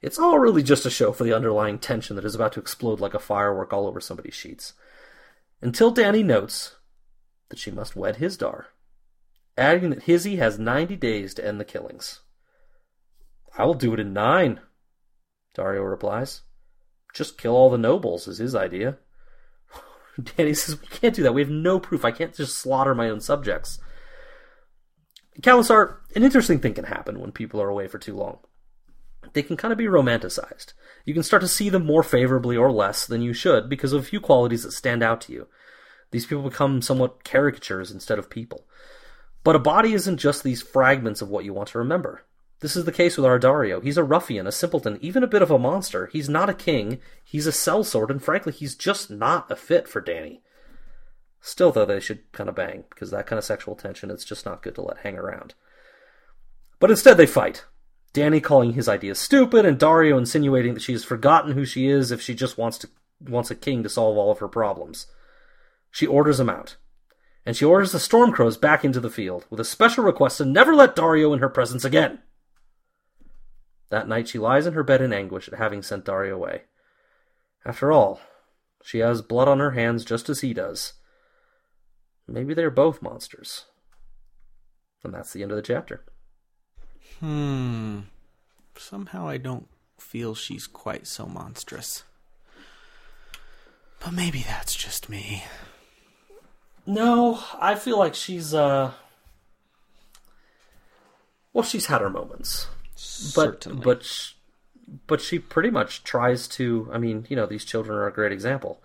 It's all really just a show for the underlying tension that is about to explode like a firework all over somebody's sheets. Until Dany notes that she must wed Hizdahr, adding that Hizzy has 90 days to end the killings. I will do it in nine, Daario replies. Just kill all the nobles is his idea. (laughs) Dany says, We can't do that. We have no proof. I can't just slaughter my own subjects. Khalasar, an interesting thing can happen when people are away for too long. They can kind of be romanticized. You can start to see them more favorably or less than you should because of a few qualities that stand out to you. These people become somewhat caricatures instead of people. But a body isn't just these fragments of what you want to remember. This is the case with Ardario. He's a ruffian, a simpleton, even a bit of a monster. He's not a king, he's a sellsword, and frankly, he's just not a fit for Dany. Still, though, they should kind of bang, because that kind of sexual tension, it's just not good to let hang around. But instead, they fight. Dany calling his ideas stupid, and Daario insinuating that she has forgotten who she is if she just wants to wants a king to solve all of her problems. She orders him out, and she orders the Stormcrows back into the field with a special request to never let Daario in her presence again. That night, she lies in her bed in anguish at having sent Daario away. After all, she has blood on her hands just as he does. Maybe they're both monsters. And that's the end of the chapter. Hmm. Somehow I don't feel she's quite so monstrous. But maybe that's just me. No, I feel like she's uh well, she's had her moments. But Certainly. but sh- but she pretty much tries to, I mean, you know, these children are a great example.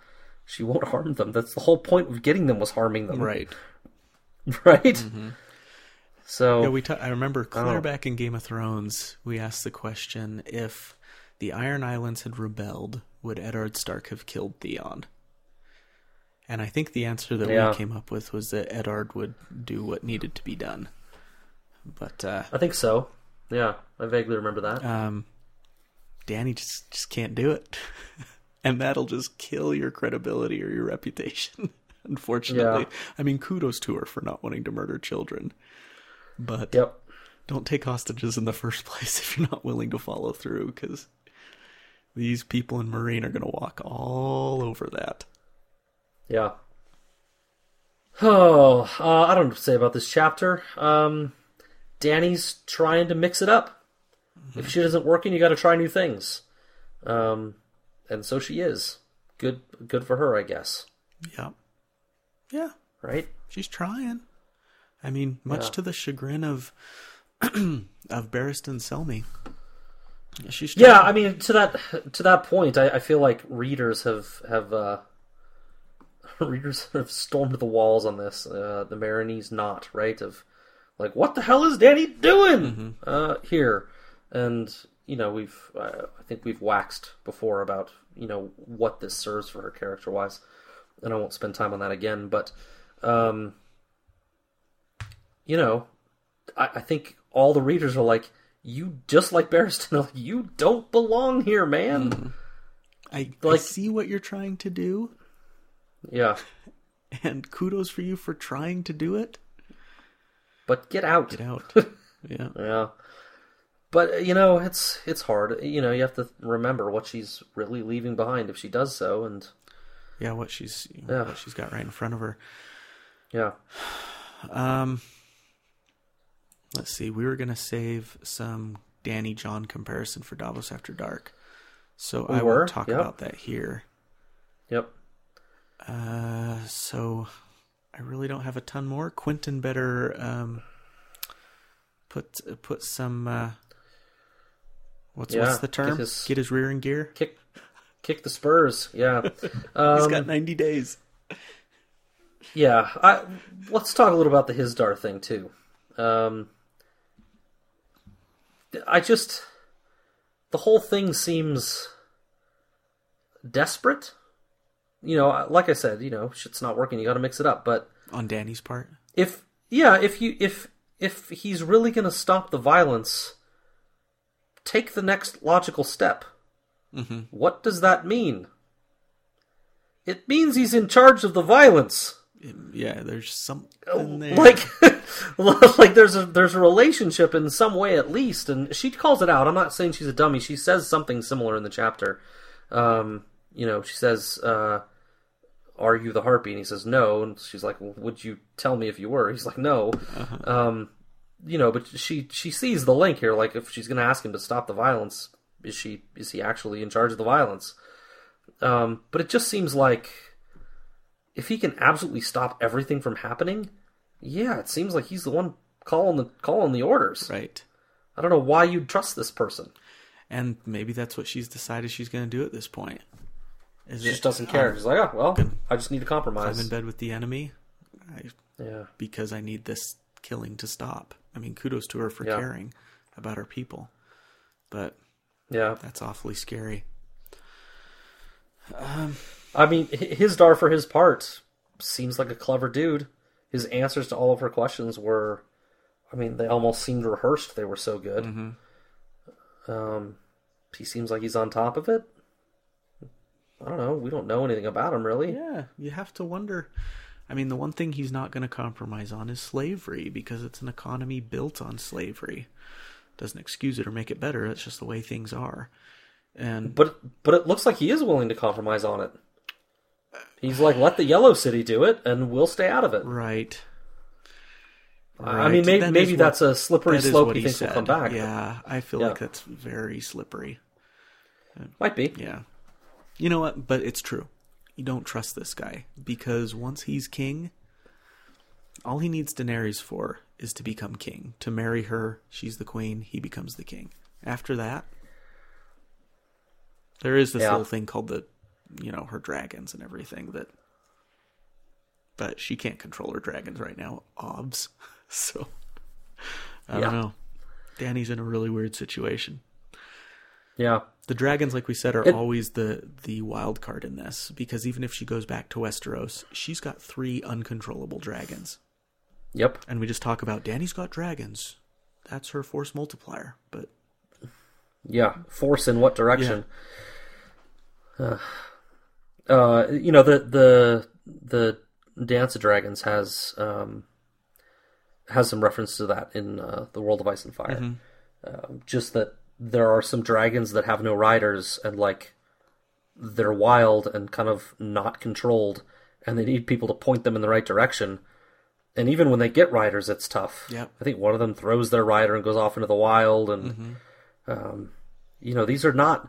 She won't (laughs) harm them. That's the whole point of getting them was harming them. right. (laughs) Right? So Yeah, we. ta- I remember clear Oh. back in Game of Thrones, we asked the question if the Iron Islands had rebelled, would Eddard Stark have killed Theon? And I think the answer that Yeah. we came up with was that Eddard would do what needed to be done. But uh, I think so. Yeah, I vaguely remember that. um, Dany just just can't do it, (laughs) and that'll just kill your credibility or your reputation. (laughs) Unfortunately, Yeah. I mean, kudos to her for not wanting to murder children, but yep. don't take hostages in the first (laughs) place if you're not willing to follow through, because these people in Meereen are going to walk all over that. Yeah. (sighs) Oh, uh, I don't know what to say about this chapter. Um, Dany's trying to mix it up. If shit isn't working, you got to try new things. Um, and so she is. Good, good for her, I guess. Yeah, yeah, Right? she's trying. I mean, much Yeah. to the chagrin of (clears throat) of Barristan Selmy. She's Yeah. I mean, to that to that point, I, I feel like readers have have uh, (laughs) readers have stormed the walls on this. Uh, the Meereenese not right of like, what the hell is Dany doing uh, here? And you know, we've uh, I think we've waxed before about you know what this serves for her character wise, and I won't spend time on that again. But um, you know, I, I think all the readers are like, you just like Barristan, (laughs) you don't belong here, man. I, I like- see what you're trying to do, Yeah, (laughs) and kudos for you for trying to do it. But get out. Get out. (laughs) yeah. Yeah, but you know, it's it's hard. You know, you have to remember what she's really leaving behind if she does so, and Yeah, what she's Yeah. what she's got right in front of her. yeah, Um, let's see. We were gonna save some Dany Jon comparison for Davos After Dark, so We I were, will talk yep. about that here. yep, Uh, so I really don't have a ton more. Quentyn better um put put some uh, what's Yeah, what's the term? get his- Get his rear in gear. kick, kick the Spurs. Yeah, (laughs) He's um, got ninety days. yeah. I let's talk a little about the Hizdahr thing too. Um, I just the whole thing seems desperate. You know, like I said, you know, shit's not working. You got to mix it up. But On Dany's part, if yeah, if you if if he's really going to stop the violence, take the next logical step. What does that mean? It means he's in charge of the violence. Yeah, there's something there. like (laughs) like there's a there's a relationship in some way at least and she calls it out i'm not saying she's a dummy she says something similar in the chapter um you know she says uh are you the harpy and he says no and she's like well, would you tell me if you were he's like no um you know but she she sees the link here like if she's going to ask him to stop the violence is she is he actually in charge of the violence um but it just seems like if he can absolutely stop everything from happening yeah, it seems like he's the one calling the calling the orders. right. I don't know why you'd trust this person. And maybe that's what she's decided she's going to do at this point. Is She it, just doesn't care. She's like, oh well, I just need to compromise. I'm in bed with the enemy I, Yeah, because I need this killing to stop. I mean, kudos to her for Yeah. caring about her people, but yeah. that's awfully scary. I mean, hi- Hizdahr for his part seems like a clever dude. His answers to all of her questions were, I mean, they almost seemed rehearsed. They were so good. Um, he seems like he's on top of it. I don't know. We don't know anything about him really. Yeah, you have to wonder. I mean, the one thing he's not going to compromise on is slavery because it's an economy built on slavery. Doesn't excuse it or make it better. It's just the way things are. And But but it looks like he is willing to compromise on it. He's like, let the Yellow City do it, and we'll stay out of it. right, I mean, Right. maybe That maybe what- that's a slippery that slope he thinks will come back. Yeah, I feel Yeah. like that's very slippery. Might be. Yeah. You know what? But it's true. You don't trust this guy because once he's king, all he needs Daenerys for is to become king. To marry her, she's the queen, he becomes the king. After that, there is this Yeah. little thing called the, you know, her dragons and everything that. But she can't control her dragons right now, obs. (laughs) So, I don't know. Dany's in a really weird situation. Yeah. The dragons, like we said, are It- always the the wild card in this because even if she goes back to Westeros, she's got three uncontrollable dragons, Yep. and we just talk about Dany's got dragons. That's her force multiplier, but Yeah. Force in what direction? (sighs) Uh, uh, you know the the the Dance of Dragons has um has some reference to that in uh, the World of Ice and Fire. Um, just that there are some dragons that have no riders and like they're wild and kind of not controlled, and they need people to point them in the right direction. And even when they get riders, it's tough. Yep. I think one of them throws their rider and goes off into the wild, and um, you know these are not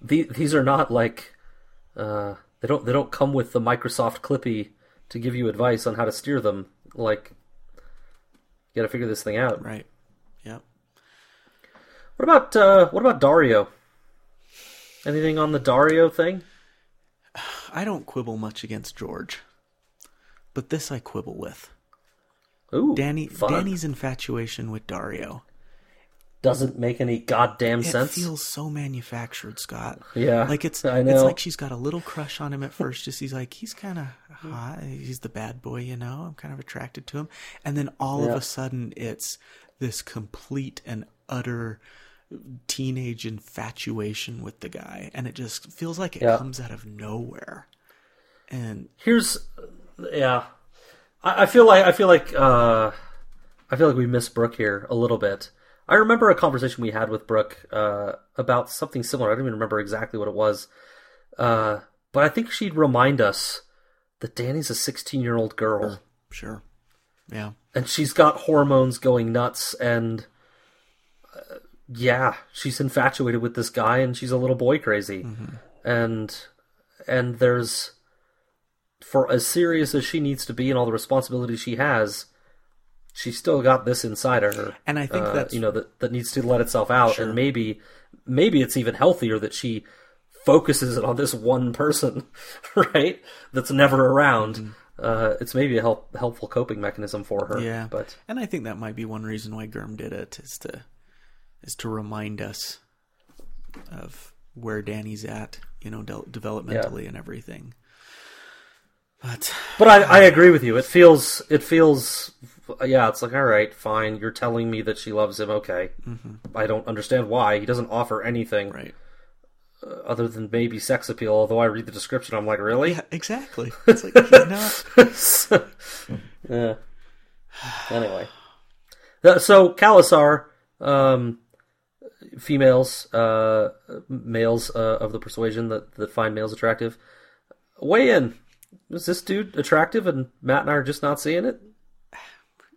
the, these are not like uh, they don't they don't come with the Microsoft Clippy to give you advice on how to steer them. Like you got to figure this thing out. right. What about uh, what about Daario? Anything on the Daario thing? I don't quibble much against George, but this I quibble with. Ooh, Dany, fun. Dany's infatuation with Daario. doesn't make any goddamn It sense. It feels so manufactured, Scott. Yeah, like it's I it's like she's got a little crush on him at first. Just he's like he's kind of hot. He's the bad boy, you know. I'm kind of attracted to him, and then all of a sudden it's this complete and utter teenage infatuation with the guy, and it just feels like it Yeah. comes out of nowhere. And Here's, yeah, I, I feel like I feel like uh, I feel like we missed Brooke here a little bit. I remember a conversation we had with Brooke uh, about something similar. I don't even remember exactly what it was, uh, but I think she'd remind us that Dany's a 16 year old girl. sure, yeah, and she's got hormones going nuts and yeah she's infatuated with this guy and she's a little boy crazy. And and there's for as serious as she needs to be and all the responsibilities she has she's still got this inside of her And I think uh, that's- you know that that needs to let itself out. Sure. and maybe maybe it's even healthier that she focuses it on this one person (laughs) right that's never around. Uh, it's maybe a help, helpful coping mechanism for her yeah. but and I think that might be one reason why Gurm did it is to is to remind us of where Dany's at, you know, de- developmentally and everything. But But I, I agree with you. It feels it feels yeah. It's like all right, fine. You're telling me that she loves him. Okay, I don't understand why he doesn't offer anything right, uh, other than maybe sex appeal. Although I read the description, I'm like, really? Yeah, exactly. (laughs) It's like he's not. (laughs) yeah. Anyway, so Khalasar, um, females, uh, males uh, of the persuasion that that find males attractive, weigh in. Is this dude attractive, and Matt and I are just not seeing it?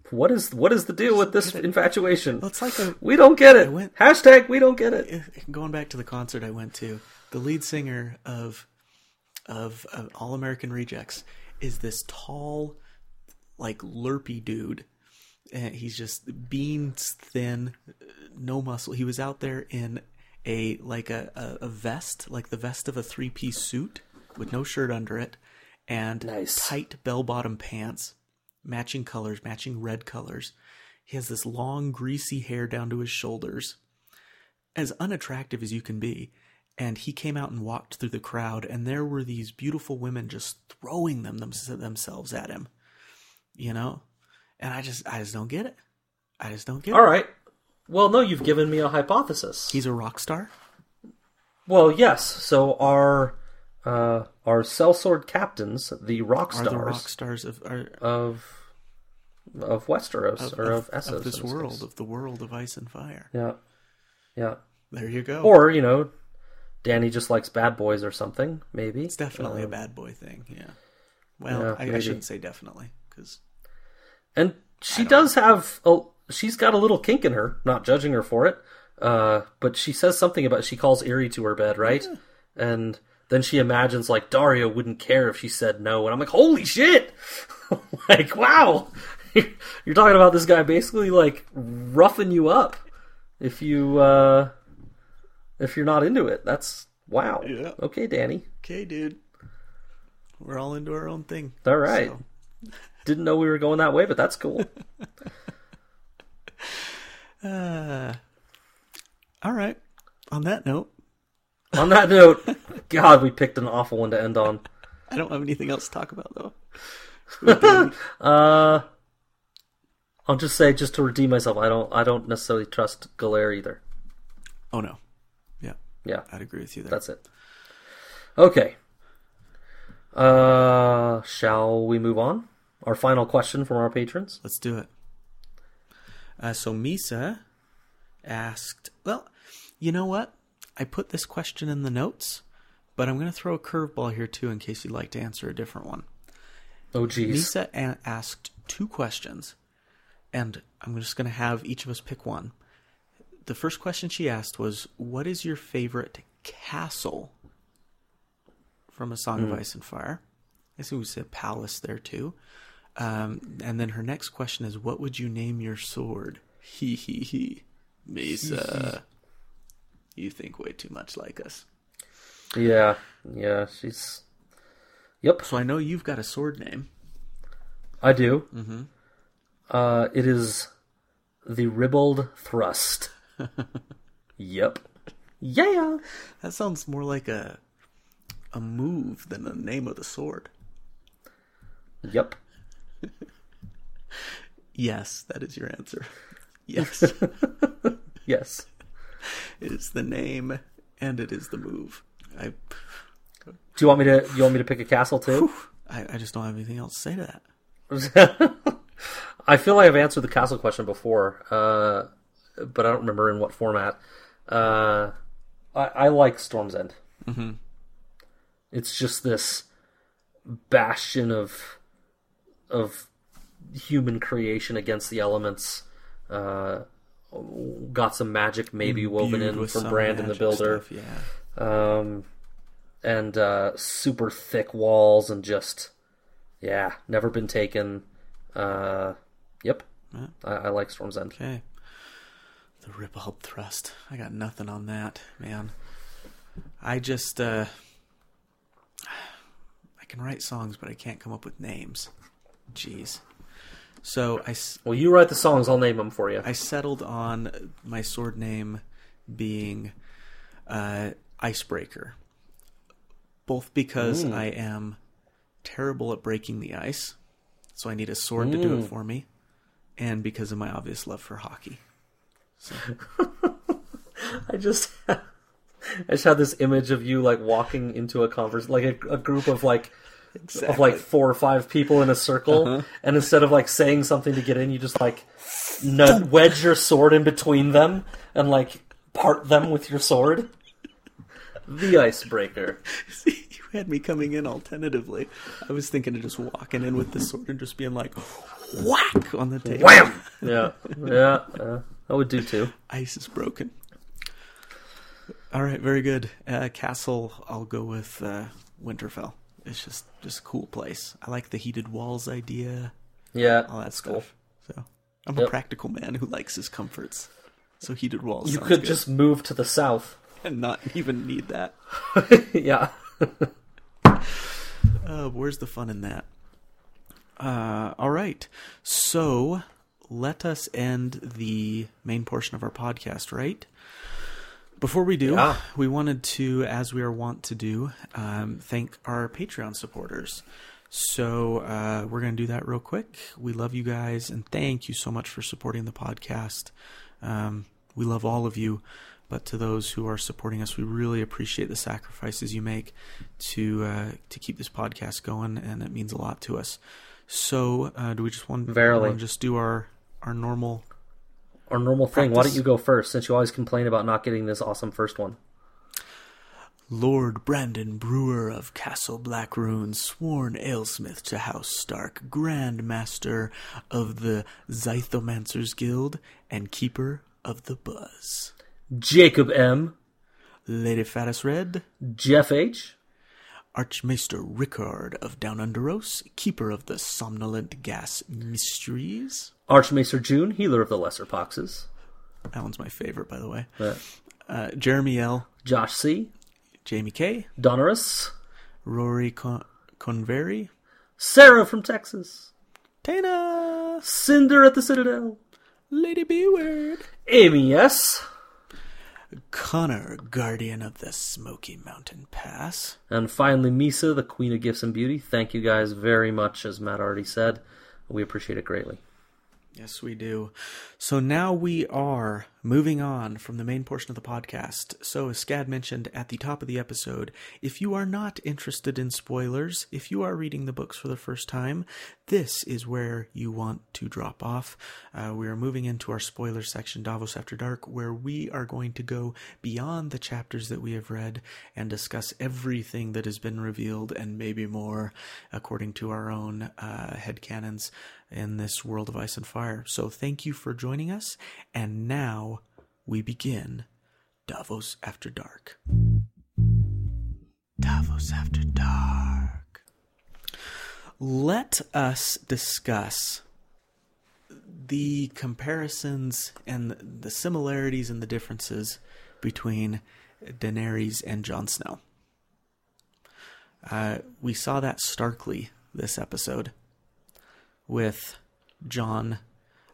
What is what is the deal with this infatuation? Well, it's like a We don't get it. went- Hashtag we don't get it. going back to the concert I went to, the lead singer of of, of All American Rejects is this tall, like lurpy dude. And he's just beans thin, no muscle. He was out there in a like a, a, a vest, like the vest of a three piece suit with no shirt under it, and Nice. tight bell bottom pants, matching colors, matching red colors. He has this long, greasy hair down to his shoulders as unattractive as you can be. And he came out and walked through the crowd, and there were these beautiful women just throwing them, them themselves at him, you know. And I just, I just don't get it. I just don't get All it. All right. Well, no, you've given me a hypothesis. He's a rock star. Well, yes. So our uh, our sellsword captains, the rock Are stars the rock stars of are, of of Westeros of, or of, of, Essos of this world, case. of the world of ice and fire? Yeah, yeah. There you go. Or you know, Dany just likes bad boys or something. Maybe it's definitely a Um, bad boy thing. Yeah. Well, Yeah, I, I shouldn't say definitely because And she does have a she's got a little kink in her, not judging her for it. Uh, but she says something about she calls Irri to her bed, right? And then she imagines like Daario wouldn't care if she said no, and I'm like, holy shit! (laughs) like, wow, (laughs) you're talking about this guy basically like roughing you up if you uh, if you're not into it. That's wow. Yeah. Okay, Dany. okay, dude, we're all into our own thing. All right. So, Didn't know we were going that way, but that's cool. (laughs) uh, all right. On that note, (laughs) On that note, God, we picked an awful one to end on. I don't have anything else to talk about though. (laughs) Uh, I'll just say, just to redeem myself, I don't, I don't necessarily trust Galare either. Oh no. Yeah, Yeah, I'd agree with you there. that's it. Okay. Uh, shall we move on? Our final question from our patrons. Let's do it. Uh, so Misa asked, well, you know what? I put this question in the notes, but I'm going to throw a curveball here too in case you'd like to answer a different one. Oh, geez. Misa a- asked two questions, and I'm just going to have each of us pick one. The first question she asked was, What is your favorite castle from A Song of Ice and Fire? I think we said palace there too. Um, and then her next question is, What would you name your sword? Hee hee hee. Misa. you think way too much like us. Yeah, yeah, she's. Yep, So I know you've got a sword name. I do. Mm-hmm. Uh, it is the Ribald Thrust. (laughs) yep. Yeah. That sounds more like a a move than the name of the sword. Yep. Yes, that is your answer. Yes, (laughs) Yes. it is the name and it is the move. I, Do you want me to? You want me to pick a castle too? I, I just don't have anything else to say to that. (laughs) I feel like I've answered the castle question before, uh, but I don't remember in what format. Uh, I, I like Storm's End. Mm-hmm. It's just this bastion of of human creation against the elements. Uh, got some magic maybe woven in from Brandon the Builder. stuff, yeah. um, and uh, super thick walls and just yeah, never been taken. Uh, yep, I, I like Storm's End. Okay. The ribald thrust. I got nothing on that, man. I just uh (sighs) I can write songs, but I can't come up with names. Jeez. So I Well, you write the songs, I'll name them for you. I settled on my sword name being uh, Icebreaker. Both because I am terrible at breaking the ice, so I need a sword to do it for me, and because of my obvious love for hockey. (laughs) I just (laughs) I just had this image of you like walking into a converse, like a, a group of like of like four or five people in a circle, and instead of like saying something to get in, you just like wedge your sword in between them and like part them with your sword. The icebreaker. (laughs) See, you had me coming in all tentatively. I was thinking of just walking in with the sword and just being like, whack on the table. Wham! (laughs) Yeah, yeah, yeah. I would do too. Ice is broken. All right, very good. Uh, Castle, I'll go with uh, Winterfell. It's just just a cool place. I like the heated walls idea, Yeah, all that stuff. So I'm Yep. a practical man who likes his comforts. So heated walls. You could good. just move to the south. (laughs) and not even need that. (laughs) yeah. (laughs) Uh, where's the fun in that? Uh, all right. So let us end the main portion of our podcast, right? Before we do, Yeah. we wanted to, as we are wont to do, um, thank our Patreon supporters. So uh, we're going to do that real quick. We love you guys, and thank you so much for supporting the podcast. Um, we love all of you, but to those who are supporting us, we really appreciate the sacrifices you make to uh, to keep this podcast going, and it means a lot to us. So, uh, do we just want, Verily. want to just do our our normal? Our normal thing. Why don't you go first, since you always complain about not getting this awesome first one? Lord Brandon Brewer of Castle Blackroon, sworn alesmith to House Stark, Grand Master of the Zythomancers Guild, and Keeper of the Buzz. Jacob M, Lady Fatis Red, Jeff H, Archmaester Rickard of Down Underos, Keeper of the Somnolent Gas Mysteries. Archmaester June, healer of the lesser poxes. That one's my favorite, by the way. Uh, Uh, Jeremy L., Josh C, Jamie K., Donorus, Rory Con- Convery, Sarah from Texas, Tana, Cinder at the Citadel, Lady Beward. Amy S, Connor, guardian of the Smoky Mountain Pass. and finally Misa, the Queen of Gifts and Beauty. Thank you guys very much, as Matt already said. We appreciate it greatly. Yes, we do. So now we are moving on from the main portion of the podcast. So, as Scad mentioned at the top of the episode, if you are not interested in spoilers, if you are reading the books for the first time, this is where you want to drop off. Uh, we are moving into our spoiler section, Davos After Dark, where we are going to go beyond the chapters that we have read and discuss everything that has been revealed and maybe more according to our own uh, headcanons in this world of ice and fire. So thank you for joining us. And now we begin Davos After Dark. Davos After Dark. Let us discuss the comparisons and the similarities and the differences between Daenerys and Jon Snow. Uh, we saw that starkly this episode with Jon,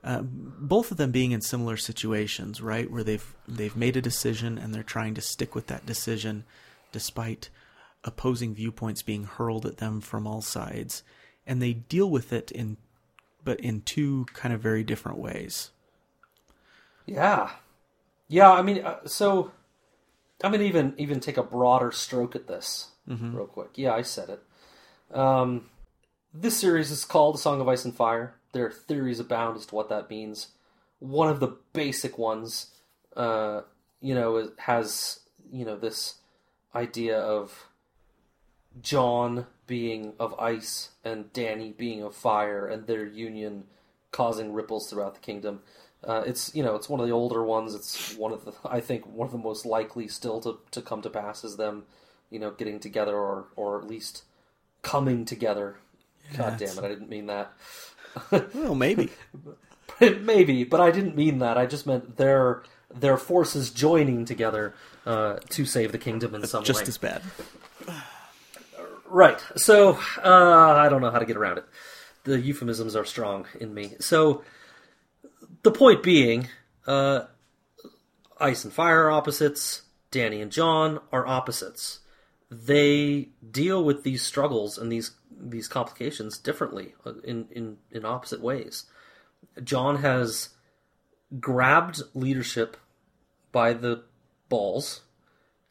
uh, both of them being in similar situations, right, where they've they've made a decision and they're trying to stick with that decision, despite opposing viewpoints being hurled at them from all sides, and they deal with it in, but in two kind of very different ways. Yeah, yeah. I mean, uh, so I'm gonna even even take a broader stroke at this real quick. Yeah, I said it. Um, this series is called "A Song of Ice and Fire." There are theories abound as to what that means. One of the basic ones, uh, you know, has you know this idea of Jon being of ice and Dany being of fire, and their union causing ripples throughout the kingdom. Uh, it's you know it's one of the older ones. It's one of the (laughs) I think one of the most likely still to, to come to pass is them, you know, getting together or or at least coming together. God damn it! I didn't mean that. (laughs) Well, maybe. (laughs) Maybe, but I didn't mean that. I just meant their their forces joining together uh, to save the kingdom in some just way. Just as bad. Right. So uh, I don't know how to get around it. The euphemisms are strong in me. So the point being, uh, Ice and Fire are opposites. Dany and Jon are opposites. They deal with these struggles and these these complications differently uh, in in in opposite ways. Jon has grabbed leadership by the balls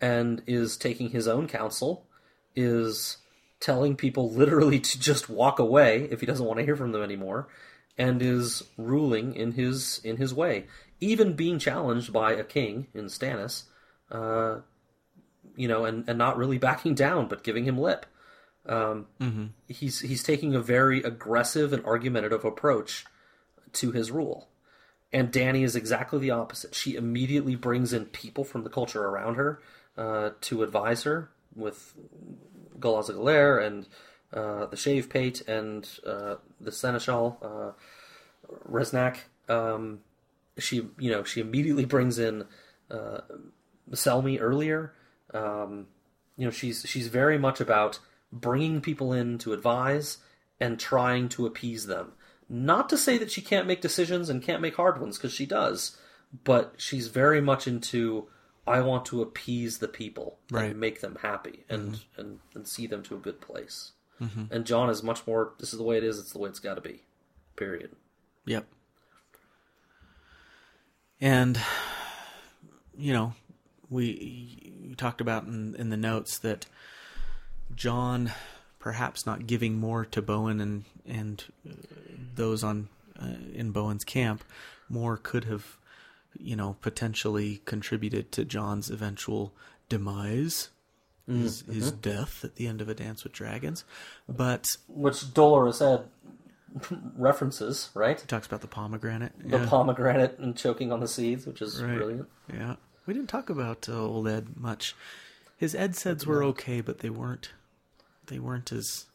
and is taking his own counsel, is telling people literally to just walk away if he doesn't want to hear from them anymore, and is ruling in his in his way, even being challenged by a king in Stannis, uh, you know, and, and not really backing down, but giving him lip. Um, He's he's taking a very aggressive and argumentative approach to his rule. And Dany is exactly the opposite. She immediately brings in people from the culture around her uh, to advise her with Galazza Galare and uh, the Shavepate and uh, the Seneschal uh, Reznak. Um, she, you know, she immediately brings in uh, Selmy earlier. Um, you know, she's she's very much about bringing people in to advise and trying to appease them. Not to say that she can't make decisions and can't make hard ones, because she does, but she's very much into I want to appease the people Right. and make them happy and, and and see them to a good place. And Jon is much more. This is the way it is. It's the way it's got to be. Period. Yep. And you know, we talked about in, in the notes that Jon perhaps not giving more to Bowen and and those on uh, in Bowen's camp more could have you know potentially contributed to Jon's eventual demise his, his death at the end of a dance with dragons but Which Dolorous had (laughs) references, right? he talks about the pomegranate The yeah. pomegranate and choking on the seeds, which is Right. brilliant. Yeah, we didn't talk about uh, old Edd much. His Ed seds were okay, but they weren't. They weren't as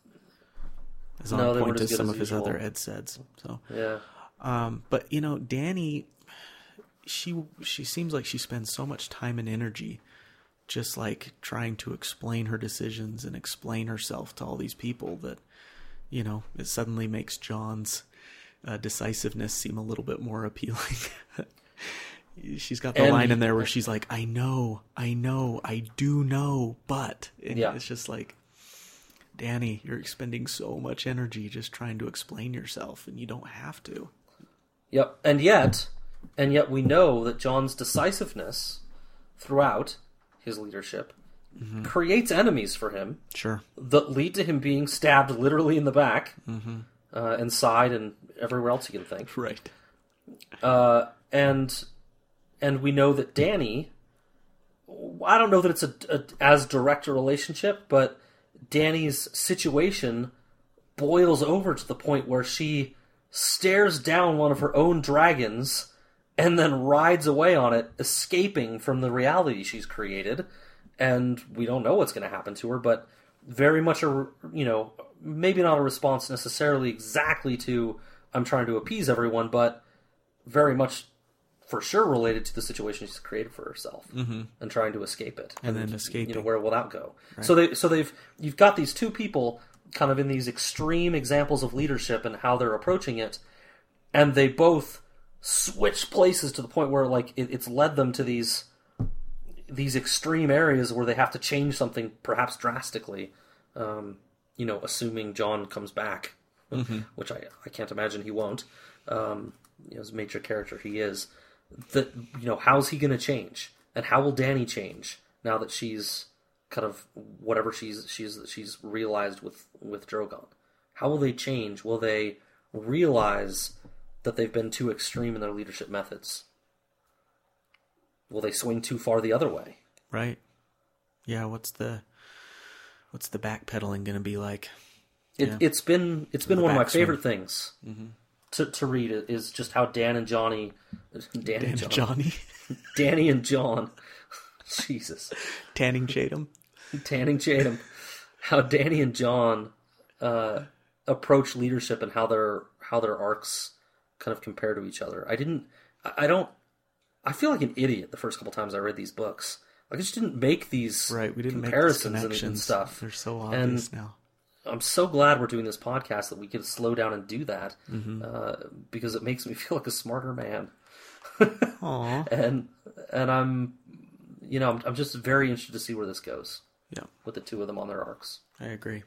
as on No, point as some as of his other Ed seds. So, Yeah. um, but you know, Dany, she she seems like she spends so much time and energy just like trying to explain her decisions and explain herself to all these people that you know it suddenly makes Jon's uh, decisiveness seem a little bit more appealing. (laughs) she's got the And- line in there where she's like, "I know, I know, I do know, but," and Yeah. it's just like. Dany, you're expending so much energy just trying to explain yourself, and you don't have to. Yep. And yet, and yet we know that Jon's decisiveness throughout his leadership creates enemies for him Sure. that lead to him being stabbed literally in the back, uh, and side, and everywhere else you can think. Right. Uh, and and we know that Dany. I don't know that it's a, a as direct a relationship, but Dany's situation boils over to the point where she stares down one of her own dragons and then rides away on it, escaping from the reality she's created. And we don't know what's going to happen to her, but very much a you know maybe not a response necessarily exactly to I'm trying to appease everyone, but very much for sure related to the situation she's created for herself and trying to escape it And then escape. You know, where will that go? So they so they've you've got these two people kind of in these extreme examples of leadership and how they're approaching it, and they both switch places to the point where like it, it's led them to these these extreme areas where they have to change something perhaps drastically. Um, you know, assuming Jon comes back, which I I can't imagine he won't. Um, you know, as a major character he is, that you know how's he going to change, and how will Dany change now that she's kind of whatever she's she's she's realized with with Drogon? How will they change? Will they realize that they've been too extreme in their leadership methods? Will they swing too far the other way? Right. Yeah. What's the what's the backpedaling going to be like? It, Yeah. It's been it's been The one of my favorite things mm-hmm. To to read is just how Dan and Johnny, Dan, and And Jon, Johnny (laughs) Dany and Jon, (laughs) Jesus, tanning Chatham. Tanning Chatham, how Dany and Jon uh, approach leadership and how their how their arcs kind of compare to each other. I didn't, I don't, I feel like an idiot the first couple times I read these books. Like I just didn't make these Right. We didn't make these comparisons and, and connections. stuff. They're so And obvious now. I'm so glad we're doing this podcast that we can slow down and do that Mm-hmm. uh, because it makes me (laughs) feel like a smarter man. (laughs) And and I'm, you know, I'm, I'm just very interested to see where this goes Yeah. with the two of them on their arcs. I agree.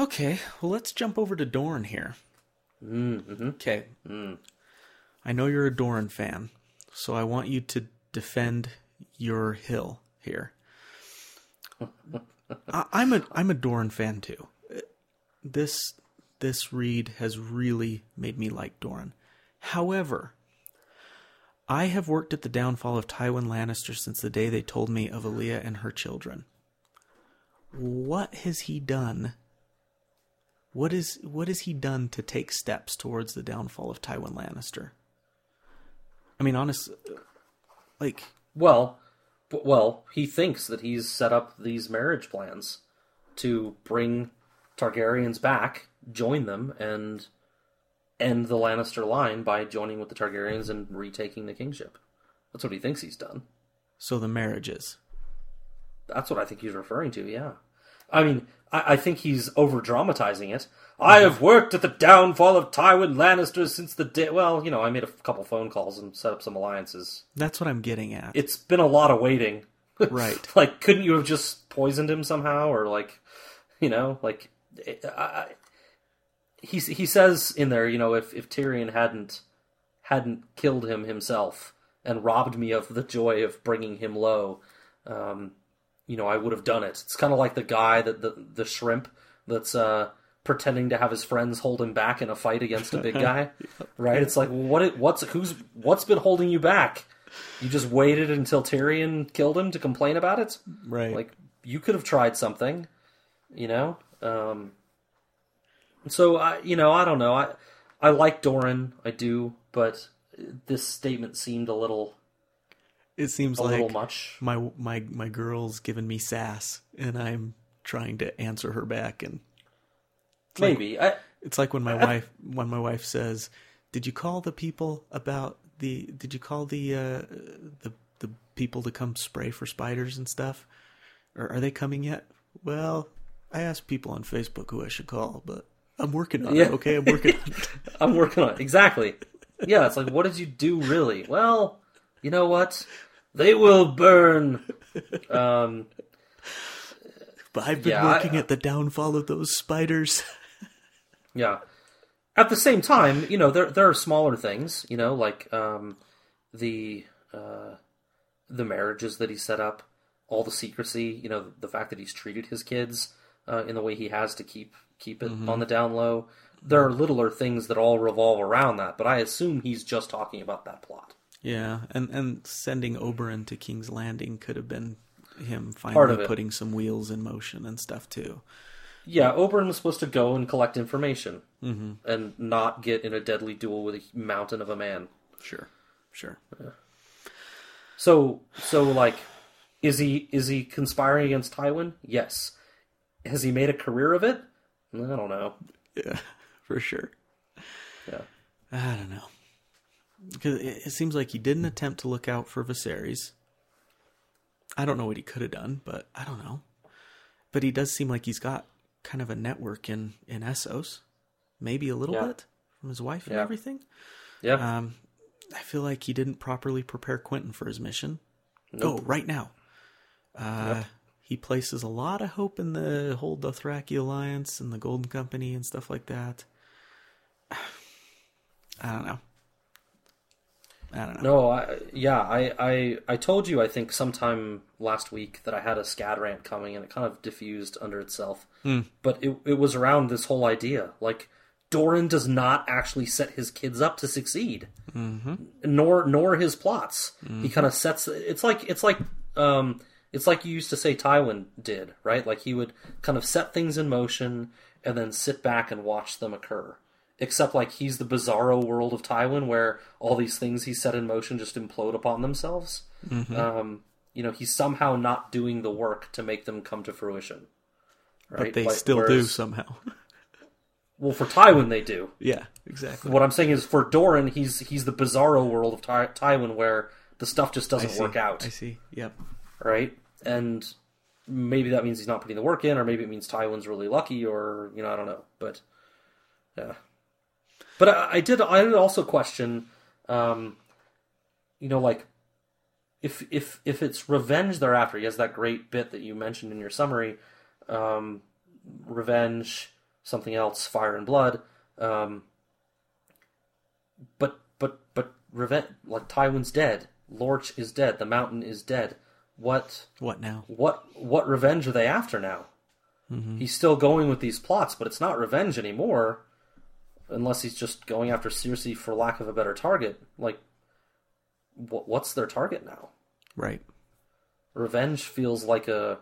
Okay, well, let's jump over to Dorne here. Mm-hmm. Okay. I know you're a Dorne fan, so I want you to defend your hill here. (laughs) I, I'm a I'm a Doran fan too. This this read has really made me like Doran. However, I have worked at the downfall of Tywin Lannister since the day they told me of Elia and her children. What has he done? What is what has he done to take steps towards the downfall of Tywin Lannister? I mean, honest, like Well, well, he thinks that he's set up these marriage plans to bring Targaryens back, join them, and end the Lannister line by joining with the Targaryens and retaking the kingship. That's what he thinks he's done. so the marriages. That's what I think he's referring to, yeah. I mean, I, I think he's over dramatizing it. I have worked at the downfall of Tywin Lannister since the day. Well, you know, I made a couple phone calls and set up some alliances. That's what I'm getting at. It's been a lot of waiting. (laughs) Right. like, couldn't you have just poisoned him somehow, or like, you know, like, I, I, he he says in there, you know, if if Tyrion hadn't hadn't killed him himself and robbed me of the joy of bringing him low, um, you know, I would have done it. It's kind of like the guy that the the shrimp that's uh, pretending to have his friends hold him back in a fight against a big (laughs) guy, right? It's like what it, what's who's what's been holding you back? You just waited until Tyrion killed him to complain about it. right. Like you could have tried something, you know. Um, so I, you know, I don't know. I I like Doran, I do, but this statement seemed a little it seems a like little much. my my my girl's giving me sass, and I'm trying to answer her back. And Maybe I it's like when my wife when my wife says, "Did you call the people about the? Did you call the uh, the the people to come spray for spiders and stuff? Or are they coming yet?" Well, I asked people on Facebook who I should call, but I'm working on Yeah. it. Okay, I'm working on it. (laughs) I'm working on it. Exactly. Yeah, it's like, what did you do really? Well, you know what? They will burn. Um, But I've been Yeah, I- working at the downfall of those spiders. (laughs) yeah. At the same time, you know, there there are smaller things, you know, like um, the uh, the marriages that he set up, all the secrecy, you know, the fact that he's treated his kids uh, in the way he has to keep keep it on the down low. There are littler things that all revolve around that, but I assume he's just talking about that plot. Yeah, and and sending Oberyn to King's Landing could have been him finally putting some wheels in motion and stuff too. Yeah, Oberyn was supposed to go and collect information mm-hmm. and not get in a deadly duel with a mountain of a man. Sure, sure. So, so like, is he is he conspiring against Tywin? Yes. Has he made a career of it? I don't know. Yeah, (laughs) for sure. Yeah. I don't know. Because it, it seems like he didn't attempt to look out for Viserys. I don't know what he could have done, but I don't know. But he does seem like he's got kind of a network in in Essos, maybe a little Yeah. bit from his wife and everything. Yeah. Um, I feel like he didn't properly prepare Quentyn for his mission. Go right now. Uh, He places a lot of hope in the whole Dothraki alliance and the Golden Company and stuff like that. (sighs) I don't know. I don't know. No, I, yeah, I, I, I told you, I think, sometime last week that I had a SCAD rant coming and it kind of diffused under itself. But it, it was around this whole idea. Like, Doran does not actually set his kids up to succeed, mm-hmm. nor nor his plots. He kind of sets. It's like it's like um, it's like you used to say Tywin did, right? Like he would kind of set things in motion and then sit back and watch them occur. Except like he's the bizarro world of Tywin, where all these things he set in motion just implode upon themselves. Um, you know, he's somehow not doing the work to make them come to fruition. Right? but they Like, still do somehow. (laughs) Well, for Tywin, they do. (laughs) yeah, exactly. What I'm saying is, for Doran, he's he's the bizarro world of Ty- Tywin, where the stuff just doesn't work out, I see. Yep. right? And maybe that means he's not putting the work in, or maybe it means Tywin's really lucky, or you know, I don't know. But yeah, but I, I did I did also question, um, you know, like if if if it's revenge they're after, he has that great bit that you mentioned in your summary, um, revenge, something else, fire and blood. Um, but but but revenge like Tywin's dead. Lorch is dead. The mountain is dead. What What now? what what revenge are they after now? He's still going with these plots, but it's not revenge anymore, unless he's just going after Cersei for lack of a better target. Like, what what's their target now? Right. Revenge feels like a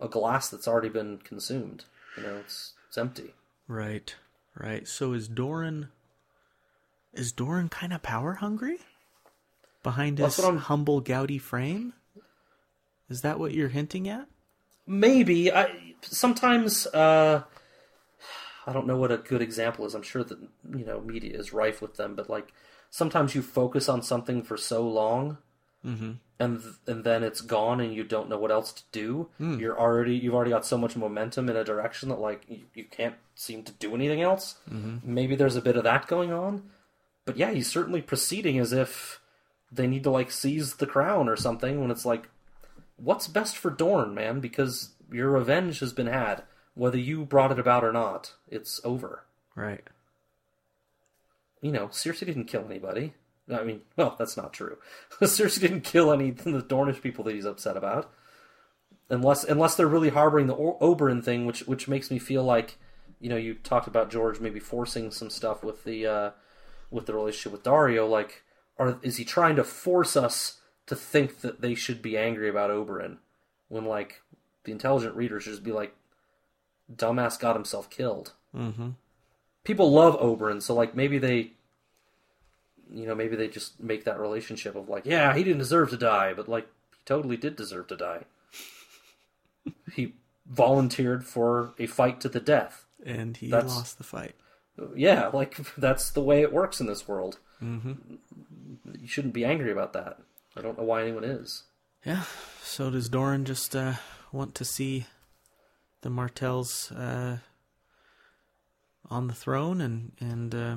a glass that's already been consumed. You know, it's it's empty. Right. Right. So is Doran is Doran kind of power hungry? Behind his humble gouty frame? Is that what you're hinting at? Maybe I sometimes uh I don't know what a good example is. I'm sure that you know media is rife with them, but like sometimes you focus on something for so long, mm-hmm. and th- and then it's gone, and you don't know what else to do. Hmm. You're already you've already got so much momentum in a direction that like you, you can't seem to do anything else. Mm-hmm. Maybe there's a bit of that going on, but yeah, he's certainly proceeding as if they need to like seize the crown or something. When it's like what's best for Dorne, man? Because your revenge has been had. Whether you brought it about or not, it's over. Right. You know, Cersei didn't kill anybody. I mean, well, that's not true. (laughs) Cersei didn't kill any of the Dornish people that he's upset about. Unless, unless they're really harboring the o- Oberyn thing, which which makes me feel like, you know, you talked about George maybe forcing some stuff with the uh, with the relationship with Daario. Like, are is he trying to force us to think that they should be angry about Oberyn when like the intelligent reader should just be like, dumbass got himself killed. Mm-hmm. People love Oberyn, so like maybe they, you know, maybe they just make that relationship of like, yeah, he didn't deserve to die, but like he totally did deserve to die. (laughs) he volunteered for a fight to the death. And he That's- lost the fight. Yeah, like (laughs) that's the way it works in this world. Mm-hmm. You shouldn't be angry about that. I don't know why anyone is. Yeah. So does Doran just uh, want to see the Martells uh, on the throne and and uh,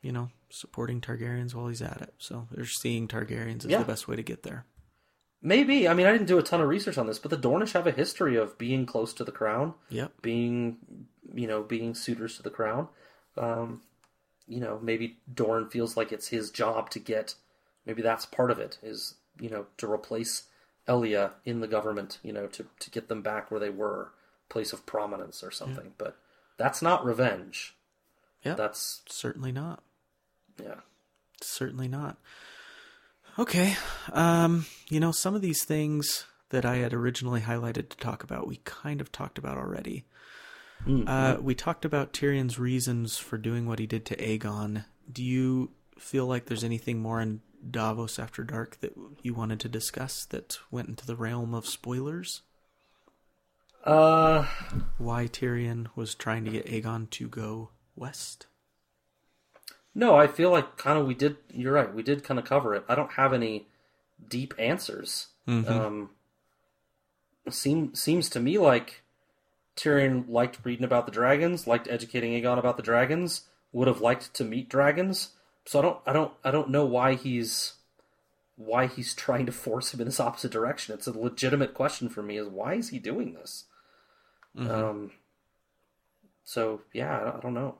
you know supporting Targaryens while he's at it? So they're seeing Targaryens as Yeah. the best way to get there. Maybe. I mean, I didn't do a ton of research on this, but the Dornish have a history of being close to the crown, Yep. being, you know, being suitors to the crown. Um, you know, maybe Dorn feels like it's his job to get. Maybe that's part of it. Is you know to replace Elia in the government. You know, to to get them back where they were, place of prominence or something. But that's not revenge. Yep. That's Certainly not. yeah. Certainly not. Okay. Um, you know, some of these things that I had originally highlighted to talk about, we kind of talked about already. Uh, we talked about Tyrion's reasons for doing what he did to Aegon. Do you feel like there's anything more in Davos After Dark that you wanted to discuss that went into the realm of spoilers? Uh, Why Tyrion was trying to get Aegon to go west? No, I feel like kind of we did. You're right. We did kind of cover it. I don't have any deep answers. Um, seem seems to me like Tyrion liked reading about the dragons, liked educating Aegon about the dragons, would have liked to meet dragons. So I don't, I don't, I don't know why he's why he's (laughs) trying to force him in this opposite direction. It's a legitimate question for me. Is why is he doing this? Um. So yeah, I don't, I don't know.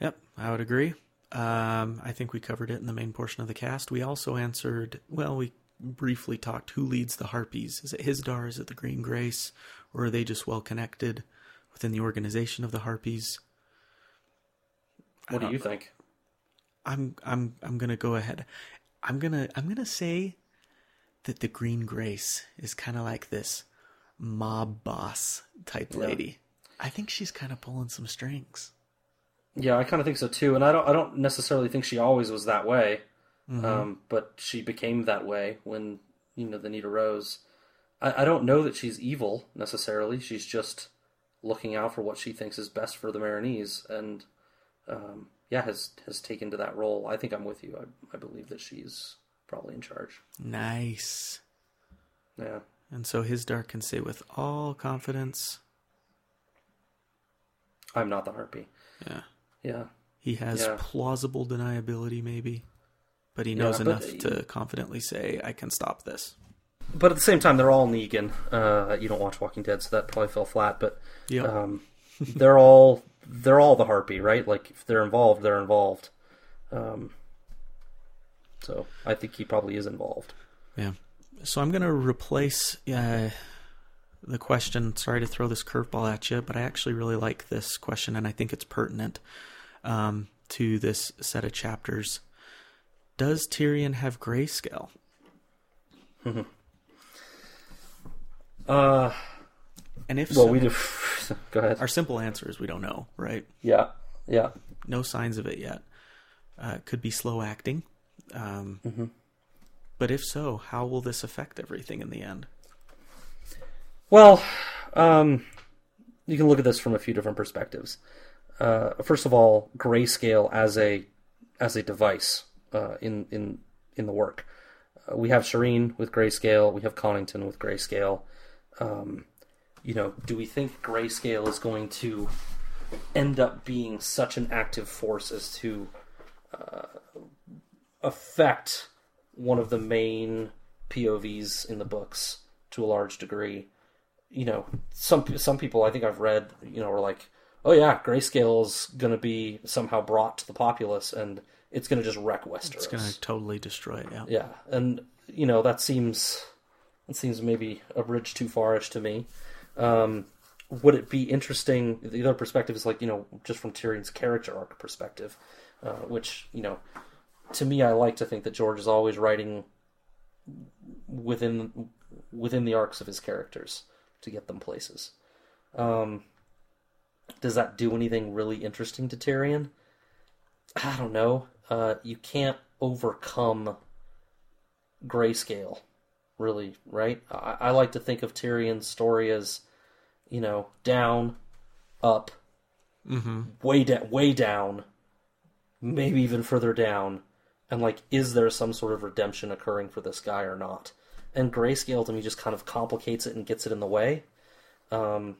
Yep, I would agree. Um, I think we covered it in the main portion of the cast. We also answered, well, we briefly talked who leads the Harpies. Is it Hizdahr? Is it the Green Grace? Or are they just well connected within the organization of the Harpies? What do you think? I'm I'm I'm gonna go ahead. I'm gonna I'm gonna say that the Green Grace is kind of like this mob boss type lady. I think she's kind of pulling some strings. Yeah, I kind of think so too, and I don't. I don't necessarily think she always was that way, um, but she became that way when you know the need arose. I, I don't know that she's evil necessarily. She's just looking out for what she thinks is best for the Meereenese, and um, yeah, has has taken to that role. I think I'm with you. I, I believe that she's probably in charge. Nice. Yeah, And so Hizdahr can say with all confidence, I'm not the harpy. yeah, Yeah, he has Yeah. plausible deniability, maybe, but he Yeah, knows but- enough to confidently say, "I can stop this." but at the same time, they're all Negan. Uh, you don't watch Walking Dead, so that probably fell flat. But Yep. um, they're all they're all the harpy, right? Like if they're involved, they're involved. Um, So I think he probably is involved. Yeah. So I'm going to replace uh, the question. Sorry to throw this curveball at you, but I actually really like this question, and I think it's pertinent um, to this set of chapters. Does Tyrion have grayscale? (laughs) Uh, And if well, so, we do. (laughs) Go ahead. our simple answer is we don't know, right? Yeah, yeah. No signs of it yet. Uh, could be slow acting. Um, But if so, how will this affect everything in the end? Well, um, you can look at this from a few different perspectives. Uh, first of all, grayscale as a as a device uh, in in in the work. Uh, we have Shireen with grayscale. We have Connington with grayscale. Um, you know, do we think grayscale is going to end up being such an active force as to uh, affect one of the main POVs in the books to a large degree? you know, some some people I think I've read, you know, are like, oh yeah, grayscale is going to be somehow brought to the populace, and it's going to just wreck Westeros. It's going to totally destroy it. Yeah. Yeah, and you know that seems that seems maybe a bridge too farish to me. Um, would it be interesting? The other perspective is like you know just from Tyrion's character arc perspective, uh, which you know to me I like to think that George is always writing within within the arcs of his characters to get them places. Um, does that do anything really interesting to Tyrion? I don't know. Uh, you can't overcome grayscale, really, right? I, I like to think of Tyrion's story as, you know, down, up, way down, way down, maybe even further down, and like, is there some sort of redemption occurring for this guy or not? And grayscale to me just kind of complicates it and gets it in the way. Um,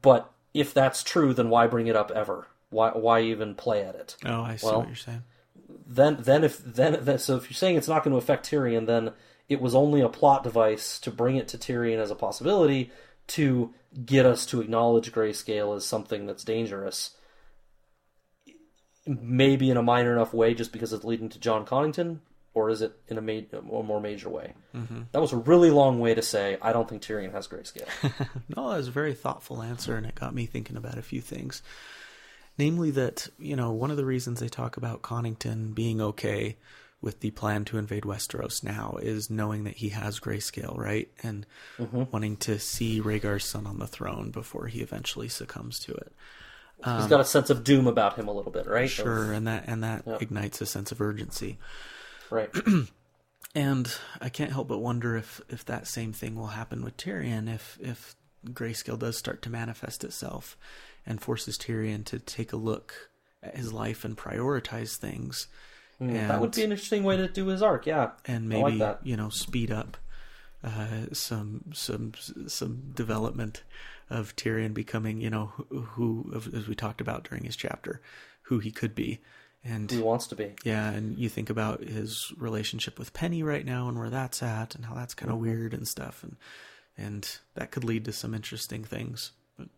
but if that's true, then why bring it up ever? Why why even play at it? Oh, I see Well, what you're saying. then then if then, then so if you're saying it's not going to affect Tyrion, then it was only a plot device to bring it to Tyrion as a possibility to get us to acknowledge grayscale as something that's dangerous. Maybe in a minor enough way, just because it's leading to Jon Connington, or is it in a, ma- a more major way? Mm-hmm. That was a really long way to say I don't think Tyrion has grayscale. (laughs) No, that was a very thoughtful answer, and it got me thinking about a few things. Namely, that, you know, one of the reasons they talk about Connington being okay with the plan to invade Westeros now is knowing that he has grayscale, right? And wanting to see Rhaegar's son on the throne before he eventually succumbs to it. He's got a sense of doom about him a little bit, right? Sure, and that and that ignites a sense of urgency. Right. (clears throat) And I can't help but wonder if if that same thing will happen with Tyrion if if grayscale does start to manifest itself and forces Tyrion to take a look at his life and prioritize things. and, Hmm, that would be an interesting way to do his arc. Yeah, and like maybe that. you know speed up uh, some some some development of Tyrion becoming you know who, as we talked about during his chapter who he could be and He wants to be. yeah, and you think about his relationship with Penny right now and where that's at and how that's kind of weird and stuff and and that could lead to some interesting things. But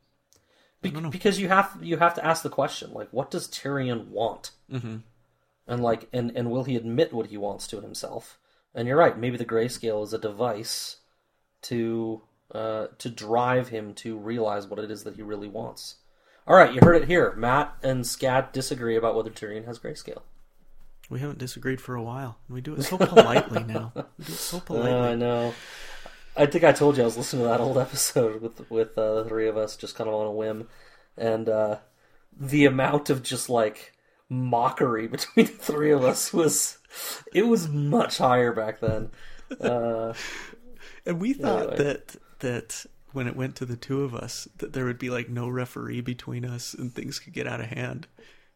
Be- because you have you have to ask the question like, what does Tyrion want? Mm-hmm. And like, and and will he admit what he wants to himself? And you're right. Maybe the grayscale is a device to uh, to drive him to realize what it is that he really wants. All right, you heard it here. Matt and Scat disagree about whether Tyrion has grayscale. we haven't disagreed for a while. We do it so politely now. We do it so (laughs) politely. Uh, I know. I think I told you I was listening to that old (laughs) episode with with uh, the three of us, just kind of on a whim, and uh, the amount of just like mockery (laughs) between the three of us was it was much higher back then. Uh, And we thought Anyway. that that when it went to the two of us, that there would be like no referee between us and things could get out of hand.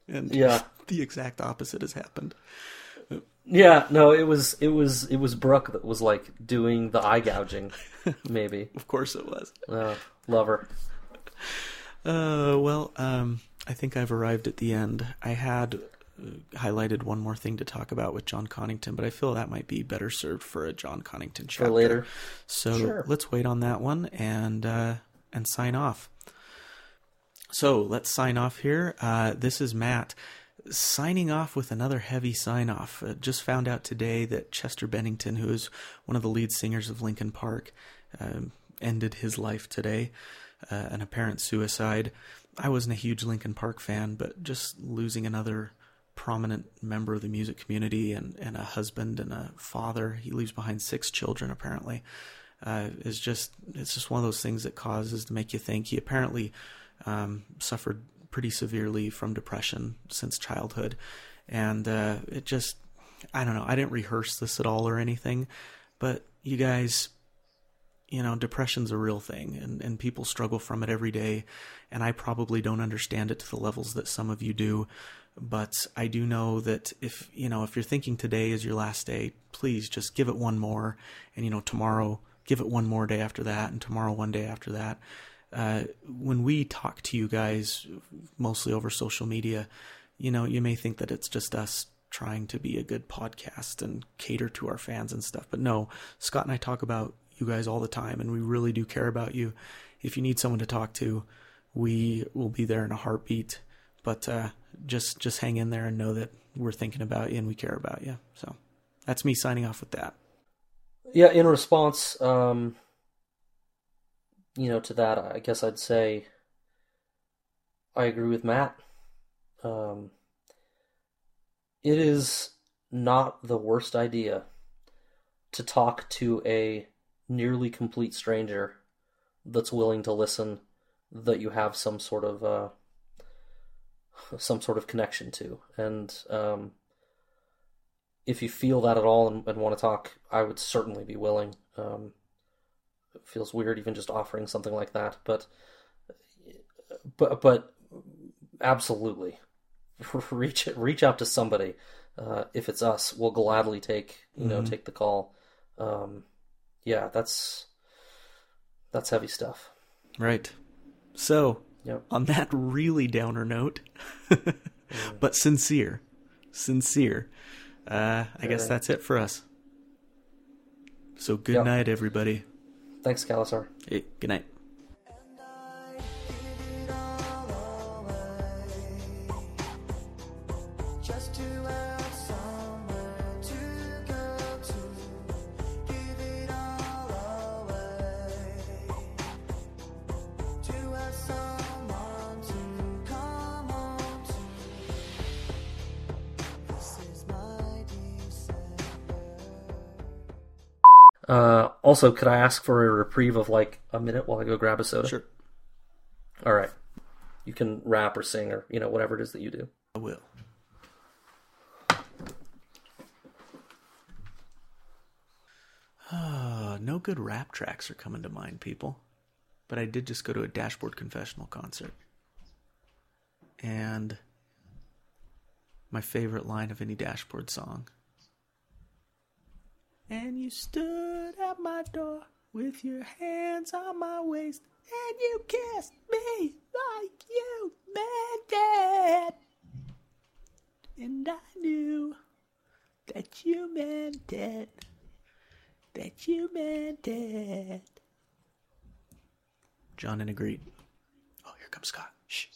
And Yeah. (laughs) the exact opposite has happened. yeah, no, it was it was it was Brooke that was like doing the eye gouging, (laughs) maybe. Of course it was. Uh, love her. Uh, well, um, I think I've arrived at the end. I had highlighted one more thing to talk about with Jon Connington, but I feel that might be better served for a Jon Connington chapter. For later. So Sure. let's wait on that one and uh, and sign off. So let's sign off here. Uh, this is Matt. signing off with another heavy sign off. Uh, just found out today that Chester Bennington, who is one of the lead singers of Linkin Park, um, ended his life today. Uh, an apparent suicide. I wasn't a huge Linkin Park fan, but just losing another prominent member of the music community and, and a husband and a father. He leaves behind six children, apparently. Uh, is just it's just one of those things that causes to make you think. He apparently um, suffered pretty severely from depression since childhood, and uh, it just I don't know. I didn't rehearse this at all or anything, but you guys, you know, depression's a real thing, and and people struggle from it every day, and I probably don't understand it to the levels that some of you do. But I do know that if you know if you're thinking today is your last day, please just give it one more, and you know tomorrow give it one more day after that, and tomorrow one day after that. Uh, when we talk to you guys, mostly over social media, you know, you may think that it's just us trying to be a good podcast and cater to our fans and stuff. But no, Scott and I talk about you guys all the time, and we really do care about you. If you need someone to talk to, we will be there in a heartbeat. But uh, just just hang in there and know that we're thinking about you and we care about you. So that's me signing off with that. Yeah, in response, um, you know, to that, I guess I'd say I agree with Matt. Um, it is not the worst idea to talk to a nearly complete stranger that's willing to listen, that you have some sort of uh, some sort of connection to, and um, if you feel that at all and, and want to talk, I would certainly be willing. Um, it feels weird even just offering something like that, but but but absolutely (laughs) reach reach out to somebody. Uh, if it's us, we'll gladly take you know take the call. Um, yeah, that's that's heavy stuff. Right. So, Yep. on that really downer note, (laughs) but sincere, sincere, uh, I guess Right. that's it for us. So, good Yep. night, everybody. Thanks, Khalasar. Hey, good night. Also, could I ask for a reprieve of like a minute while I go grab a soda? Sure, All right. You can rap or sing or you know whatever it is that you do. I will. Uh, no good rap tracks are coming to mind, people. But I did just go to a Dashboard Confessional concert. And my favorite line of any Dashboard song. And you stood at my door with your hands on my waist, and you kissed me like you meant it. And I knew that you meant it. That you meant it. John and agreed. Oh, here comes Scott. Shh.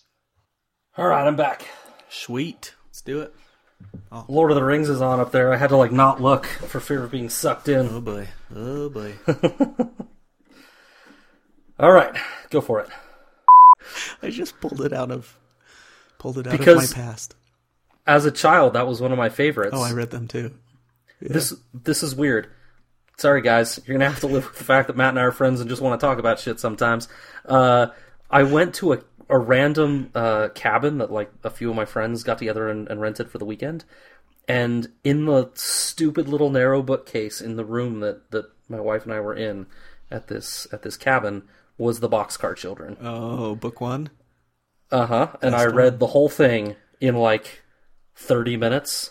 All right, I'm back. Sweet. Let's do it. Lord of the Rings is on up there. I had to like not look for fear of being sucked in. Oh boy. Oh boy. (laughs) All right, go for it. I just pulled it out of pulled it out Because- of my past. As a child, that was one of my favorites. Oh, I read them too. This this is weird. Sorry, guys. You're gonna have to live with the fact that Matt and I are friends and just want to talk about shit sometimes. Uh, I went to a a random uh, cabin that like a few of my friends got together and, and rented for the weekend, and in the stupid little narrow bookcase in the room that that my wife and I were in at this at this cabin was the Boxcar Children. Oh, book one. Uh huh. And I read the whole thing in like 30 minutes.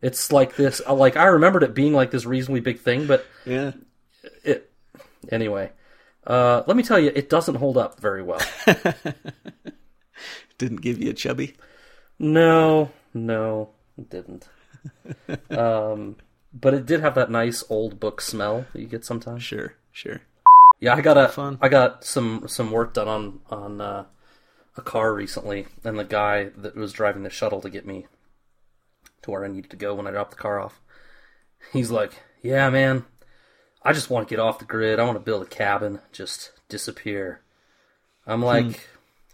It's like this. uh, Like I remembered it being like this reasonably big thing, but Yeah. it. Anyway, uh, let me tell you, it doesn't hold up very well. (laughs) Didn't give you a chubby. no, no, it didn't. (laughs) Um, but it did have that nice old book smell that you get sometimes. Sure, sure. Yeah, I got a, Fun. I got some some work done on on uh, a car recently, and the guy that was driving the shuttle to get me to where I needed to go when I dropped the car off, he's like, "Yeah, man, I just want to get off the grid. I want to build a cabin, just disappear." I'm hmm. like,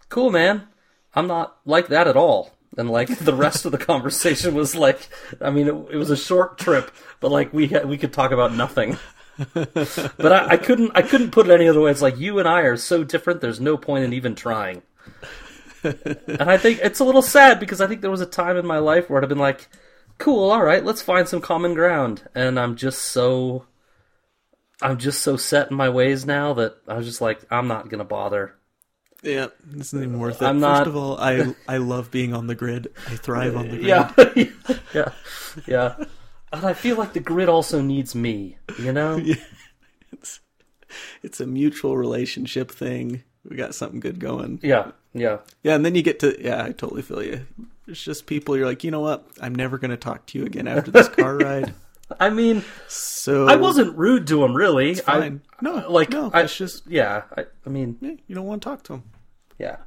"Cool, man. I'm not like that at all." And like the rest of the (laughs) conversation was like, I mean, it, it was a short trip, but like we had, we could talk about nothing. (laughs) but I, I couldn't I couldn't put it any other way. It's like you and I are so different. There's no point in even trying. and I think it's a little sad because I think there was a time in my life where I'd have been like, "Cool, all right, let's find some common ground." And I'm just so, I'm just so set in my ways now that I was just like, I'm not gonna bother. Yeah, this isn't even worth it. I'm First not- of all, I I love being on the grid. I thrive on the grid. Yeah, (laughs) yeah, yeah. And I feel like the grid also needs me. You know? (laughs) it's It's a mutual relationship thing. We got something good going. Yeah, yeah. Yeah, and then you get to yeah, I totally feel you. It's just people you're like, you know what? I'm never gonna talk to you again after this car (laughs) ride. I mean, So I wasn't rude to him, really. It's fine. I, no, like no, I, it's just yeah. I, I mean, yeah, you don't want to talk to him. yeah.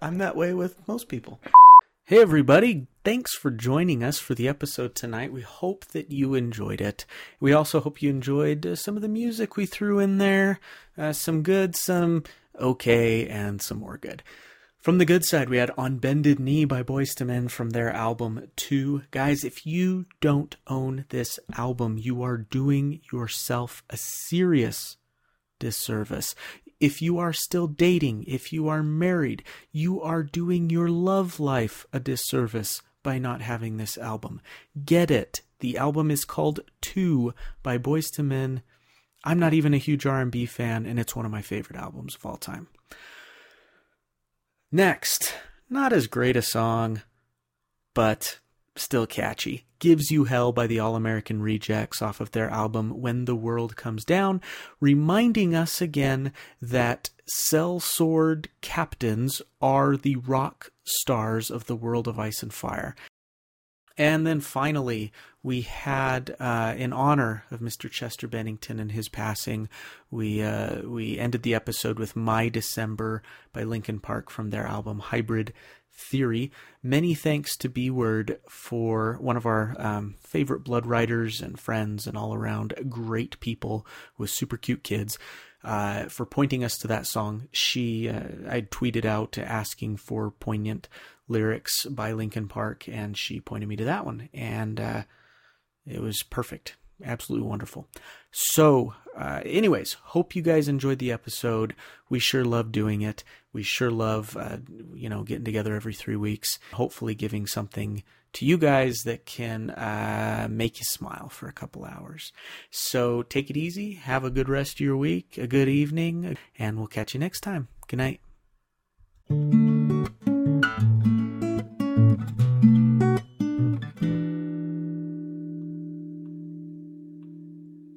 I'm that way with most people. Hey, everybody. Thanks for joining us for the episode tonight. We hope that you enjoyed it. We also hope you enjoyed uh, some of the music we threw in there. Uh, some good, some okay, and some more good. From the good side, we had On Bended Knee by Boyz II Men from their album 2. Guys, if you don't own this album, you are doing yourself a serious disservice. If you are still dating, if you are married, you are doing your love life a disservice by not having this album. Get it. The album is called 2 by Boyz II Men. I'm not even a huge R&B fan and it's one of my favorite albums of all time. Next, not as great a song, but still catchy. Gives You Hell by the All American Rejects off of their album When the World Comes Down, reminding us again that Sellsword captains are the rock stars of the world of ice and fire. And then finally, we had, uh, in honor of Mr. Chester Bennington and his passing, we uh, we ended the episode with "My December" by Linkin Park from their album Hybrid Theory. Many thanks to B Word for one of our um, favorite Blood writers and friends and all around great people with super cute kids. Uh, for pointing us to that song, she uh, I tweeted out asking for poignant lyrics by Linkin Park, and she pointed me to that one, and uh, it was perfect, absolutely wonderful. So, uh, anyways, hope you guys enjoyed the episode. We sure love doing it. We sure love, uh, you know, getting together every three weeks. Hopefully, giving something to you guys that can uh, make you smile for a couple hours. So, take it easy. Have a good rest of your week, a good evening, and we'll catch you next time. Good night.